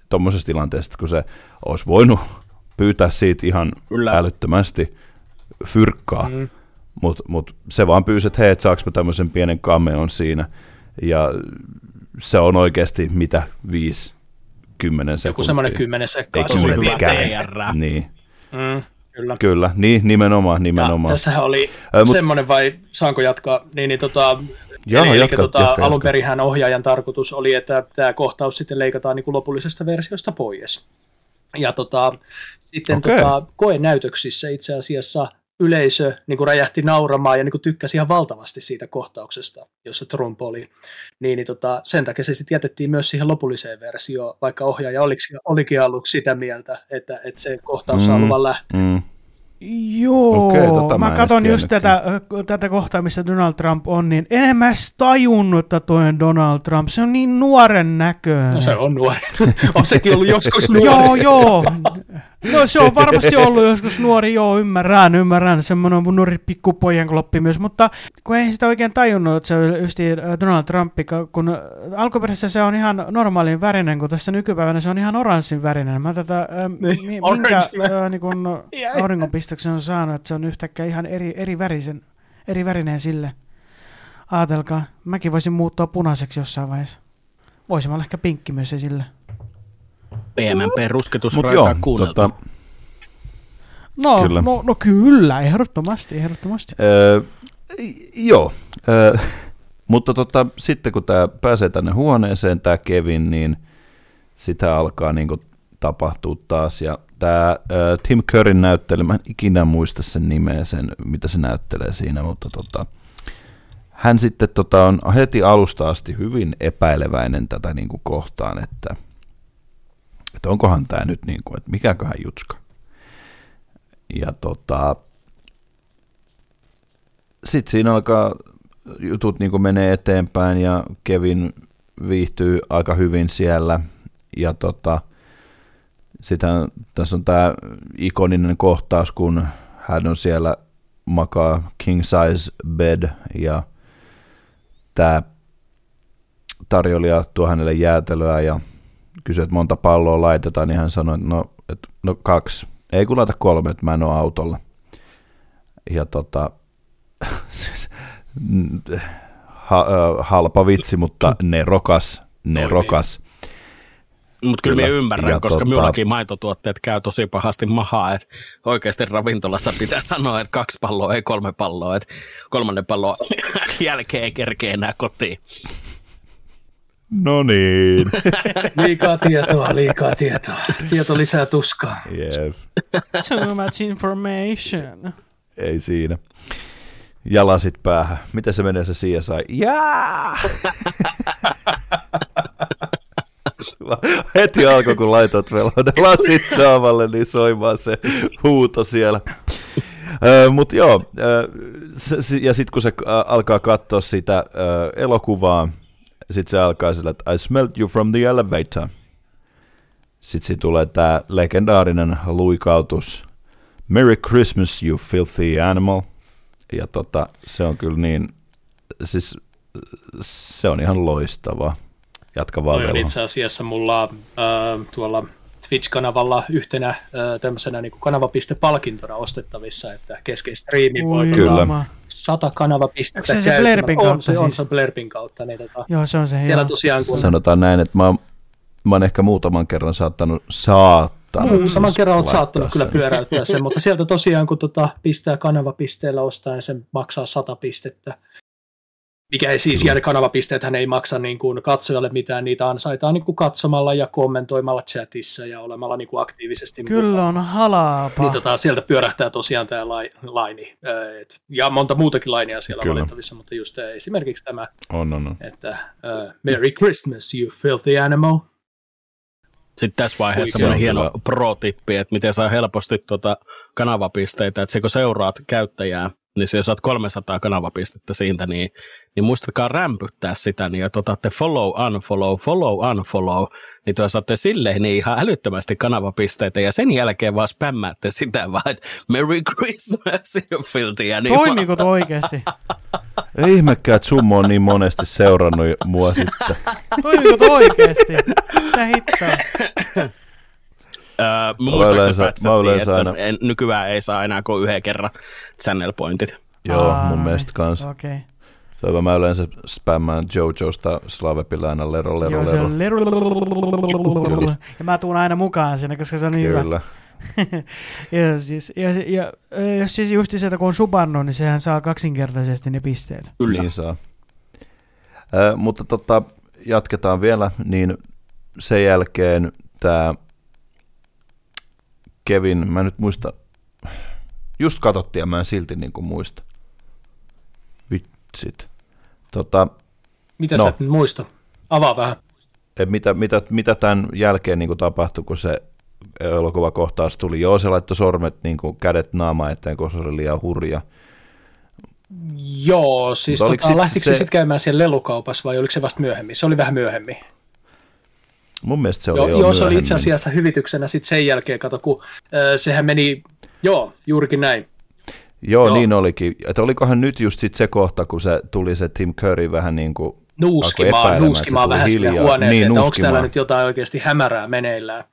tuommoisessa tilanteessa, kun se olisi voinut pyytää siitä ihan Kyllä. älyttömästi fyrkkaa, mm. Mutta mut se vaan pyysi, että hei, et saaks mä tämmöisen pienen cameon siinä, ja se on oikeasti mitä, viisi, kymmenen Joku sekuntia. semmoinen kymmenen sekkaa. Eikö hyvä mikään? PR. Niin, Mm, kyllä. kyllä, niin, nimenomaan, Ja nimenomaan. tässähän oli Ää, mut- semmoinen, vai saanko jatkaa, niin, niin tota, Joo, eli, eli jatka, tota, jatka, alun perinhän ohjaajan tarkoitus oli, että tämä kohtaus sitten leikataan niin kuin lopullisesta versiosta pois. Ja tota, sitten Okei. tota, koenäytöksissä itse asiassa yleisö niin kuin räjähti nauramaan ja niin kuin tykkäsi ihan valtavasti siitä kohtauksesta, jossa Trump oli. Niin, niin tota, sen takia se sitten jätettiin myös siihen lopulliseen versioon, vaikka ohjaaja olikin, olikin aluksi sitä mieltä, että, että se kohtaus saa Mm. luvan lähteä. Mm. Joo, Okei, tota mä mä katson just tätä, ö, tätä kohtaa, missä Donald Trump on, niin en mä tajunnut, että toi on Donald Trump. Se on niin nuoren näköinen. No se on nuori. on sekin ollut joskus nuori. Joo, joo. No se on varmasti ollut joskus nuori, joo, ymmärrän, ymmärrän. Semmoinen on nuori pikkupojan kloppi myös, mutta kun ei sitä oikein tajunnut, että se on just Donald Trump, kun alkuperäisessä se on ihan normaalin värinen, kun tässä nykypäivänä se on ihan oranssin värinen. Mä tätä, äh, Niin, mi, minkä äh, niin kun auringonpistoksen on saanut, että se on yhtäkkiä ihan eri, eri, värisen, eri värinen sille. Aatelkaa, mäkin voisin muuttua punaiseksi jossain vaiheessa. Voisin olla ehkä pinkki myös esille. PMP rusketus Mutta joo, kuunneltu. tota, No, Kyllä. no, no kyllä, ehdottomasti, ehdottomasti. Öö, joo, öö, mutta tota, sitten kun tämä pääsee tänne huoneeseen, tämä Kevin, niin sitä alkaa niinku tapahtua taas. Ja tämä Tim Curryn näyttely, mä en ikinä muista sen nimeä, sen, mitä se näyttelee siinä, mutta tota, hän sitten tota, on heti alusta asti hyvin epäileväinen tätä niinku kohtaan, että, että onkohan tämä nyt, niinku, että mikäköhän jutska. Ja tota, sitten siinä alkaa jutut niin menee eteenpäin ja Kevin viihtyy aika hyvin siellä. Ja tota, sitten tässä on tämä ikoninen kohtaus, kun hän on siellä makaa king size bed ja tämä tarjoilija tuo hänelle jäätelöä ja kysyy, että monta palloa laitetaan, niin hän sanoi, että no, että no kaksi. Ei kun laita kolme, että mä en ole autolla. Ja tota, siis, ha, halpa vitsi, mutta nerokas, nerokas. Mutta kyllä Kyllä. minä ymmärrän, Ja koska tota- minullakin maitotuotteet käy tosi pahasti mahaa, että oikeasti ravintolassa pitää sanoa, että kaksi palloa, ei kolme palloa, että kolmannen pallon jälkeen ei kerkeä enää kotiin. No niin. Liikaa tietoa, liikaa tietoa. Tieto lisää tuskaa. Jep, Too much information. ei siinä. Ja lasit päähän. Miten se menee se CSI? Jaa! Heti alkoi, kun laitoit vielä ne lasit naamalle, niin soimaan se huuto siellä. Mutta joo, ja sitten kun se alkaa katsoa sitä elokuvaa, sitten se alkaa sillä, että I smelled you from the elevator. Sitten siinä tulee tämä legendaarinen luikautus, Merry Christmas, you filthy animal. Ja tota, se on kyllä niin, siis se on ihan loistava. Jatka vaan Velho. itse asiassa mulla äh, tuolla Twitch-kanavalla yhtenä äh, tämmöisenä niin kanavapiste-palkintona ostettavissa, että kesken striimin voi Kyllä. jumala. 100 kanavapistettä Onko se se. Blerpin on, kautta se, on siis? se Blerpin kautta. Niin tota, Joo, se on se. siellä joo. tosiaan kun Sanotaan näin, että mä, oon- mä oon ehkä muutaman kerran saattanut, saattanut saattanut Muutaman siis kerran olet saattanut kyllä sen. pyöräyttää sen, mutta sieltä tosiaan kun tota pistää kanavapisteellä ostaen, sen maksaa 100 pistettä. Mikä ei siis jäädä kanavapisteet, hän ei maksa niin kuin katsojalle mitään, niitä ansaitaan niin kuin katsomalla ja kommentoimalla chatissa ja olemalla niin kuin aktiivisesti Kyllä mukana. on halapa. Niin tota, sieltä pyörähtää tosiaan tämä lai, laini. Et- Ja monta muutakin lainia siellä Kyllä. valittavissa, mutta just esimerkiksi tämä, On, on, on. että uh, Merry Christmas, you filthy animal. Sitten tässä vaiheessa on hieno pro-tippi, että miten saa helposti tuota kanavapisteitä, että se kun seuraat käyttäjää, niin siellä saat 300 kanavapistettä siitä, niin, niin muistakaa rämpyttää sitä, niin että otatte follow, unfollow, follow, unfollow, niin tuo saatte silleen niin ihan älyttömästi kanavapisteitä, ja sen jälkeen vaan spämmäätte sitä vaan, että Merry Christmas, you filthy animal. Toimiko toi oikeasti? Ei ihmekään, että Summo on niin monesti seurannut mua sitten. Toimiko toi oikeasti? Mitä hittoa? Öö, Mä muistaakseni yleensä- mä yleensä että aina- en, nykyään ei saa enää kuin yhden kerran channel pointit. Joo, Aa, mun mielestä niin. kans. Okei. Okay. Se on hyvä, mä yleensä spämmään Jojosta Slavepillä aina lero, lero, Joo, se lero. on leru- Ja mä tuun aina mukaan sinne, koska se on niin hyvä. Kyllä. ja, siis, ja, ja, ja, jos siis just sieltä kun on subannut, niin sehän saa kaksinkertaisesti ne pisteet. Kyllä. Niin saa. Ö, mutta tota, jatketaan vielä, niin sen jälkeen tämä Kevin, mä nyt muista, just katsottiin ja mä en silti niin kuin muista. Vitsit. Tota, Mitä No. sä et nyt muista? Avaa vähän. et mitä, mitä, mitä tämän jälkeen niin kuin tapahtui, kun se elokuva kohtaus tuli. Joo, se laittoi sormet, niin kuin kädet naama eteen, koska se oli liian hurja. Joo, siis tota, lähtikö se se- sitten käymään siellä lelukaupassa vai oliko se vasta myöhemmin? Se oli vähän myöhemmin. Mun mielestä se oli Joo, jo joo se oli itse asiassa hyvityksenä sitten sen jälkeen, kato, kun ö, sehän meni, joo, juurikin näin. Joo, Joo. niin olikin. Että olikohan nyt just sit se kohta, kun se tuli se Tim Curry vähän niin kuin nuuskimaan, nuuskimaan vähän tuli sinne hiljaa. huoneeseen, Niin, että onko täällä nyt jotain oikeasti hämärää meneillään.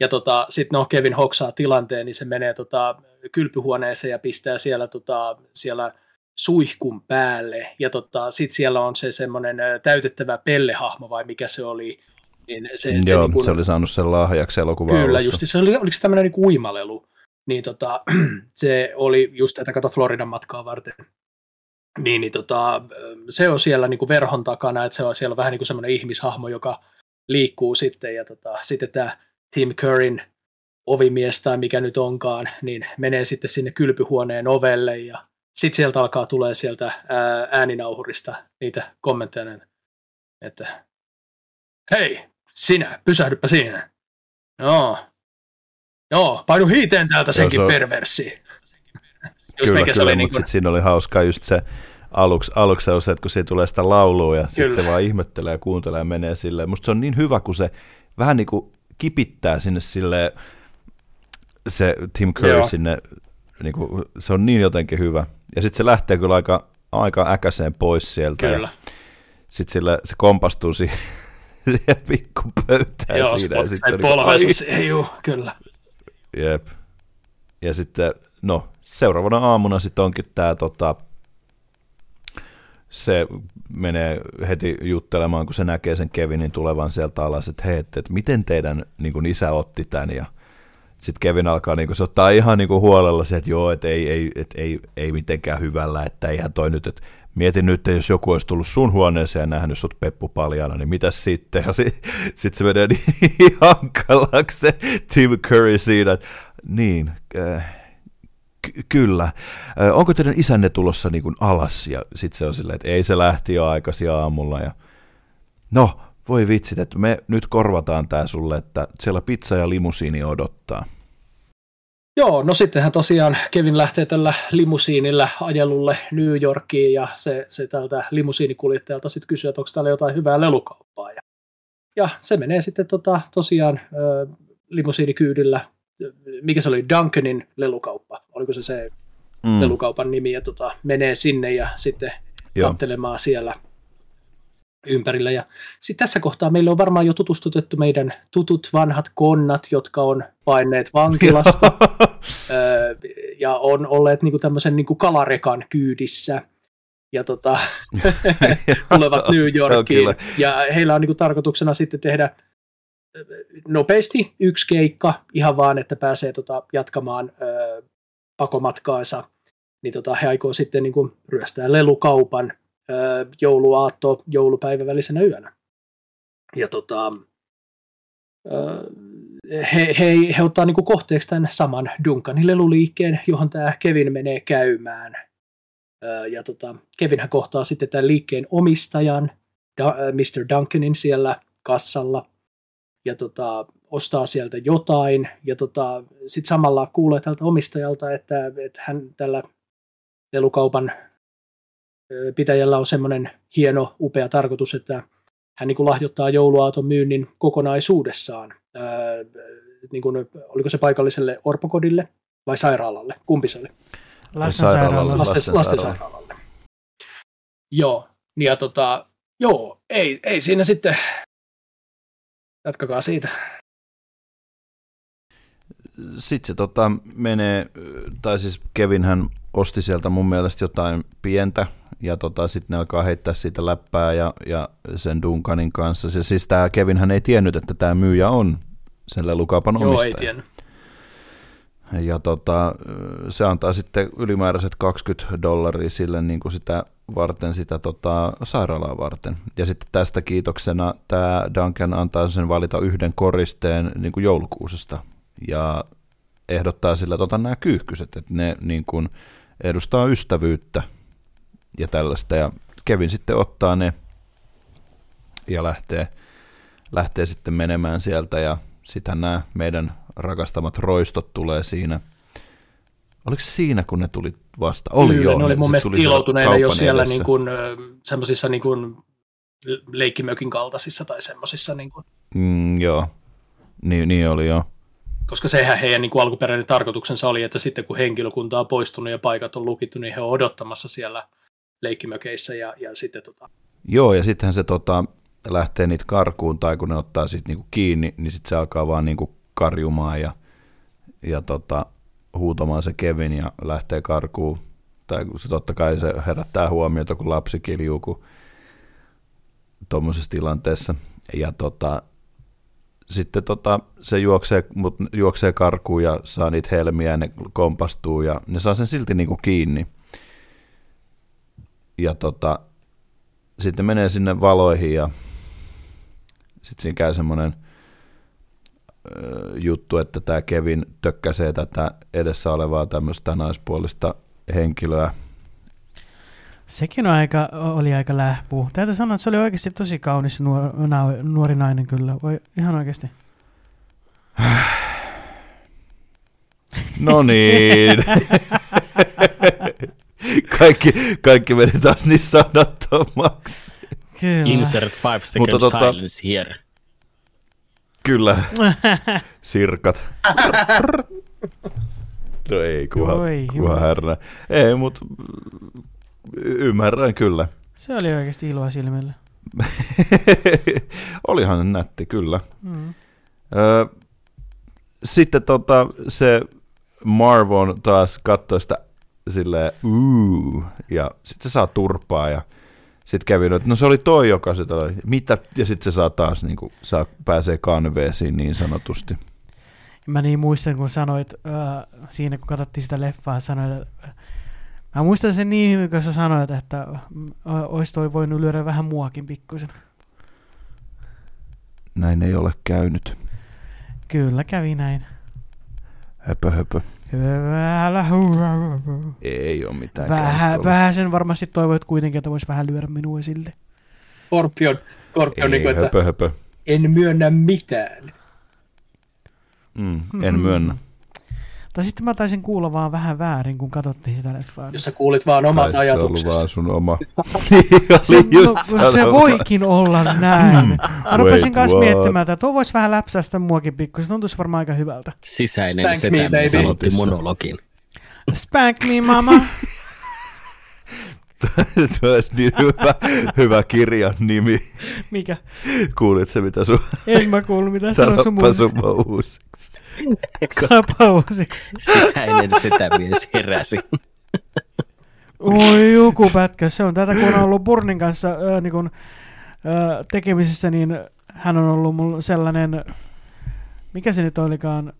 Ja tota, sitten no Kevin hoksaa tilanteen, niin se menee tota, kylpyhuoneeseen ja pistää siellä, tota, siellä suihkun päälle. Ja tota, sitten siellä on se semmoinen täytettävä pellehahmo vai mikä se oli. Niin se, se, Joo, niin kun- se oli saanut sen lahjaksi elokuvan Kyllä, alussa. just se oli, oliko se tämmöinen niin uimalelu, niin tota, se oli just tätä kato Floridan matkaa varten. Niin, niin tota, se on siellä niin kuin verhon takana, että se on siellä vähän niin kuin semmoinen ihmishahmo, joka liikkuu sitten, ja tota, sitten tämä Tim Curryn ovimies tai mikä nyt onkaan, niin menee sitten sinne kylpyhuoneen ovelle, ja sitten sieltä alkaa tulee sieltä ää, ääninauhurista niitä kommentteja, että hei, sinä, pysähdypä siinä. Joo. Joo, painu hiiteen täältä senkin se on- perversi. Kyllä, kyllä, oli mutta niin siinä oli hauskaa just se aluksi, aluksi se on se, että kun siitä tulee sitä laulua ja sitten se vaan ihmettelee ja kuuntelee ja menee silleen. Musta se on niin hyvä, kun se vähän niin kuin kipittää sinne sille se Tim Curry Joo. sinne, niin kuin, se on niin jotenkin hyvä. Ja sitten se lähtee kyllä aika, aika äkäseen pois sieltä. Kyllä. Sitten sille, se kompastuu siihen, siihen pikkupöytään Joo, siinä. ja sit se polvensa ai, siihen, juu, kyllä. Jep. Ja sitten, no, seuraavana aamuna sitten onkin tämä tota, se menee heti juttelemaan, kun se näkee sen Kevinin tulevan sieltä alas, että hei, että, että miten teidän niin kuin isä otti tämän ja sitten Kevin alkaa, niin kuin, se ottaa ihan niin kuin huolella se, että joo, että ei, ei, että ei, ei mitenkään hyvällä, että eihän toi nyt, että mietin nyt, että jos joku olisi tullut sun huoneeseen ja nähnyt sut peppu paljana, niin mitäs sitten? Ja sitten sit se menee niin hankalaksi se Tim Curry siinä, että niin, äh, ky- kyllä. Äh, onko teidän isänne tulossa niin kuin alas? Ja sitten se on silleen, että ei se lähti jo aikaisin aamulla. Ja... No, voi vitsit, että me nyt korvataan tää sulle, että siellä pizza ja limusiini odottaa. Joo, no sittenhän tosiaan Kevin lähtee tällä limusiinilla ajelulle New Yorkiin ja se, se tältä limusiinikuljettajalta sitten kysyy, että onko täällä jotain hyvää lelukauppaa. Ja, ja se menee sitten tota, tosiaan ö, limusiinikyydillä, mikä se oli, Duncanin lelukauppa, oliko se se Mm, lelukaupan nimi, ja tota, menee sinne ja sitten joo. katselemaan siellä ympärillä. Ja sitten tässä kohtaa meille on varmaan jo tutustutettu meidän tutut vanhat konnat, jotka on paineet vankilasta öö, ja on olleet niinku tämmöisen niinku kalarekan kyydissä. Ja tota, tulevat New Yorkiin. Ja heillä on niinku tarkoituksena sitten tehdä nopeasti yksi keikka, ihan vaan, että pääsee tota, jatkamaan ö, pakomatkaansa, niin tota, he aikoo sitten niin kuin, ryöstää lelukaupan jouluaatto joulupäivän välisenä yönä. Ja tota, he, he, he ottaa niin kohteeksi tämän saman Duncanin leluliikkeen, johon tämä Kevin menee käymään. Ja tota, Kevinhän kohtaa sitten tämän liikkeen omistajan, Mr. Duncanin siellä kassalla, ja tota, ostaa sieltä jotain, ja tota, sitten samalla kuulee tältä omistajalta, että, että hän tällä lelukaupan pitäjällä on semmoinen hieno, upea tarkoitus, että hän niin kuin lahjoittaa jouluaaton myynnin kokonaisuudessaan. Ää, niin kuin, oliko se paikalliselle orpokodille vai sairaalalle? Kumpi se oli? Lastensairaalalle. Lasten, lastensairaalalle. Joo, ja tota, joo, ei, ei siinä sitten, jatkakaa siitä. Sitten se tota, menee, tai siis Kevinhän osti sieltä mun mielestä jotain pientä, ja tota, sitten ne alkaa heittää siitä läppää ja, ja sen Duncanin kanssa. Se, siis tämä Kevinhän ei tiennyt, että tämä myyjä on sen lelukaupan Joo, omistaja. ei tiennyt. Ja tota, se antaa sitten ylimääräiset 20 dollaria sille niin kuin sitä varten, sitä tota, sairaalaa varten. Ja sitten tästä kiitoksena tämä Duncan antaa sen valita yhden koristeen niin kuin joulukuusesta. Ja ehdottaa sillä tota, nämä kyyhkyset, että ne niin kuin, edustaa ystävyyttä ja tällaista. Ja Kevin sitten ottaa ne ja lähtee, lähtee sitten menemään sieltä ja sitten nämä meidän rakastamat roistot tulee siinä. Oliko se siinä, kun ne tuli vasta? Oli Kyllä, joo. ne oli mun se mielestä iloutuneena jo siellä niin kuin, semmoisissa niin kuin, leikkimökin kaltaisissa tai semmoisissa, niin kuin, Mm, joo, niin, niin oli joo. koska sehän heidän niin kuin alkuperäinen tarkoituksensa oli, että sitten kun henkilökunta on poistunut ja paikat on lukittu, niin he on odottamassa siellä leikkimökeissä ja, ja sitten tota, Joo, ja sittenhän se tota, lähtee niitä karkuun, tai kun ne ottaa sit niinku kiinni, niin sitten se alkaa vaan niinku karjumaan ja, ja tota, huutamaan se Kevin ja lähtee karkuun. Tai se totta kai se herättää huomiota, kun lapsi kiljuu, kun tuommoisessa tilanteessa. Ja tota, sitten tota, se juoksee, mut juoksee karkuun ja saa niitä helmiä ja ne kompastuu ja ne saa sen silti niinku kiinni. Ja tota, sitten menee sinne valoihin ja sitten siinä käy semmoinen juttu, että tämä Kevin tökkäsee tätä edessä olevaa tämmöistä naispuolista henkilöä. Sekin on aika, oli aika lähpuu. Täytyy sanoa, että se oli oikeasti tosi kaunis nuor, nuori nainen kyllä. Voi, ihan oikeasti. No niin. kaikki, kaikki meni taas niin sanattomaksi. Kyllä. Insert five second tota- silence here. Kyllä, sirkat. No ei, kuha, Oi, kuha härnä. Ei, mutta ymmärrän kyllä. Se oli oikeasti iloa silmillä. Olihan nätti, kyllä. Mm. Öö, sitten tota, se Marvon taas katsoi sitä silleen, uu, ja sitten se saa turpaa, ja sitten kävi, että no se oli toi, joka sitä oli, mitä, ja sitten se saa taas, niin kuin, saa, pääsee kanveesiin niin sanotusti. Mä niin muistan, kun sanoit äh, siinä, kun katsottiin sitä leffaa, sanoit, että Mä muistan sen niin hyvin, kun sä sanoit, että mm, o- ois toi voinut lyödä vähän muakin pikkusen. Näin ei ole käynyt. Kyllä kävi näin. Höpö, höpö. Ei ole mitään Vähän, vähän sen varmasti toivoit kuitenkin, että vois vähän lyödä minua sille. Scorpion, Scorpion Ei, niin kuin, että höpö, höpö. en myönnä mitään. Mm, en myönnä. Tai sitten mä taisin kuulla vaan vähän väärin, kun katsottiin sitä leffaa. Jos sä kuulit vaan omat Tai sit se ajatuksesi. vaan sun oma. niin Se, just no, se voikin olla näin. Mä Wait, rupesin kanssa what? miettimään, että tuo voisi vähän läpsästä muakin pikkusen. Se tuntuisi varmaan aika hyvältä. Sisäinen Spank me, baby. sanotti monologin. Spank me, mama. Tuo olisi niin hyvä, hyvä kirjan nimi. Mikä? Kuulit se, mitä sun En mä kuullut mitään. Sano sun sanoppa mun sun uusiksi. pausiksi. Sisäinen setämies heräsi. Oi joku pätkä. Se on tätä, kun on ollut Burnin kanssa äh, niin kun, äh, tekemisissä, niin hän on ollut mulla sellainen, mikä se nyt olikaan,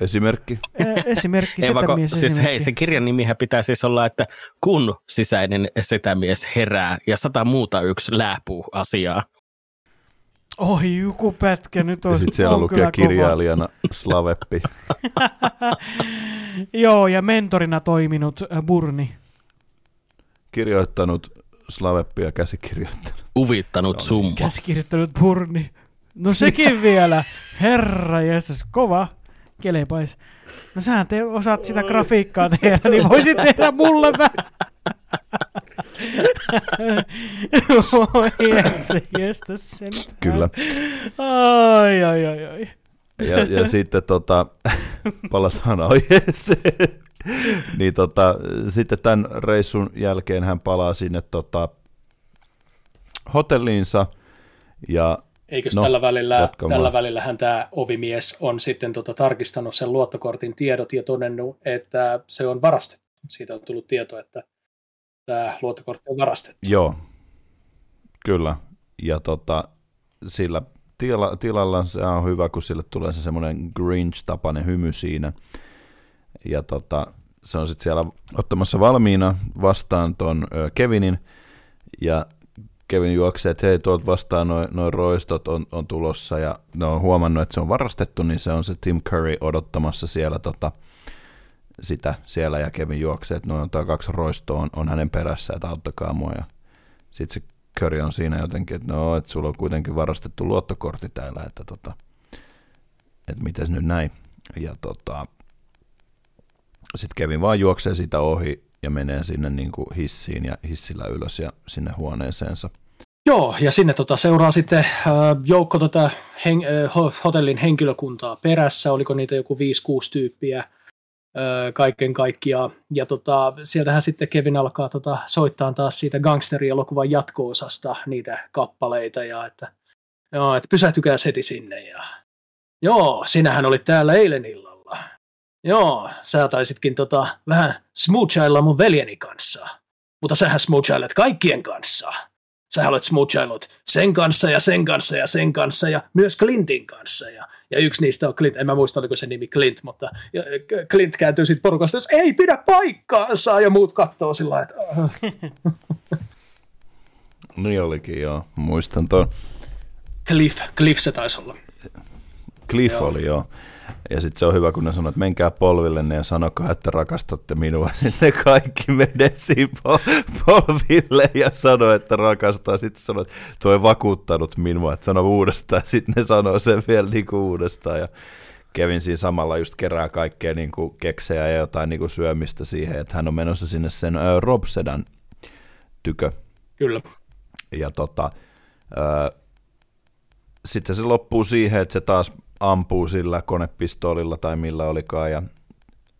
Esimerkki. Esimerkki, setämies siis esimerkki. hei, se kirjan nimihän pitää siis olla, että kun sisäinen setämies herää ja sata muuta yksi lääpuu asiaa. Oi, joku pätkä nyt on, Ja sitten siellä on lukee kyllä kova. kirjailijana Slaveppi. Joo, ja mentorina toiminut äh, Burni. Kirjoittanut Slaveppi ja käsikirjoittanut. Uvittanut niin. summa. Käsikirjoittanut Burni. No sekin vielä. Herra Jeesus, kova. Kelepais. No sähän te osaat sitä grafiikkaa tehdä, niin voisit tehdä mulle vähän. Voi jesse, jestä sen. Kyllä. Ai, ai, ai, ai. Ja, ja sitten tota, palataan aiheeseen. niin tota, sitten tämän reissun jälkeen hän palaa sinne tota, hotelliinsa ja Eikös No, tällä, välillä, tällä välillähän tämä ovimies on sitten tota tarkistanut sen luottokortin tiedot ja todennut, että se on varastettu. Siitä on tullut tieto, että tämä luottokortti on varastettu. Joo, kyllä. Ja tota, sillä tila, tilalla se on hyvä, kun sille tulee se semmoinen Grinch-tapainen hymy siinä. Ja tota, se on sitten siellä ottamassa valmiina vastaan ton ö, Kevinin. Ja Kevin juoksee, että hei, tuolta vastaan noin noi roistot on, on tulossa. Ja ne on huomannut, että se on varastettu, niin se on se Tim Curry odottamassa siellä tota, sitä siellä. Ja Kevin juoksee, että noin on kaksi roistoa on, on hänen perässä, että auttakaa mua. Ja sitten se Curry on siinä jotenkin, että no, että sulla on kuitenkin varastettu luottokortti täällä, että tota, että mites nyt näin. Ja tota, sitten Kevin vaan juoksee sitä ohi ja menee sinne niin kuin hissiin ja hissillä ylös ja sinne huoneeseensa. Joo, ja sinne tota seuraa sitten äh, joukko tota hen, äh, ho- hotellin henkilökuntaa perässä, oliko niitä joku 5-6 tyyppiä äh, kaiken kaikkiaan. Ja tota, sieltähän sitten Kevin alkaa tota, soittaa taas siitä gangsterielokuvan jatko-osasta niitä kappaleita, ja että, joo, että pysähtykää heti sinne. Ja, joo, sinähän olit täällä eilen illalla. Joo, sä taisitkin tota, vähän smoochailla mun veljeni kanssa. Mutta sähän smoochailet kaikkien kanssa sä olet smoochailut sen kanssa ja sen kanssa ja sen kanssa ja myös Clintin kanssa. Ja, ja yksi niistä on Clint, en mä muista oliko se nimi Clint, mutta Clint kääntyy sitten porukasta, jos ei pidä paikkaansa ja muut katsoo sillä että äh, Niin olikin, joo. Muistan tuon. Cliff, Cliff se taisi olla. Cliff Joo. oli, joo. Ja sitten se on hyvä, kun ne sanoo, että menkää polvillenne ja sanokaa, että rakastatte minua. Sitten kaikki menee polville ja sanoo, että rakastaa. Sitten sanoo, että tuo ei vakuuttanut minua, että sano uudestaan. Sitten ne sanoo sen vielä niin kuin uudestaan. Ja Kevin siinä samalla just kerää kaikkea niin kuin keksejä ja jotain niin kuin syömistä siihen, että hän on menossa sinne sen ö, Rob Sedan tykö. Kyllä. Ja tota, ö, sitten se loppuu siihen, että se taas ampuu sillä konepistoolilla tai millä olikaan ja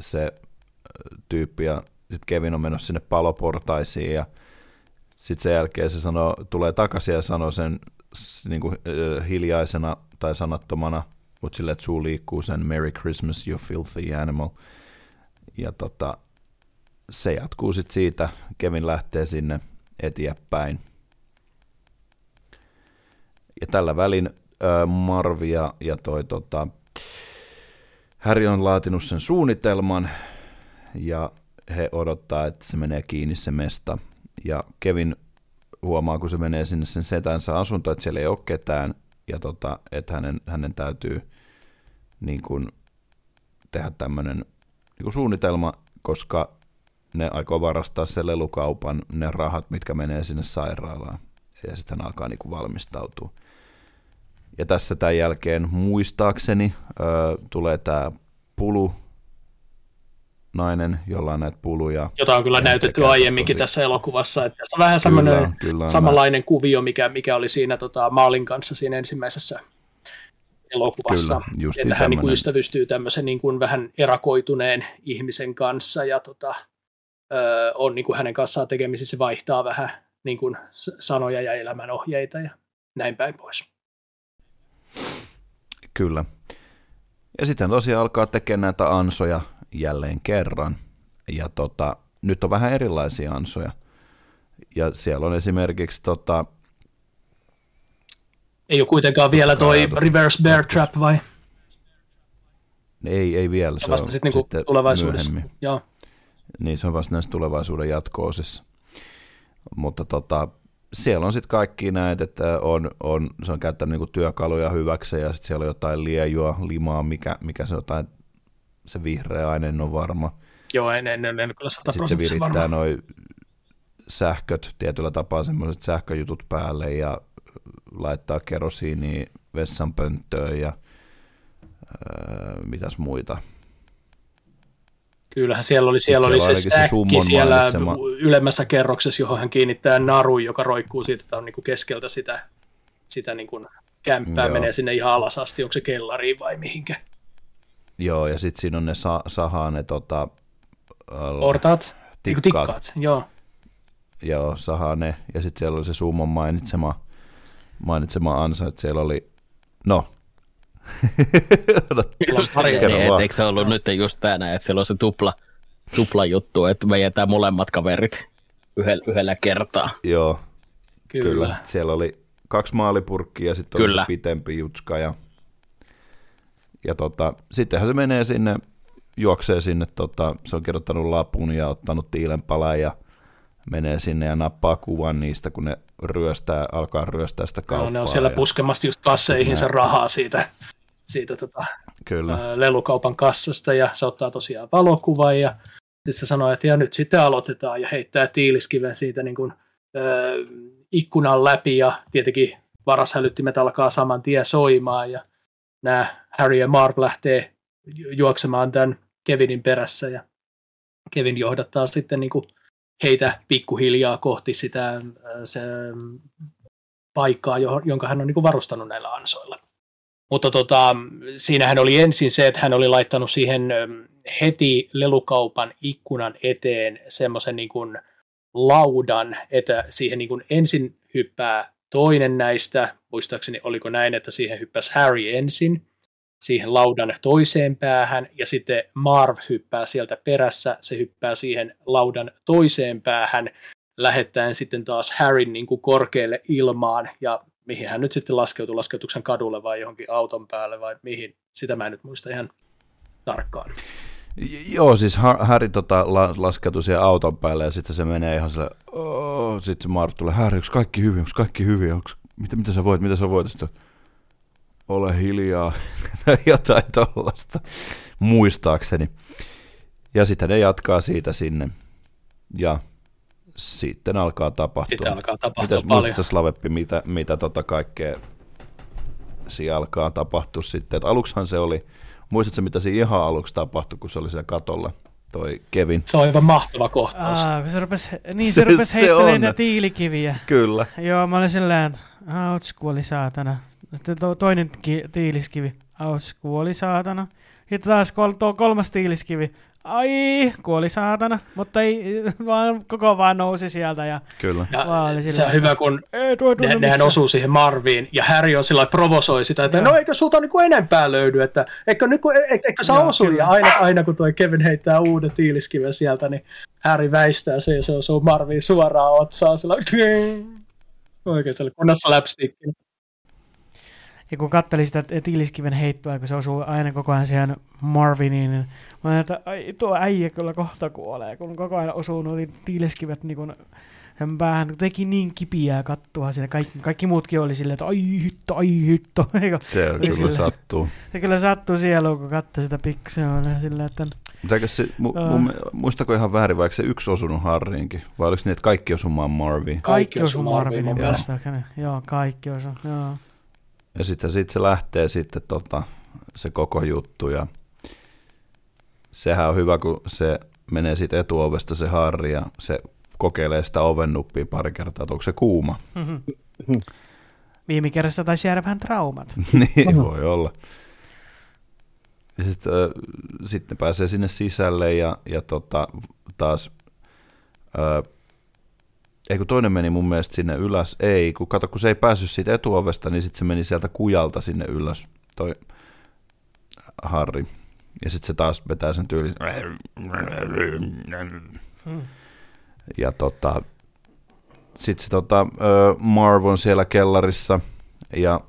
se tyyppi ja sitten Kevin on menossa sinne paloportaisiin ja sitten sen jälkeen se sanoo, tulee takaisin ja sanoo sen niin kuin, hiljaisena tai sanattomana, mutta silleen, että suu liikkuu sen Merry Christmas, you filthy animal. Ja tota, se jatkuu sitten siitä, Kevin lähtee sinne eteenpäin. Ja tällä välin ö, Marvi ja, toi tota, Harry on laatinut sen suunnitelman ja he odottaa, että se menee kiinni se mesta. Ja Kevin huomaa, kun se menee sinne sen setänsä asuntoon, että siellä ei ole ketään ja tota, että hänen, hänen täytyy niin kuin, tehdä tämmöinen niin suunnitelma, koska ne aikoo varastaa sen lelukaupan ne rahat, mitkä menee sinne sairaalaan. Ja sitten hän alkaa niin kuin valmistautua. Ja tässä tämän jälkeen muistaakseni ö, tulee tämä pulu nainen, jolla on näitä puluja. Jota on kyllä Ja näytetty aiemminkin tosi- tässä elokuvassa. Että tässä on vähän semmoinen samanlainen kuvio, mikä, mikä oli siinä tota, Maalin kanssa siinä ensimmäisessä elokuvassa. Kyllä, että hän niin kuin ystävystyy tämmöisen niin kuin vähän erakoituneen ihmisen kanssa ja tota, ö, on niin kuin hänen kanssaan tekemisissä, vaihtaa vähän niin kuin sanoja ja elämänohjeita ja näin päin pois. Kyllä. Ja sitten tosiaan alkaa tekemään näitä ansoja jälleen kerran. Ja tota, nyt on vähän erilaisia ansoja. Ja siellä on esimerkiksi tota, Ei ole kuitenkaan vielä toi Ajatus. reverse bear trap vai? Ei, ei vielä, se vasta on sit niinku sitten tulevaisuudessa. myöhemmin. Joo. Niin, se on vasta näissä tulevaisuuden jatko-osissa. Mutta tota, siellä on sitten kaikki näitä, että on, on, se on käyttänyt niinku työkaluja hyväksi ja sitten siellä on jotain liejua, limaa, mikä, mikä se jotain, se vihreä aine en ole varma. Joo, en, en, en, en kyllä sata Sitten se virittää noin sähköt tietyllä tapaa, semmoiset sähköjutut päälle ja laittaa kerosiinia vessanpönttöön ja öö, mitäs muita. Kyllähän siellä oli, siellä oli se se säkki summon siellä mainitsema- ylemmässä kerroksessa, johon hän kiinnittää naru, joka roikkuu siitä että on niin kuin keskeltä sitä, sitä niin kuin kämppää, Joo. menee sinne ihan alas asti, onko se kellariin vai mihinkä. Joo, ja sitten siinä on ne sa- sahaa ne tota, Portaat? Niin kuin tikkaat. tikkaat, joo. Joo, sahaa ne. Ja sitten siellä oli se Summon mainitsema, mainitsema ansa, että siellä oli, no. Pari Niin, et, vaan. eikö se ollut nyt just tänään, että siellä on se tupla, tupla juttu, että me jätään molemmat kaverit yhdellä, yhdellä kertaa. Joo, Kyllä. kyllä. Siellä oli kaksi maalipurkkia ja sitten oli se pitempi jutska. Ja, ja tota, sittenhän se menee sinne, juoksee sinne, tota, se on kirjoittanut lapun ja ottanut tiilenpalan ja menee sinne ja nappaa kuvan niistä, kun ne ryöstää, alkaa ryöstää sitä kauppaa. No, ne on siellä ja, puskemassa just kasseihinsa rahaa siitä, siitä tota, Kyllä, ää, lelukaupan kassasta ja se ottaa tosiaan valokuvan ja sitten se sanoo, että ja nyt sitten aloitetaan ja heittää tiiliskiven siitä niin kuin, ää, ikkunan läpi ja tietenkin varashälyttimet alkaa saman tien soimaan ja nämä Harry ja Marv lähtee ju- juoksemaan tämän Kevinin perässä ja Kevin johdattaa sitten niin kuin heitä pikkuhiljaa kohti sitä se, paikkaa, johon- jonka hän on niin kuin varustanut näillä ansoilla. Mutta tota, siinähän oli ensin se, että hän oli laittanut siihen äm, heti lelukaupan ikkunan eteen semmoisen niin laudan, että siihen niin kuin ensin hyppää toinen näistä, muistaakseni oliko näin, että siihen hyppäsi Harry ensin, siihen laudan toiseen päähän, ja sitten Marv hyppää sieltä perässä, se hyppää siihen laudan toiseen päähän, lähettäen sitten taas Harryn niin kuin korkealle ilmaan, ja mihin hän nyt sitten laskeutui, laskeutuksen kadulle vai johonkin auton päälle vai mihin, sitä mä en nyt muista ihan tarkkaan. Joo, siis Ha- Harry tota, la- laskeutui siihen auton päälle ja sitten se menee ihan sille, oh, sitten se Marv tulee, Harry, onko kaikki hyvin, onko kaikki hyvin, onks, mitä, mitä sä voit, mitä sä voit, sitten ole hiljaa, tai jotain tollasta, muistaakseni. Ja sitten ne jatkaa siitä sinne, ja sitten alkaa tapahtua. Sitten alkaa tapahtua Mitäs paljon. muistatko Slaveppi, mitä, mitä tota kaikkea siinä alkaa tapahtua sitten? Et aluksihan se oli, muistatko mitä siinä ihan aluksi tapahtui, kun se oli siellä katolla, toi Kevin? Se on aivan mahtava kohtaus. Aa, se rupesi, niin Se- se, rupesi heittelemään on. niitä tiilikiviä. Kyllä. Joo, mä olin silleen, että auts kuoli saatana. Sitten to, toinen ki, tiiliskivi, auts kuoli saatana. Sitten taas kol, tuo kolmas tiiliskivi, ai kuoli saatana. Mutta ei, vaan koko vaan nousi sieltä ja Kyllä. Ja Vaan oli se on hyvä, kun ei tuo tunnu ne, nehän osuu siihen Marviin, ja Harry on sillä provosoi sitä, että Joo. no eikö sulta niinku enempää löydy, että eikö, e- eikö sä Joo, osu, kyllä. ja aina, aina kun toi Kevin heittää uuden tiiliskiven sieltä, niin Harry väistää se, ja se osuu Marviin suoraan otsaan, sillä oikein se oli kunnossa läpstikkinä. Ja kun kattelin sitä tiiliskiven heittoa, kun se osuu aina koko ajan siihen Marviniin, niin mä ajattelin, että ai, tuo äijä kyllä kohta kuolee, kun koko ajan osuu nuo tiiliskivet niin kun sen päähän. Teki niin kipiää kattua siinä. Kaikki, kaikki muutkin oli silleen, että ai hitto, ai hitto. Eikö? Se Oli kyllä sillä- sattuu. Se kyllä sattuu sieluun, kun katsoi sitä pikseä. Silleen, että Mutta se, mu, Aa. mun, muistako ihan väärin, vaikka se yksi osunut Harriinkin? Vai oliko niin, että kaikki osumaan Marviin? Kaikki kaikki osui Marvinin mun muistaakseni. Joo, kaikki osuu. Joo. Ja sitten sit se lähtee sitten tota, se koko juttu ja sehän on hyvä, kun se menee siitä etuovesta se Harri ja se kokeilee sitä oven nuppia pari kertaa, että onko se kuuma. Mhm. Viime kerrassa taisi jäädä vähän traumat. niin voi olla. Ja sitten äh, sitten pääsee sinne sisälle ja, ja tota, taas, äh, ei kun toinen meni mun mielestä sinne ylös, ei, kun kato, kun se ei päässyt siitä etuovesta, niin sitten se meni sieltä kujalta sinne ylös, toi Harri. Ja sitten se taas vetää sen tyyli. Hmm. Ja tota, sitten se tota, Marv on siellä kellarissa ja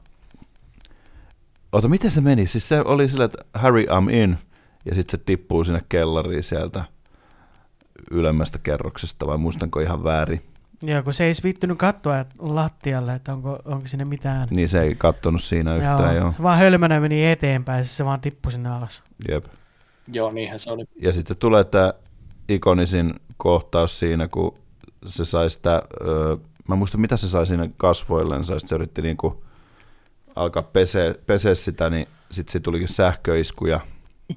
Ota, miten se meni? Siis se oli sillä, että Harry, I'm in, ja sitten se tippuu sinne kellariin sieltä ylemmästä kerroksesta, vai muistanko ihan väärin? Joo, kun se ei viittynyt katsoa lattialle, että onko, onko sinne mitään. Niin se ei kattonut siinä yhtään, joo. joo. Se vaan hölmönä meni eteenpäin, se vaan tippui sinne alas. Jep. Joo, niinhän se oli. Ja sitten tulee tämä ikonisin kohtaus siinä, kun se sai sitä, öö, mä muistan mitä se sai siinä kasvoillensa, se yritti niinku alkaa peseä, peseä sitä, niin sitten se tulikin sähköisku ja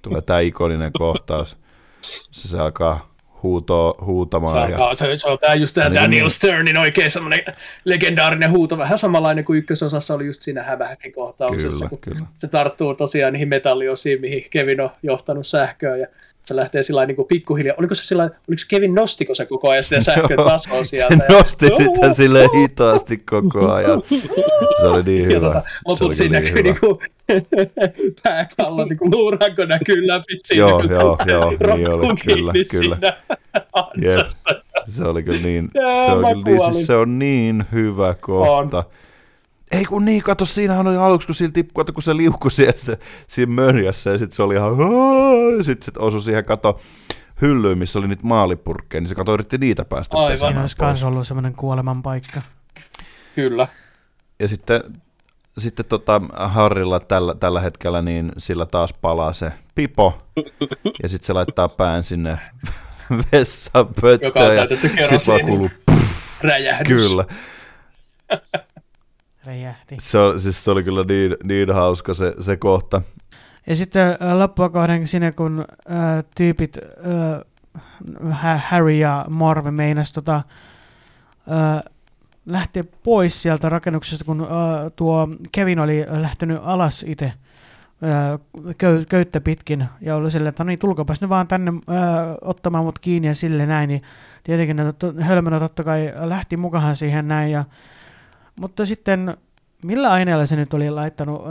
tulee tämä ikoninen kohtaus. Se, se alkaa huutoa, huutamaan. Se, alkaa, ja, se, se on tämä just tämä niin, Daniel Sternin oikein semmoinen legendaarinen huuto, vähän samanlainen kuin ykkösosassa oli just siinä hämähäkin kohtauksessa, kyllä, kun kyllä. se tarttuu tosiaan niihin metalliosiin, mihin Kevin on johtanut sähköä, ja se lähtee sillä niin kuin pikkuhiljaa. Oliko se sillä oliko se Kevin nostiko se koko ajan sitä sähkön tasoa sieltä? Se nosti ja... sitä sille hitaasti koko ajan. Se oli niin hyvä. Tota, loput siinä niin näkyy niin kuin, pääkallo, niin kuin luuranko näkyy läpi siinä. Joo, joo, joo, niin oli, kyllä, kyllä. Yep. Se oli kyllä niin, se, on kyllä niin, siis se on niin hyvä kohta. On. Ei kun niin, kato, siinähän oli aluksi, kun sillä tippui, kun se liukkui siellä se, siinä mörjässä, ja sitten se oli ihan, ja sitten sit osui siihen, kato, hyllyyn, missä oli niitä maalipurkkeja, niin se kato yritti niitä päästä Aivan. Olisi myös ollut semmoinen kuoleman paikka. Kyllä. Ja sitten, sitten tota Harrilla tällä, tällä hetkellä, niin sillä taas palaa se pipo, ja sitten se laittaa pään sinne vessapöttöön. Kerosiini. Sitten vaan kuuluu, Räjähdys. Kyllä räjähti. Se, siis se oli kyllä niin, niin hauska se, se kohta. Ja sitten loppua kohden sinne, kun äh, tyypit äh, Harry ja Marv meinas tota, äh, lähteä pois sieltä rakennuksesta, kun äh, tuo Kevin oli lähtenyt alas itse köy, köyttä pitkin ja oli silleen, että no niin, tulkapas ne vaan tänne äh, ottamaan mut kiinni ja sille näin, niin tietenkin ne hölmönä totta kai lähti mukaan siihen näin ja mutta sitten millä aineella se nyt oli laittanut,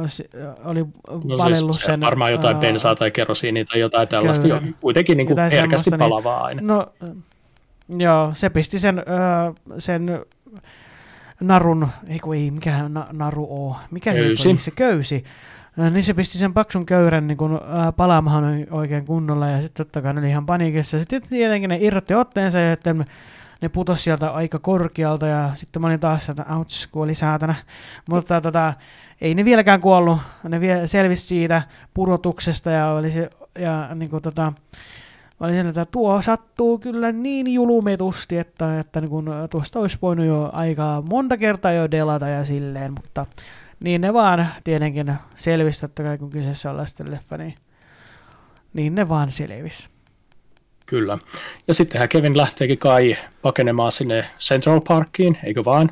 oli no valellut siis, sen? Varmaan jotain uh, bensaa tai kerosiinia tai jotain tällaista, jo, kuitenkin niin kuin herkästi niin- palavaa niin, aine. No, joo, se pisti sen, uh, sen narun, ei kun ei, mikä na, naru oo, mikä köysi. se oli, se köysi, niin se pisti sen paksun köyrän niin kun, uh, palaamaan oikein kunnolla ja sitten totta kai ne oli ihan paniikissa. Sitten tietenkin ne irrotti otteensa ja että ne putosi sieltä aika korkealta ja sitten mä olin taas, että ouch, kuoli saatana. Mutta tota, ei ne vieläkään kuollut, ne vielä selvisi siitä pudotuksesta ja oli se, ja niin kuin tota, mä olin että tuo sattuu kyllä niin julumetusti, että, että niin kun, tuosta olisi voinut jo aika monta kertaa jo delata ja silleen, mutta niin ne vaan tietenkin selvisi, että kai kun kyseessä on lasten leffa, niin, niin ne vaan selvisi. Kyllä. Ja sittenhän Kevin lähteekin kai pakenemaan sinne Central Parkiin, eikö vaan?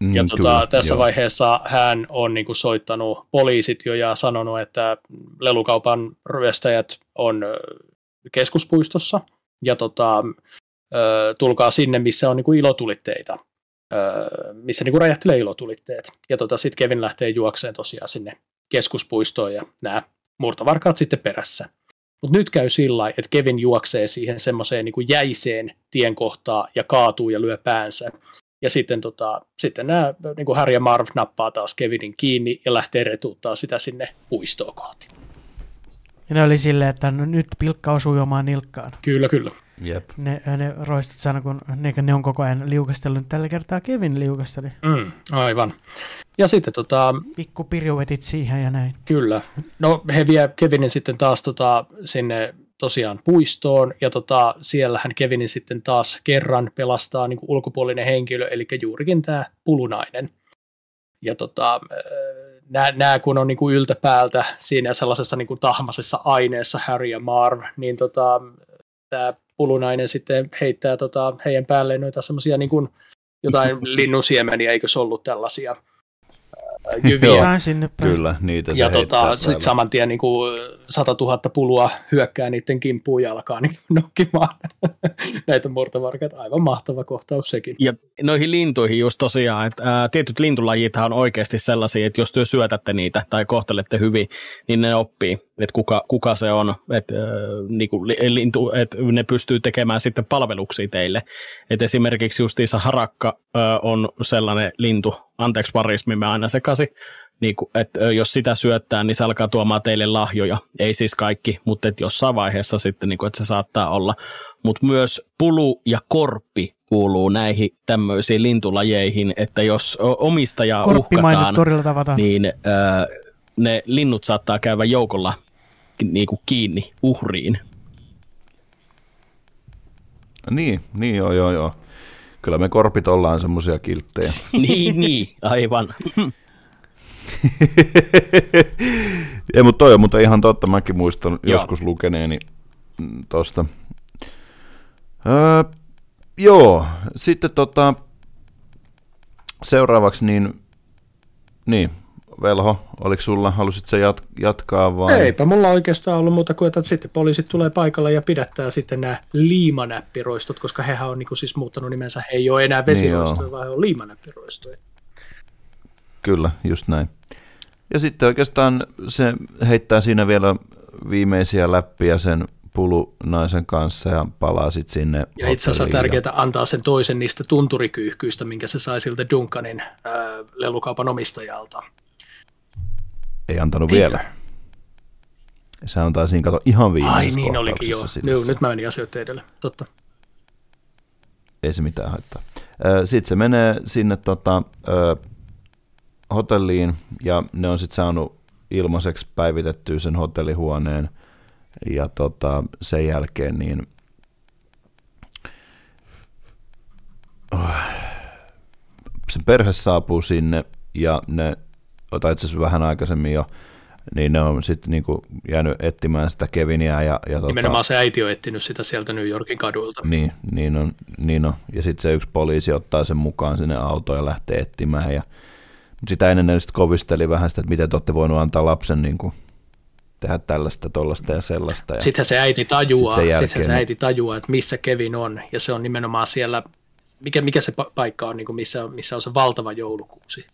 Mm, ja tuota, tässä joo. vaiheessa hän on niin kuin, soittanut poliisit jo ja sanonut, että lelukaupan ryöstäjät on keskuspuistossa ja tota, tulkaa sinne, missä on niin kuin, ilotulitteita, missä niin kuin, räjähtelee ilotulitteet. Ja tota, sitten Kevin lähtee juokseen tosiaan sinne keskuspuistoon ja nämä murtovarkaat sitten perässä. Mutta nyt käy sillä että Kevin juoksee siihen semmoiseen niin jäiseen tienkohtaan ja kaatuu ja lyö päänsä. Ja sitten, tota, sitten nämä niin kuin Harry ja Marv nappaa taas Kevinin kiinni ja lähtee retuuttaa sitä sinne puistoon kohti. Ja ne oli silleen, että no nyt pilkka osui omaan nilkkaan. Kyllä, kyllä. Jep. Ne, ne roistot sana, kun ne, ne on koko ajan liukastellut. Tällä kertaa Kevin liukasteli. Mm, aivan. Ja sitten tota... Pikku piruetit siihen ja näin. Kyllä. No he vie Kevinin sitten taas tota, sinne tosiaan puistoon, ja tota, siellähän Kevinin sitten taas kerran pelastaa niin ulkopuolinen henkilö, eli juurikin tämä pulunainen. Ja tota, nämä kun on niin kuin yltäpäältä siinä sellaisessa niin kuin tahmasessa aineessa Harry ja Marv, niin tota, tämä pulunainen sitten heittää tota, heidän päälleen noita semmoisia niin kuin jotain linnunsiemeniä, eikö se ollut tällaisia jyviä. sinne päin. Kyllä, niitä se Ja tota, sitten saman tien niin kuin 100 000 pulua hyökkää niiden kimppuun ja alkaa niin nokkimaan näitä murtovarkaita. Aivan mahtava kohtaus sekin. Ja noihin lintuihin just tosiaan, että ää, tietyt lintulajit on oikeasti sellaisia, että jos työ syötätte niitä tai kohtelette hyvin, niin ne oppii, että kuka, kuka se on, että, ää, niinku, lintu, että ne pystyy tekemään sitten palveluksia teille. Et esimerkiksi justiinsa harakka ää, on sellainen lintu, anteeksi parismi, mä aina sekaisin, niin kuin, että jos sitä syöttää, niin se alkaa tuomaan teille lahjoja. Ei siis kaikki, mutta että jossain vaiheessa sitten, niin kuin, että se saattaa olla. Mutta myös pulu ja korppi kuuluu näihin tämmöisiin lintulajeihin, että jos omistaja uhkataan, niin äh, ne linnut saattaa käydä joukolla niin kuin kiinni uhriin. Niin, niin joo, joo, joo. Kyllä me korpit ollaan semmoisia kilttejä. niin, niin, aivan. Ei, mutta toi on mutta ihan totta. Mäkin muistan joo. joskus lukeneeni tuosta. Öö, joo, sitten tota, seuraavaksi niin, niin, Velho, oliko sulla, halusit se jat- jatkaa vai? Eipä mulla oikeastaan ollut muuta kuin, että sitten poliisit tulee paikalle ja pidättää sitten nämä liimanäppiroistot, koska hehän on niin siis muuttanut nimensä, he ei ole enää vesiroistoja, niin vaan he on liimanäppiroistoja. Kyllä, just näin. Ja sitten oikeastaan se heittää siinä vielä viimeisiä läppiä sen pulunaisen kanssa ja palaa sitten sinne. Ja itse asiassa tärkeää antaa sen toisen niistä tunturikyyhkyistä, minkä se sai siltä Duncanin äh, lelukaupan omistajalta. Ei antanut Eikö? vielä. Se antaa siinä kato ihan viimeisessä Ai niin olikin joo. Nyt, nyt mä menin asioita edelle, totta. Ei se mitään haittaa. Sitten se menee sinne tota, hotelliin ja ne on sitten saanut ilmaiseksi päivitettyä sen hotellihuoneen ja tota, sen jälkeen niin sen perhe saapuu sinne ja ne tai itse asiassa vähän aikaisemmin jo, niin ne on sitten niinku jäänyt etsimään sitä Kevinia. Ja, ja tota, Nimenomaan se äiti on etsinyt sitä sieltä New Yorkin kaduilta. Niin, niin on. Niin on. Ja sitten se yksi poliisi ottaa sen mukaan sinne autoon ja lähtee etsimään. Ja, mutta sitä ennen ne sitten kovisteli vähän sitä, että miten te olette voinut antaa lapsen niin kuin, tehdä tällaista, tollasta ja sellaista. Ja sittenhän se äiti tajuaa, sit se, jälkeen, se äiti tajuaa, että missä Kevin on, ja se on nimenomaan siellä, mikä, mikä se paikka on, niin kuin missä, missä on se valtava joulukuusi.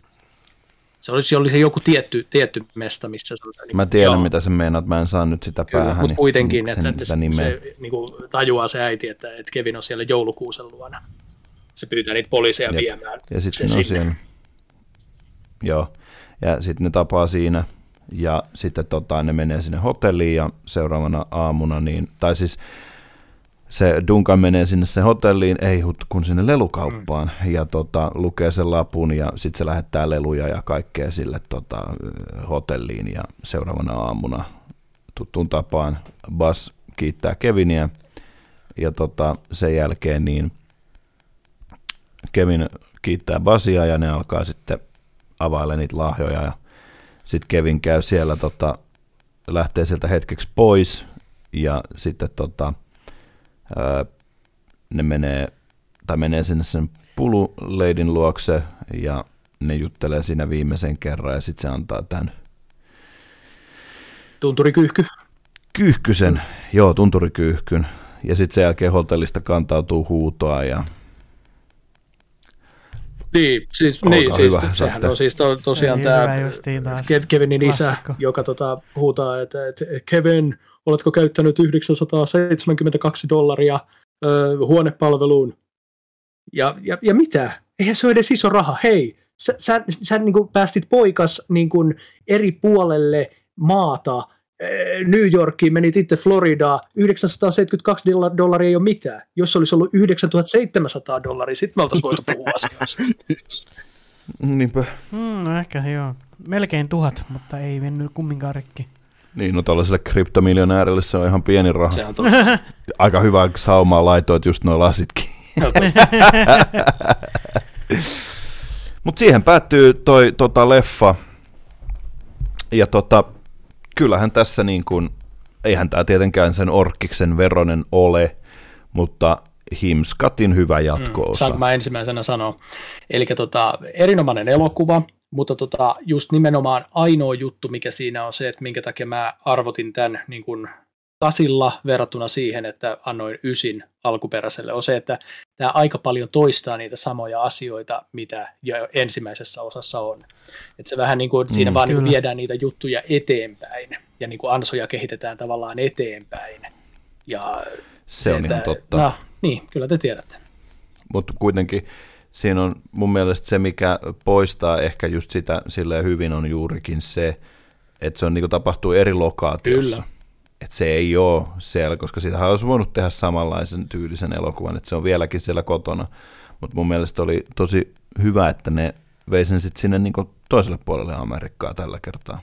Se olisi, olisi joku tietty, tietty mesta, missä on. Niin, mä tiedän, joo. mitä se meinaat, mä en saa nyt sitä Kyllä, päähän. Mutta kuitenkin, sen, että sen, se, se niin kuin, tajuaa se äiti, että, että Kevin on siellä joulukuusen luona. Se pyytää niitä poliiseja Jep. viemään Ja sitten on sinne. siellä. Joo, ja sitten ne tapaa siinä, ja sitten tota, ne menee sinne hotelliin, ja seuraavana aamuna, niin, tai siis se Duncan menee sinne se hotelliin, ei kun sinne lelukauppaan, mm. ja tota, lukee sen lapun, ja sitten se lähettää leluja ja kaikkea sille tota, hotelliin, ja seuraavana aamuna tuttuun tapaan Bas kiittää Kevinia, ja tota, sen jälkeen niin Kevin kiittää Basia, ja ne alkaa sitten availla niitä lahjoja, ja sitten Kevin käy siellä, tota, lähtee sieltä hetkeksi pois, ja sitten tota, ne menee, tai menee sinne sen pululeidin luokse ja ne juttelee siinä viimeisen kerran ja sitten se antaa tämän Tunturikyyhky. Kyyhkysen, joo, tunturikyyhkyn. Ja sitten sen jälkeen hotellista kantautuu huutoa ja niin, siis, niin, siis hyvä, sehän on siis to, tosiaan tämä Kevinin isä, joka tota, huutaa, että, että Kevin, oletko käyttänyt 972 dollaria ö, huonepalveluun? Ja, ja, ja mitä? Eihän se ole edes iso raha. Hei, sä, sä, sä niin kuin päästit poikas niin kuin eri puolelle maata – New Yorkiin, menit itse Floridaa, 972 dollaria ei ole mitään. Jos olisi ollut 9700 dollaria, sitten me oltaisiin voitu puhua asioista. Niinpä. Mm, no ehkä joo. Melkein tuhat, mutta ei mennyt kumminkaan rikki. Niin, no tällaiselle kryptomiljonäärille se on ihan pieni raha. Se on Aika hyvä saumaa laitoit just noin lasitkin. Mutta siihen päättyy toi tota, leffa. Ja tota, kyllähän tässä niin kuin, eihän tämä tietenkään sen orkkiksen veronen ole, mutta Himskatin hyvä jatko-osa. Mm, mä ensimmäisenä sanoa. Eli tota, erinomainen elokuva, mutta tota, just nimenomaan ainoa juttu, mikä siinä on se, että minkä takia mä arvotin tämän niin kuin kasilla verrattuna siihen, että annoin ysin alkuperäiselle, on se, että tämä aika paljon toistaa niitä samoja asioita, mitä jo ensimmäisessä osassa on. Että se vähän niin kuin, siinä mm, vaan niin viedään niitä juttuja eteenpäin ja niin kuin ansoja kehitetään tavallaan eteenpäin. Ja se, se on että, ihan totta. No, niin, kyllä te tiedätte. Mutta kuitenkin siinä on mun mielestä se, mikä poistaa ehkä just sitä silleen hyvin on juurikin se, että se on niin kuin tapahtuu eri lokaatiossa. Kyllä. Että se ei ole siellä, koska sitähän olisi voinut tehdä samanlaisen tyylisen elokuvan, että se on vieläkin siellä kotona. Mutta mun mielestä oli tosi hyvä, että ne vei sen sitten sinne niin toiselle puolelle Amerikkaa tällä kertaa.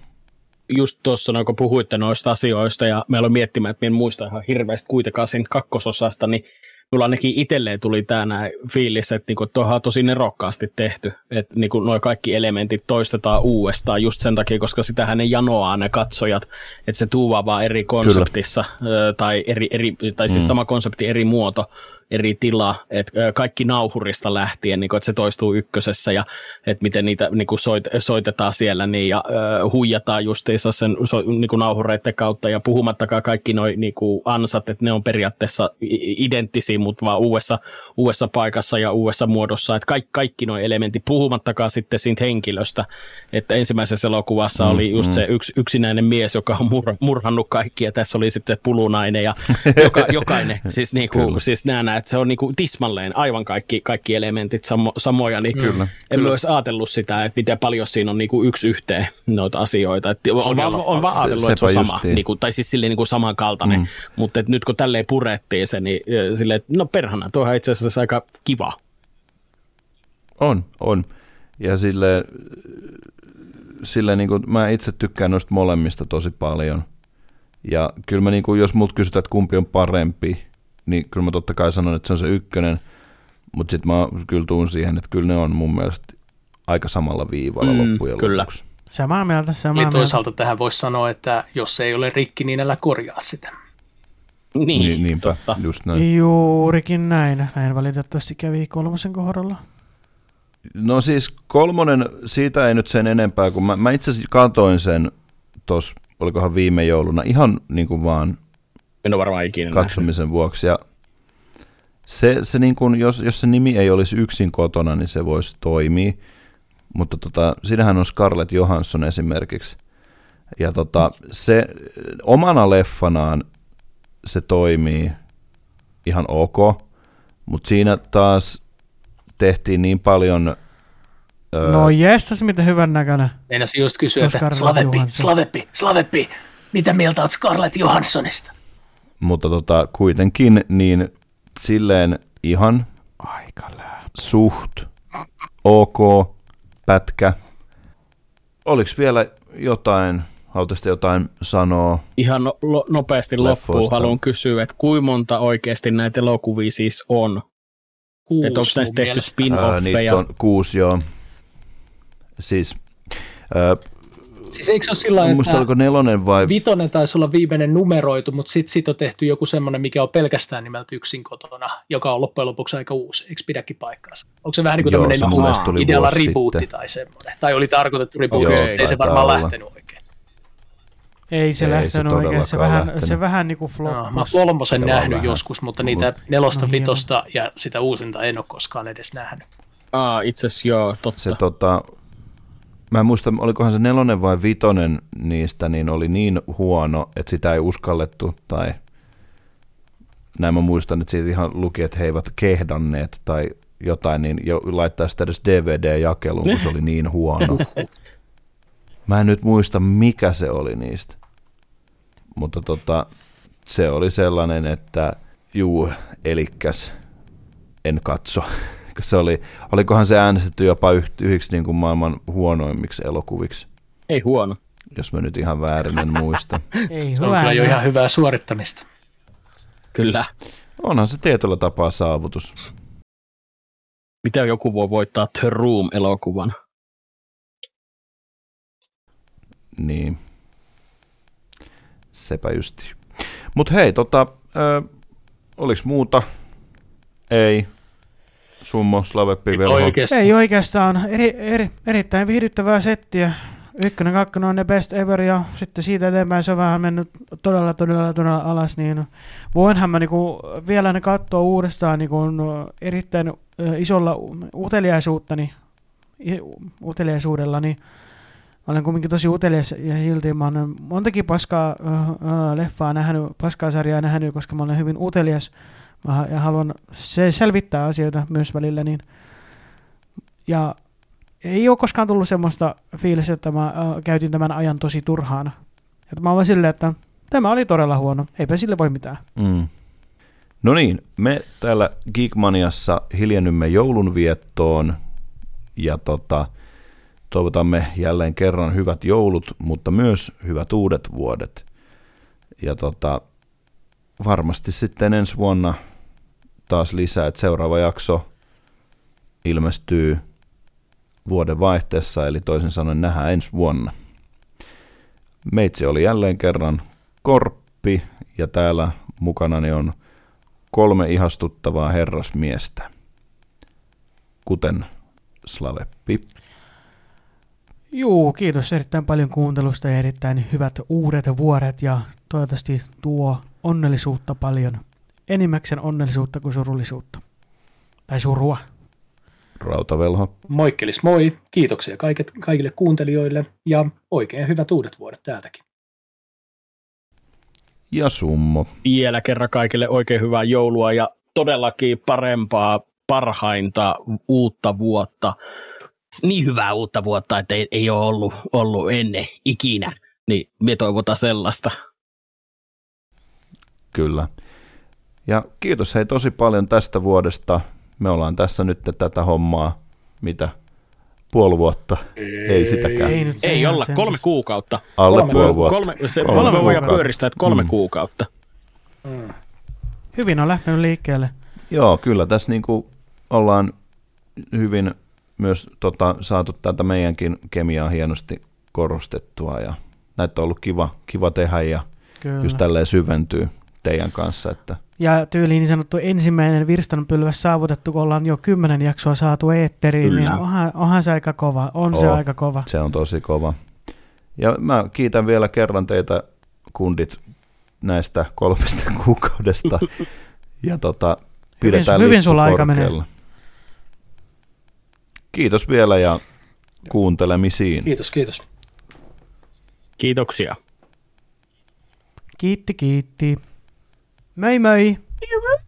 Just tuossa, no, kun puhuitte noista asioista, ja meillä on miettimään, että en muista ihan hirveästi kuitenkaan siinä kakkososasta, niin mulla ainakin itselleen tuli tämä fiilis, että niinku, tuohan on tosi nerokkaasti tehty, että niinku, nuo kaikki elementit toistetaan uudestaan just sen takia, koska sitähän ne janoaa ne katsojat, että se tuuvaa vaan eri konseptissa, Kyllä. tai, eri, eri, tai siis mm. sama konsepti eri muoto, eri tila, että kaikki nauhurista lähtien, niin kuin, että se toistuu ykkösessä ja että miten niitä niin kuin soit, soitetaan siellä niin, ja äh, huijataan justiinsa sen so, niin kuin nauhureiden kautta ja puhumattakaan kaikki nuo niin ansat, että ne on periaatteessa identtisiä, mutta vaan uudessa, uudessa paikassa ja uudessa muodossa, että kaikki, kaikki nuo elementit, puhumattakaan sitten siitä henkilöstä, että ensimmäisessä elokuvassa mm, oli just mm. se yks, yksinäinen mies, joka on mur, murhannut kaikki ja tässä oli sitten pulunainen ja joka, jokainen, siis, niin kuin, siis nämä että se on niinku tismalleen aivan kaikki, kaikki elementit samo, samoja, niin kyllä, en kyllä. myös ajatellut sitä, että miten paljon siinä on niinku yksi yhteen noita asioita. Et on, vaan, on vaan ajatellut, se, että se on sama, niinku, tai siis silleen niinku samankaltainen, mm. mutta nyt kun tälleen purettiin se, niin silleen, että no perhana, tuo on itse asiassa aika kiva. On, on. Ja sille, sille niin kuin, mä itse tykkään noista molemmista tosi paljon. Ja kyllä mä, niin kuin, jos mut kysytään, että kumpi on parempi, niin kyllä mä totta kai sanon, että se on se ykkönen, mutta sitten mä kyllä tuun siihen, että kyllä ne on mun mielestä aika samalla viivalla mm, loppujen kyllä. lopuksi. Samaa mieltä, samaa ja toisaalta mieltä. tähän voisi sanoa, että jos se ei ole rikki, niin älä korjaa sitä. Niin, niin niinpä, totta. just näin. Juurikin näin. Näin valitettavasti kävi kolmosen kohdalla. No siis kolmonen, siitä ei nyt sen enempää, kun mä, mä itse asiassa katoin sen tuossa, olikohan viime jouluna, ihan niin kuin vaan en ole varmaan ikinä katsomisen nähnyt. vuoksi. Ja se, se niin kuin, jos, jos se nimi ei olisi yksin kotona, niin se voisi toimia. Mutta tota, siinähän on Scarlett Johansson esimerkiksi. Ja tota, se omana leffanaan se toimii ihan ok, mutta siinä taas tehtiin niin paljon... No jessas, miten hyvän näköinen. Meinasin just kysyä, että Slaveppi, Slaveppi, Slaveppi, mitä mieltä olet Scarlett Johanssonista? mutta tota, kuitenkin niin silleen ihan Aika suht ok pätkä. Oliko vielä jotain, haluaisitte jotain sanoa? Ihan no, lo, nopeasti loppuun haluan kysyä, että kuinka monta oikeasti näitä elokuvia siis on? Kuusi että onko näistä tehty spin-offeja? niitä on kuusi, joo. Siis äh, Siis eikö se ole sillä että oliko nelonen vai? Vitonen taisi olla viimeinen numeroitu, mutta sitten sit on tehty joku semmoinen, mikä on pelkästään nimeltä yksin kotona, joka on loppujen lopuksi aika uusi. Eikö pidäkin paikkaansa? Onko se vähän niin kuin Joo, tämmöinen idealla rebootti tai semmoinen? Tai oli tarkoitettu rebootti, okay. ei se varmaan olla. lähtenyt. Ei se ei lähtenyt se oikein, se vähän, lähtenyt. se vähän niin kuin no, Mä kolmosen nähnyt vähän. joskus, mutta niitä nelosta, no, vitosta ja sitä uusinta en ole koskaan edes nähnyt. Aa, itse asiassa joo, totta. Se tota, mä en muista, olikohan se nelonen vai vitonen niistä, niin oli niin huono, että sitä ei uskallettu, tai näin mä muistan, että siitä ihan luki, että he eivät kehdanneet tai jotain, niin jo laittaa sitä edes DVD-jakeluun, kun se oli niin huono. Mä en nyt muista, mikä se oli niistä. Mutta tota, se oli sellainen, että juu, elikkäs en katso se oli, olikohan se äänestetty jopa yhdeksi niin kuin maailman huonoimmiksi elokuviksi? Ei huono. Jos mä nyt ihan väärin en muista. Ei se on kyllä jo ihan hyvää suorittamista. Kyllä. Onhan se tietyllä tapaa saavutus. Mitä joku voi voittaa The Room-elokuvan? Niin. Sepä justi. Mutta hei, tota, ö, oliks muuta? Ei. Summo, Slaveppi, Velho. Oikeastaan. Ei oikeastaan. Eri, eri, erittäin viihdyttävää settiä. Ykkönen, kakkonen on ne best ever ja sitten siitä eteenpäin se on vähän mennyt todella, todella, todella alas. Niin voinhan mä niinku vielä ne katsoa uudestaan niinku erittäin isolla uteliaisuuttani, uteliaisuudella, niin olen kuitenkin tosi utelias ja hilti. Mä olen montakin paskaa uh, leffaa nähnyt, paskaa sarjaa nähnyt, koska mä olen hyvin utelias Mä ja haluan se selvittää asioita myös välillä, niin ja ei ole koskaan tullut semmoista fiilistä, että mä äh, käytin tämän ajan tosi turhaan. Että mä olen silleen, että tämä oli todella huono, eipä sille voi mitään. Mm. No niin, me täällä Geekmaniassa hiljennymme joulunviettoon ja tota, toivotamme jälleen kerran hyvät joulut, mutta myös hyvät uudet vuodet. Ja tota, varmasti sitten ensi vuonna taas lisää, että seuraava jakso ilmestyy vuoden vaihteessa, eli toisin sanoen nähdään ensi vuonna. Meitsi oli jälleen kerran Korppi, ja täällä mukanani on kolme ihastuttavaa herrasmiestä, kuten Slaveppi. Juu, kiitos erittäin paljon kuuntelusta ja erittäin hyvät uudet vuodet ja toivottavasti tuo onnellisuutta paljon. Enimmäkseen onnellisuutta kuin surullisuutta. Tai surua. Rautavelho. Moikkelis moi, kiitoksia kaiket, kaikille kuuntelijoille ja oikein hyvät uudet vuodet täältäkin. Ja Summo. Vielä kerran kaikille oikein hyvää joulua ja todellakin parempaa, parhainta uutta vuotta. Niin hyvää uutta vuotta, että ei, ei ole ollut, ollut ennen ikinä. Niin me toivotaan sellaista. Kyllä. Ja kiitos hei tosi paljon tästä vuodesta. Me ollaan tässä nyt tätä hommaa, mitä puoli vuotta, ei, ei sitäkään. Ei, nyt Ei olla sen- kolme kuukautta. Alle kolme- puoli vuotta. Kolme, se Kolme kolme voidaan kuukautta. pyöristää, että kolme Mm. kuukautta. Mm. Hyvin on lähtenyt liikkeelle. Joo, kyllä tässä niinku ollaan hyvin myös tota, saatu tätä meidänkin kemiaa hienosti korostettua ja näitä on ollut kiva, kiva tehdä ja Kyllä. just tälleen syventyy teidän kanssa, että Ja tyyliin niin sanottu ensimmäinen virstanpylväs saavutettu, kun ollaan jo kymmenen jaksoa saatu eetteriin, Kyllä. niin onhan, onhan se aika kova. On se Oo. aika kova. se on tosi kova. Ja mä kiitän vielä kerran teitä kundit näistä kolmesta kuukaudesta ja tota, pidetään hyvin lippu sulla aika menee. Kiitos vielä ja kuuntelemisiin. Kiitos, kiitos. Kiitoksia. Kiitti, kiitti. Moi moi! Kiitos.